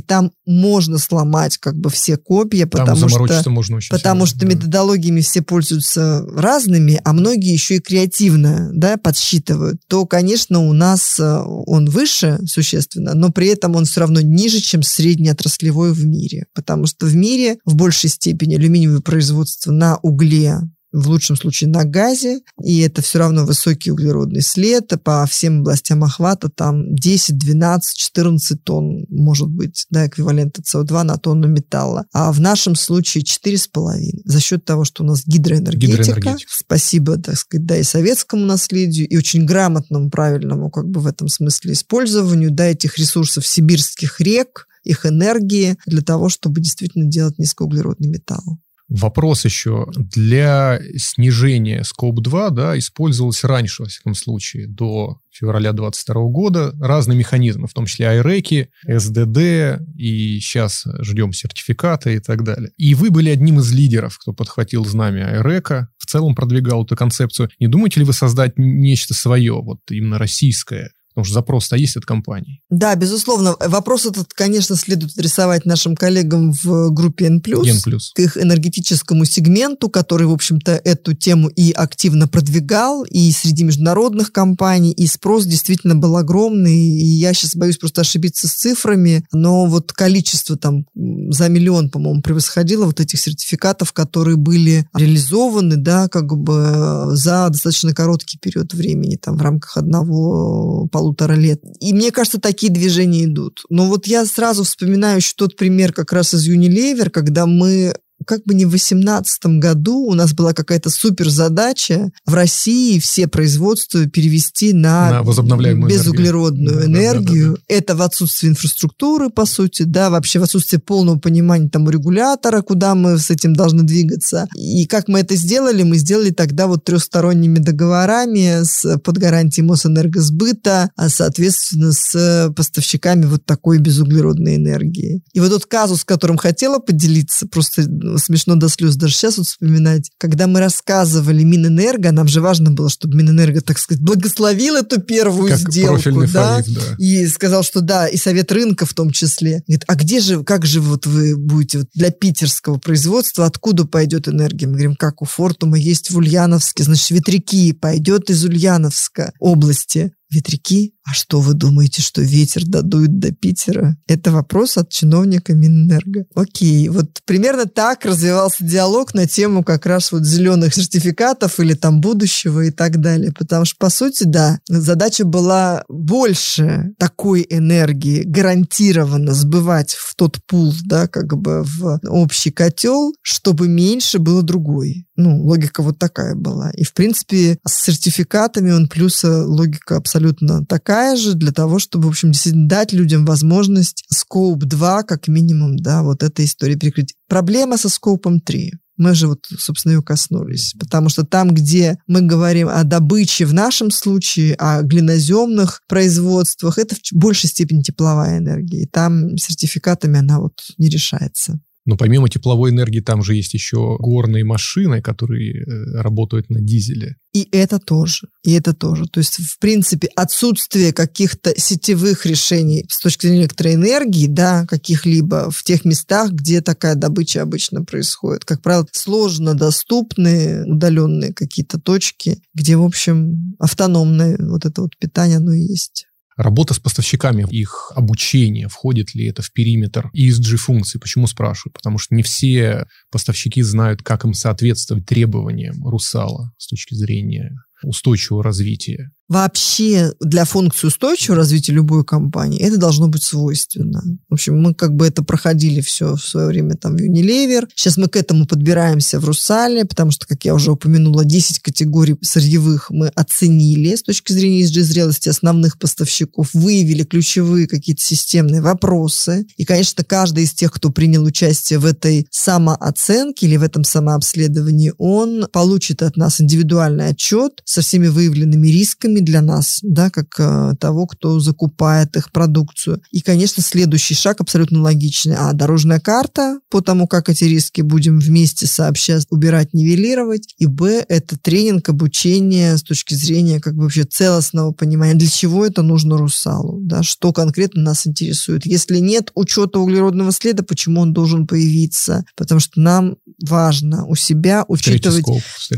там можно сломать как бы все копья, там потому что, можно потому сильно, что да. методологиями все пользуются разными, а многие еще и креативно да, подсчитывают, то, конечно, у нас э, он выше существенно, но при этом он все равно ниже, чем среднеотраслевой в мире. Потому что в мире в большей степени алюминиевое производство на угле, в лучшем случае на газе, и это все равно высокий углеродный след, по всем областям охвата там 10, 12, 14 тонн может быть, да, эквивалента СО2 на тонну металла, а в нашем случае 4,5 за счет того, что у нас гидроэнергетика, гидроэнергетика. спасибо, так сказать, да, и советскому наследию, и очень грамотному, правильному, как бы в этом смысле использованию, да, этих ресурсов сибирских рек, их энергии для того, чтобы действительно делать низкоуглеродный металл. Вопрос еще. Для снижения Scope-2 да, использовался раньше, во всяком случае, до февраля 2022 года разные механизмы, в том числе айреки, СДД, и сейчас ждем сертификата и так далее. И вы были одним из лидеров, кто подхватил знамя айрека, в целом продвигал эту концепцию. Не думаете ли вы создать нечто свое, вот именно российское, Потому что запрос-то есть от компании. Да, безусловно. Вопрос этот, конечно, следует адресовать нашим коллегам в группе N+, N+. к их энергетическому сегменту, который, в общем-то, эту тему и активно продвигал, и среди международных компаний, и спрос действительно был огромный, и я сейчас боюсь просто ошибиться с цифрами, но вот количество там за миллион, по-моему, превосходило вот этих сертификатов, которые были реализованы, да, как бы за достаточно короткий период времени, там, в рамках одного полутора лет. И мне кажется, такие движения идут. Но вот я сразу вспоминаю еще тот пример как раз из Unilever, когда мы как бы не в 2018 году у нас была какая-то супер задача в России все производства перевести на, на возобновляемую безуглеродную энергию. энергию. Да, да, да. Это в отсутствии инфраструктуры, по сути, да, вообще в отсутствии полного понимания там регулятора, куда мы с этим должны двигаться. И как мы это сделали? Мы сделали тогда вот трехсторонними договорами с, под гарантией Мосэнергосбыта, а соответственно с поставщиками вот такой безуглеродной энергии. И вот тот казус, которым хотела поделиться, просто смешно до слез даже сейчас вот вспоминать, когда мы рассказывали Минэнерго, нам же важно было, чтобы Минэнерго, так сказать, благословил эту первую как сделку, да? Фариф, да, и сказал, что да, и Совет рынка в том числе. Говорит, а где же, как же вот вы будете вот для питерского производства, откуда пойдет энергия? Мы говорим, как у Фортума есть в Ульяновске, значит, ветряки пойдет из Ульяновска области. Ветряки? А что вы думаете, что ветер додует до Питера? Это вопрос от чиновника Минэнерго. Окей, вот примерно так развивался диалог на тему как раз вот зеленых сертификатов или там будущего и так далее. Потому что, по сути, да, задача была больше такой энергии гарантированно сбывать в тот пул, да, как бы в общий котел, чтобы меньше было другой. Ну, логика вот такая была. И, в принципе, с сертификатами он плюса логика абсолютно такая же для того, чтобы, в общем, действительно дать людям возможность Scope 2, как минимум, да, вот этой истории перекрыть. Проблема со Scope 3. Мы же вот, собственно, ее коснулись. Потому что там, где мы говорим о добыче в нашем случае, о глиноземных производствах, это в большей степени тепловая энергия. И там сертификатами она вот не решается. Но помимо тепловой энергии там же есть еще горные машины, которые э, работают на дизеле. И это тоже. И это тоже. То есть, в принципе, отсутствие каких-то сетевых решений с точки зрения электроэнергии, да, каких-либо в тех местах, где такая добыча обычно происходит. Как правило, сложно доступные, удаленные какие-то точки, где, в общем, автономное вот это вот питание, оно есть. Работа с поставщиками, их обучение, входит ли это в периметр ESG-функций. Почему спрашиваю? Потому что не все поставщики знают, как им соответствовать требованиям Русала с точки зрения устойчивого развития. Вообще для функции устойчивого развития любой компании это должно быть свойственно. В общем, мы как бы это проходили все в свое время там в Unilever. Сейчас мы к этому подбираемся в Русале, потому что, как я уже упомянула, 10 категорий сырьевых мы оценили с точки зрения ESG зрелости основных поставщиков, выявили ключевые какие-то системные вопросы. И, конечно, каждый из тех, кто принял участие в этой самооценке или в этом самообследовании, он получит от нас индивидуальный отчет со всеми выявленными рисками для нас, да, как э, того, кто закупает их продукцию. И, конечно, следующий шаг абсолютно логичный. А, дорожная карта по тому, как эти риски будем вместе сообща убирать, нивелировать. И, б, это тренинг, обучение с точки зрения как бы вообще целостного понимания, для чего это нужно Русалу, да, что конкретно нас интересует. Если нет учета углеродного следа, почему он должен появиться? Потому что нам важно у себя учитывать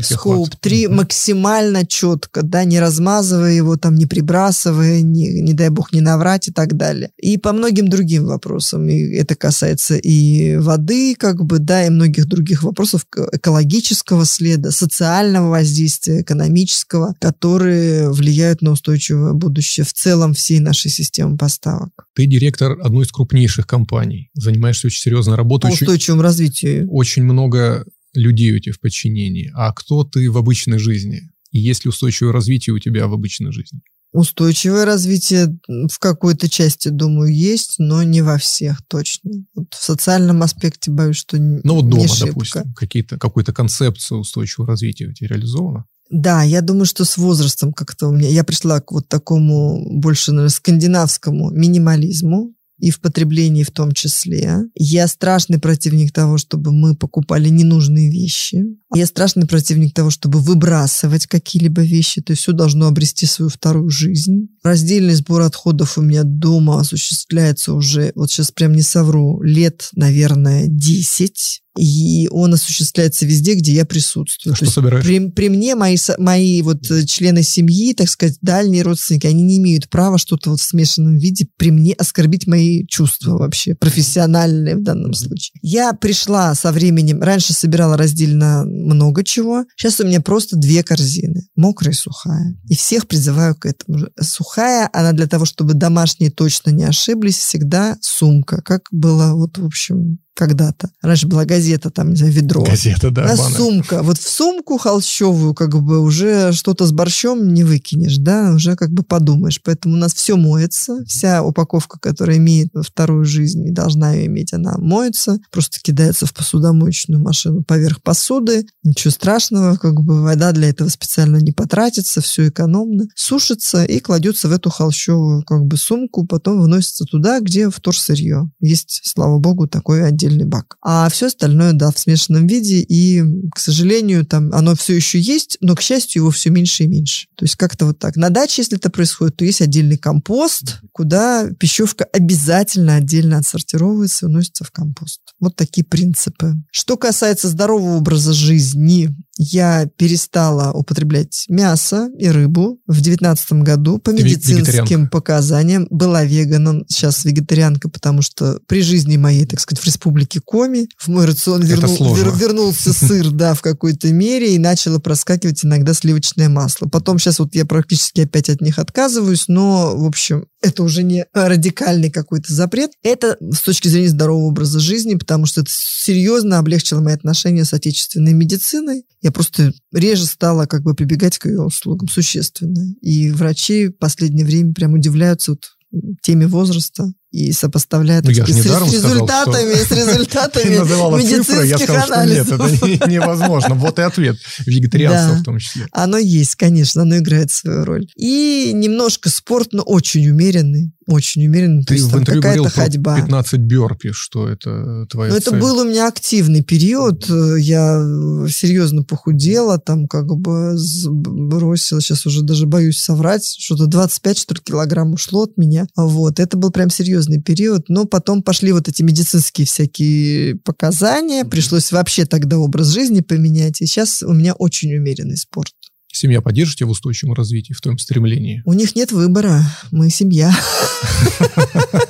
скоп 3 максимально четко, да, не размазывая его, там, не прибрасывая, не, не дай бог не наврать и так далее. И по многим другим вопросам. И это касается и воды, как бы, да, и многих других вопросов экологического следа, социального воздействия, экономического, которые влияют на устойчивое будущее в целом всей нашей системы поставок. Ты директор одной из крупнейших компаний, занимаешься очень серьезной работой. По устойчивому очень, развитию. Очень много людей у тебя в подчинении. А кто ты в обычной жизни? И есть ли устойчивое развитие у тебя в обычной жизни? Устойчивое развитие в какой-то части, думаю, есть, но не во всех точно. Вот в социальном аспекте боюсь, что Ну вот дома, не шибко. допустим, какие-то, какую-то концепцию устойчивого развития у тебя реализована? Да, я думаю, что с возрастом как-то у меня... Я пришла к вот такому больше, наверное, скандинавскому минимализму и в потреблении в том числе. Я страшный противник того, чтобы мы покупали ненужные вещи. Я страшный противник того, чтобы выбрасывать какие-либо вещи. То есть все должно обрести свою вторую жизнь. Раздельный сбор отходов у меня дома осуществляется уже, вот сейчас прям не совру, лет, наверное, 10 и он осуществляется везде, где я присутствую. А что собираешь? При, при мне мои, мои вот э, члены семьи, так сказать, дальние родственники, они не имеют права что-то вот в смешанном виде при мне оскорбить мои чувства вообще, профессиональные в данном случае. Я пришла со временем, раньше собирала раздельно много чего, сейчас у меня просто две корзины, мокрая и сухая. И всех призываю к этому. Сухая, она для того, чтобы домашние точно не ошиблись, всегда сумка, как было вот, в общем, когда-то. Раньше была газета, там, не знаю, ведро. Газета, да. А сумка. Вот в сумку холщовую как бы уже что-то с борщом не выкинешь, да, уже как бы подумаешь. Поэтому у нас все моется. Вся упаковка, которая имеет вторую жизнь и должна ее иметь, она моется. Просто кидается в посудомоечную машину поверх посуды. Ничего страшного, как бы вода для этого специально не потратится, все экономно. Сушится и кладется в эту холщовую как бы сумку, потом выносится туда, где вторсырье. Есть, слава богу, такой отдел отдельный бак. А все остальное, да, в смешанном виде. И, к сожалению, там оно все еще есть, но, к счастью, его все меньше и меньше. То есть как-то вот так. На даче, если это происходит, то есть отдельный компост, куда пищевка обязательно отдельно отсортировывается и уносится в компост. Вот такие принципы. Что касается здорового образа жизни, я перестала употреблять мясо и рыбу в девятнадцатом году по медицинским показаниям. Была веганом, сейчас вегетарианка, потому что при жизни моей, так сказать, в республике Коми в мой рацион вернул, вер, вернулся сыр, да, в какой-то мере, и начало проскакивать иногда сливочное масло. Потом сейчас вот я практически опять от них отказываюсь, но, в общем, это уже не радикальный какой-то запрет. Это с точки зрения здорового образа жизни, потому что это серьезно облегчило мои отношения с отечественной медициной. Я просто реже стала как бы прибегать к ее услугам существенно. И врачи в последнее время прям удивляются вот теме возраста и сопоставляя ну, я с, с результатами, сказал, с результатами медицинских цифры, я сказал, анализов. Что нет, это невозможно. Вот и ответ. Вегетарианство да, в том числе. Оно есть, конечно, оно играет свою роль. И немножко спорт, но очень умеренный. Очень умеренный. Ты в интервью говорил ходьба. про 15 бёрпи, что это твоя Ну, это был у меня активный период. Я серьезно похудела, там как бы бросила, сейчас уже даже боюсь соврать, что-то 25, что ли, килограмм ушло от меня. Вот, это был прям серьезный серьезный период, но потом пошли вот эти медицинские всякие показания, пришлось вообще тогда образ жизни поменять, и сейчас у меня очень умеренный спорт. Семья поддержит тебя в устойчивом развитии, в твоем стремлении? У них нет выбора. Мы семья.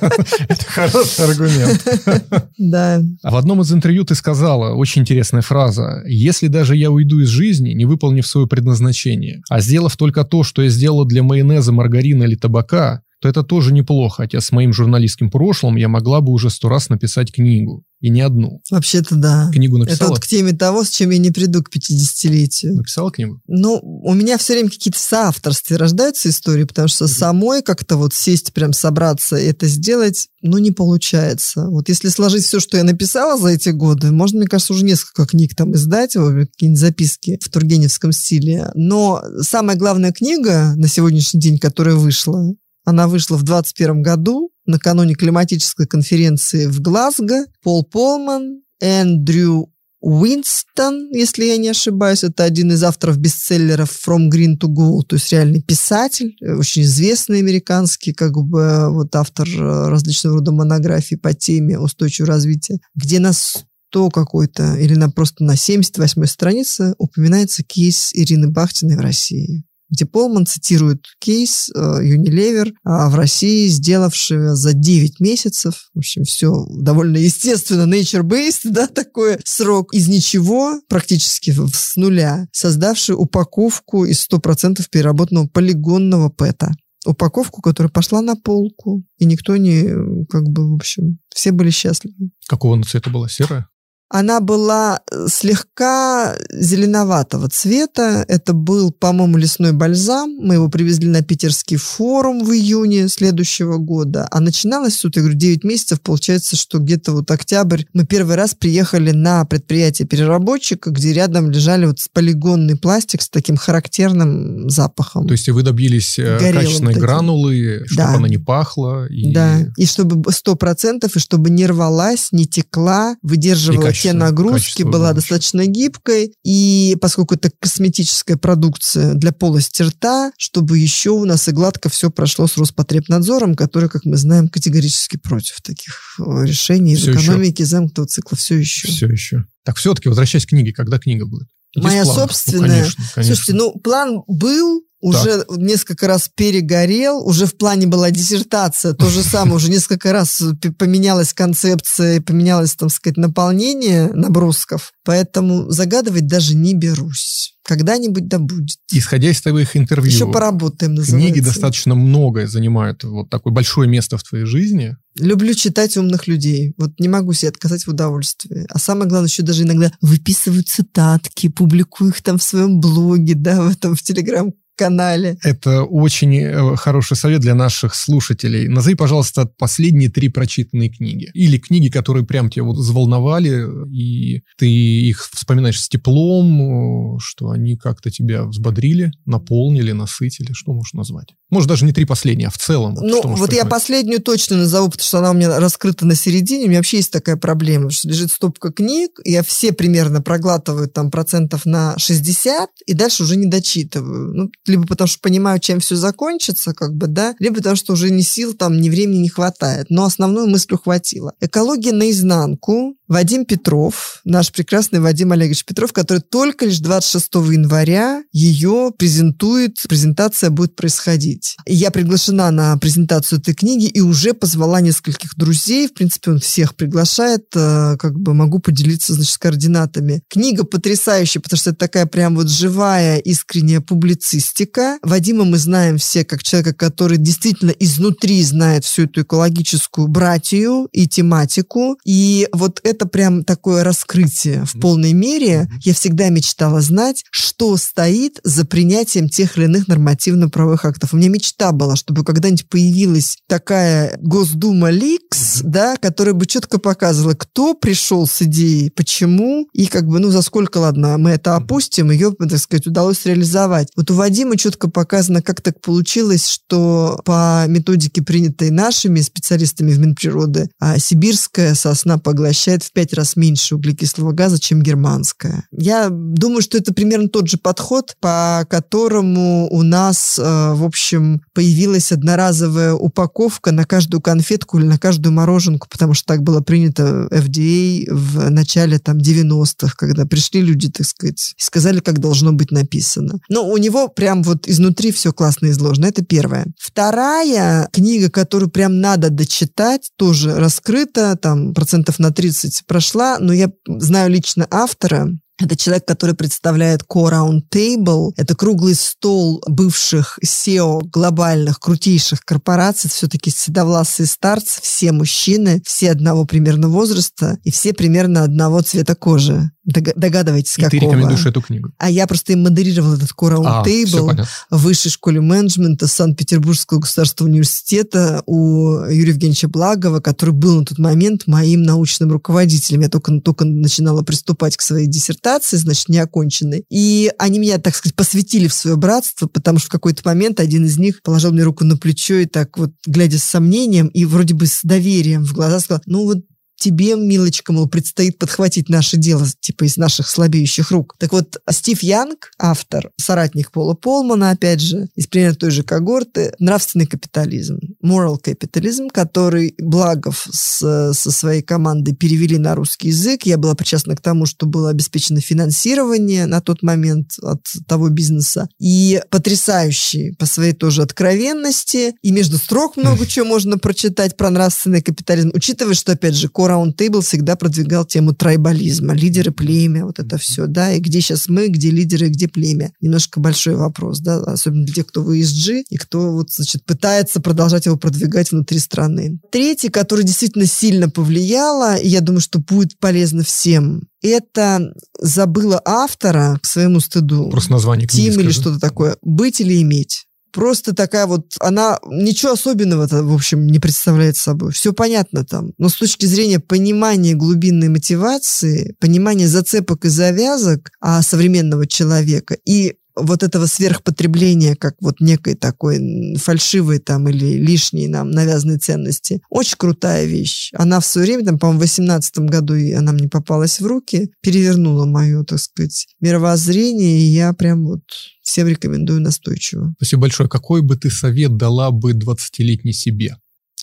Это хороший аргумент. Да. А в одном из интервью ты сказала, очень интересная фраза, «Если даже я уйду из жизни, не выполнив свое предназначение, а сделав только то, что я сделала для майонеза, маргарина или табака, то это тоже неплохо, хотя с моим журналистским прошлым я могла бы уже сто раз написать книгу. И не одну. Вообще-то да. Книгу написала? Это вот к теме того, с чем я не приду к 50-летию. Написала книгу? Ну, у меня все время какие-то соавторстве рождаются истории, потому что самой как-то вот сесть, прям собраться и это сделать, ну, не получается. Вот если сложить все, что я написала за эти годы, можно, мне кажется, уже несколько книг там издать, какие-нибудь записки в тургеневском стиле. Но самая главная книга на сегодняшний день, которая вышла, она вышла в 2021 году, накануне климатической конференции в Глазго. Пол Полман, Эндрю Уинстон, если я не ошибаюсь, это один из авторов бестселлеров From Green to Gold, то есть реальный писатель, очень известный американский, как бы вот автор э, различного рода монографий по теме устойчивого развития, где на 100 какой-то или на просто на 78 странице упоминается кейс Ирины Бахтиной в России где Полман цитирует кейс э, Unilever а в России, сделавшего за 9 месяцев, в общем, все довольно естественно, nature-based, да, такой срок, из ничего, практически с нуля, создавший упаковку из 100% переработанного полигонного ПЭТа упаковку, которая пошла на полку, и никто не, как бы, в общем, все были счастливы. Какого цвета была? Серая? Она была э, слегка зеленоватого цвета. Это был, по-моему, лесной бальзам. Мы его привезли на питерский форум в июне следующего года. А начиналось тут, я говорю, 9 месяцев. Получается, что где-то вот октябрь мы первый раз приехали на предприятие переработчика, где рядом лежали вот полигонный пластик с таким характерным запахом. То есть вы добились э, Горелым качественной таким. гранулы, чтобы да. она не пахла. И... Да, и чтобы 100%, и чтобы не рвалась, не текла, выдерживала те нагрузки, была достаточно гибкой. И поскольку это косметическая продукция для полости рта, чтобы еще у нас и гладко все прошло с Роспотребнадзором, который, как мы знаем, категорически против таких э, решений все в экономике еще. замкнутого цикла все еще. Все еще. Так все-таки, возвращаясь к книге, когда книга будет? Есть Моя план? собственная. Ну, конечно, конечно. Слушайте, ну план был, уже так. несколько раз перегорел, уже в плане была диссертация, то же самое, уже несколько раз поменялась концепция, поменялось, там сказать, наполнение набросков, поэтому загадывать даже не берусь. Когда-нибудь да будет. Исходя из твоих интервью. Еще поработаем, называется. Книги достаточно многое занимают вот такое большое место в твоей жизни. Люблю читать умных людей. Вот не могу себе отказать в удовольствии. А самое главное, еще даже иногда выписываю цитатки, публикую их там в своем блоге, да, в этом, в Телеграм канале. Это очень э, хороший совет для наших слушателей. Назови, пожалуйста, последние три прочитанные книги. Или книги, которые прям тебя вот заволновали, и ты их вспоминаешь с теплом, что они как-то тебя взбодрили, наполнили, насытили. Что можешь назвать? Может, даже не три последние, а в целом. Вот, ну, вот я последнюю точно назову, потому что она у меня раскрыта на середине. У меня вообще есть такая проблема, что лежит стопка книг, я все примерно проглатываю там процентов на 60, и дальше уже не дочитываю. Ну, либо потому что понимаю, чем все закончится, как бы, да, либо потому что уже ни сил там, ни времени не хватает. Но основную мысль хватило. Экология наизнанку. Вадим Петров, наш прекрасный Вадим Олегович Петров, который только лишь 26 января ее презентует, презентация будет происходить. Я приглашена на презентацию этой книги и уже позвала нескольких друзей, в принципе, он всех приглашает, э, как бы могу поделиться, значит, координатами. Книга потрясающая, потому что это такая прям вот живая, искренняя публицистика. Вадима мы знаем все как человека, который действительно изнутри знает всю эту экологическую братью и тематику. И вот это прям такое раскрытие в полной мере. Я всегда мечтала знать, что стоит за принятием тех или иных нормативно-правовых актов. У меня мечта была, чтобы когда-нибудь появилась такая Госдума Ликс, да, которая бы четко показывала, кто пришел с идеей, почему, и как бы, ну, за сколько, ладно, мы это опустим, ее, так сказать, удалось реализовать. Вот у Вадима четко показано, как так получилось, что по методике, принятой нашими специалистами в Минприроды, а сибирская сосна поглощает в пять раз меньше углекислого газа, чем германская. Я думаю, что это примерно тот же подход, по которому у нас, э, в общем, появилась одноразовая упаковка на каждую конфетку или на каждую мороженку, потому что так было принято FDA в начале там 90-х, когда пришли люди, так сказать, и сказали, как должно быть написано. Но у него прям вот изнутри все классно изложено. Это первое. Вторая книга, которую прям надо дочитать, тоже раскрыта, там процентов на 30 прошла, но я знаю лично автора, это человек, который представляет Core Round. Это круглый стол бывших SEO глобальных, крутейших корпораций. Все-таки седовласые старцы, все мужчины, все одного примерно возраста и все примерно одного цвета кожи. Догадываетесь, и какого. ты рекомендуешь эту книгу. А я просто им модерировал этот Round а, в Высшей школе менеджмента Санкт-Петербургского государственного университета у Юрия Евгеньевича Благова, который был на тот момент моим научным руководителем. Я только, только начинала приступать к своей диссертации, значит, неоконченной. И они меня, так сказать, посвятили в свое братство, потому что в какой-то момент один из них положил мне руку на плечо и так вот, глядя с сомнением и вроде бы с доверием в глаза, сказал, ну вот тебе, милочка, мол, предстоит подхватить наше дело, типа из наших слабеющих рук. Так вот, Стив Янг, автор, соратник Пола Полмана, опять же, из примерно той же когорты, нравственный капитализм, moral capitalism, который Благов с, со своей командой перевели на русский язык. Я была причастна к тому, что было обеспечено финансирование на тот момент от того бизнеса. И потрясающий по своей тоже откровенности. И между строк много чего можно прочитать про нравственный капитализм, учитывая, что, опять же, Roundtable всегда продвигал тему трайбализма, лидеры племя, вот это все, да, и где сейчас мы, где лидеры, где племя. Немножко большой вопрос, да, особенно для тех, кто в ESG и кто вот, значит, пытается продолжать его продвигать внутри страны. Третий, который действительно сильно повлияло, и я думаю, что будет полезно всем, это забыла автора к своему стыду. Просто название книги Тим или что-то такое. «Быть или иметь» просто такая вот, она ничего особенного, в общем, не представляет собой. Все понятно там. Но с точки зрения понимания глубинной мотивации, понимания зацепок и завязок а современного человека и вот этого сверхпотребления, как вот некой такой фальшивой там или лишней нам навязанной ценности. Очень крутая вещь. Она в свое время, там, по-моему, в 18 году и она мне попалась в руки, перевернула мое, так сказать, мировоззрение, и я прям вот всем рекомендую настойчиво. Спасибо большое. Какой бы ты совет дала бы 20-летней себе?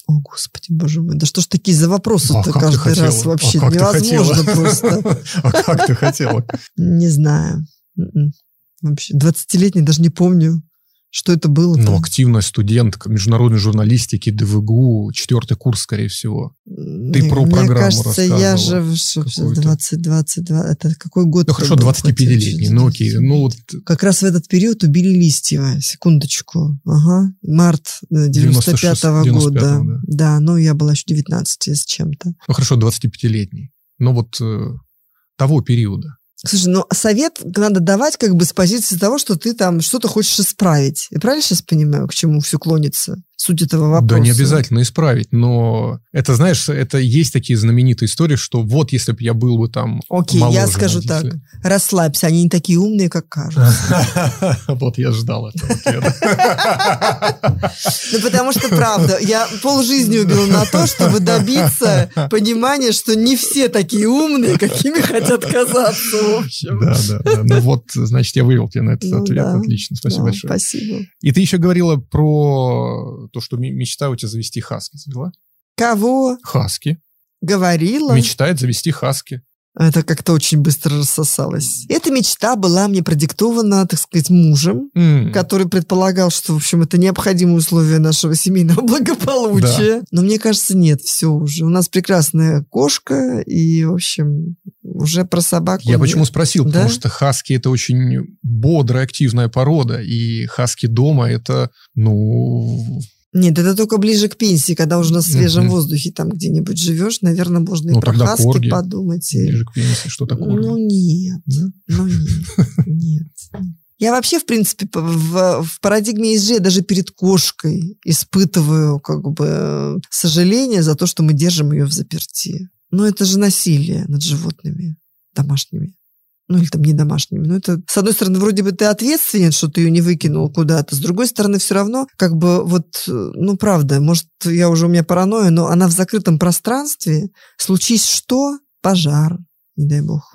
О, Господи, боже мой, да что ж такие за вопросы-то а каждый раз вообще а невозможно просто. А как ты хотела? Не знаю. Вообще. 20-летний, даже не помню, что это было. Ну, активная студентка международной журналистики ДВГУ, четвертый курс, скорее всего. Ты мне, про программу кажется, я же 20, 22, это какой год? Ну, хорошо, 25-летний, ну окей. Ну, вот... Как раз в этот период убили Листьева, секундочку. Ага, март 95-го года. Да. да, ну, я была еще 19 с чем-то. Ну, хорошо, 25-летний. Но вот э, того периода. Слушай, ну совет надо давать как бы с позиции того, что ты там что-то хочешь исправить. Я правильно сейчас понимаю, к чему все клонится? Суть этого вопроса. Да, не обязательно исправить, но это, знаешь, это есть такие знаменитые истории, что вот если бы я был бы там Окей, моложе, я скажу так, расслабься, они не такие умные, как кажутся. Вот я ждал этого Ну, потому что, правда, я полжизни убил на то, чтобы добиться понимания, что не все такие умные, какими хотят казаться, в общем. Да, да, да. Ну вот, значит, я вывел тебя на этот ну ответ. Отлично, спасибо большое. Спасибо. И ты еще говорила про то, что мечта у тебя завести хаски. Завела? Кого? Хаски. Говорила. Мечтает завести хаски. Это как-то очень быстро рассосалось. Эта мечта была мне продиктована, так сказать, мужем, mm. который предполагал, что, в общем, это необходимые условия нашего семейного благополучия. Да. Но мне кажется, нет, все уже. У нас прекрасная кошка, и, в общем, уже про собаку. Я почему спросил, да? потому что хаски это очень бодрая, активная порода, и хаски дома это, ну, нет, это только ближе к пенсии, когда уже на свежем mm-hmm. воздухе там где-нибь живешь, наверное, можно ну, и про хаски корги. подумать. Ближе к пенсии, что такое? Ну нет, да? ну нет, нет. Я вообще, в принципе, в, в парадигме ESG даже перед кошкой испытываю как бы сожаление за то, что мы держим ее в заперти. Но это же насилие над животными домашними ну или там не домашними. Ну это, с одной стороны, вроде бы ты ответственен, что ты ее не выкинул куда-то, с другой стороны, все равно, как бы вот, ну правда, может, я уже у меня паранойя, но она в закрытом пространстве, случись что, пожар, не дай бог.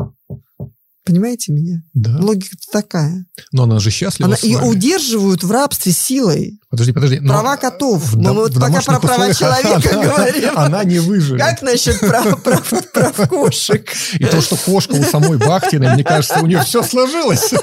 Понимаете меня? Да. Логика такая. Но она же счастлива Она, ее удерживают в рабстве силой. Подожди, подожди. но Права котов. в Мы дом- вот пока про права человека она- говорим. Она не выживет. Как насчет прав, прав, прав кошек? И то, что кошка у самой Бахтиной, мне кажется, у нее все сложилось.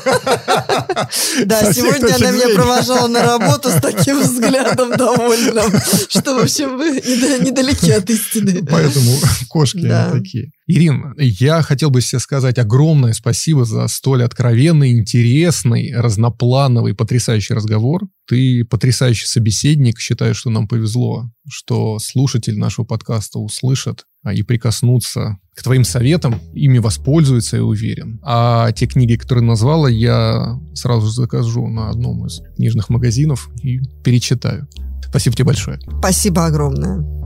Да, сегодня она меня провожала на работу с таким взглядом довольным, что, в общем, вы неда- недалеки от истины. Поэтому кошки они такие. Ирин, я хотел бы себе сказать огромное спасибо за столь откровенный, интересный, разноплановый, потрясающий разговор. Ты потрясающий собеседник. Считаю, что нам повезло, что слушатель нашего подкаста услышит а, и прикоснутся к твоим советам, ими воспользуется, я уверен. А те книги, которые назвала, я сразу закажу на одном из книжных магазинов и перечитаю. Спасибо тебе большое. Спасибо огромное.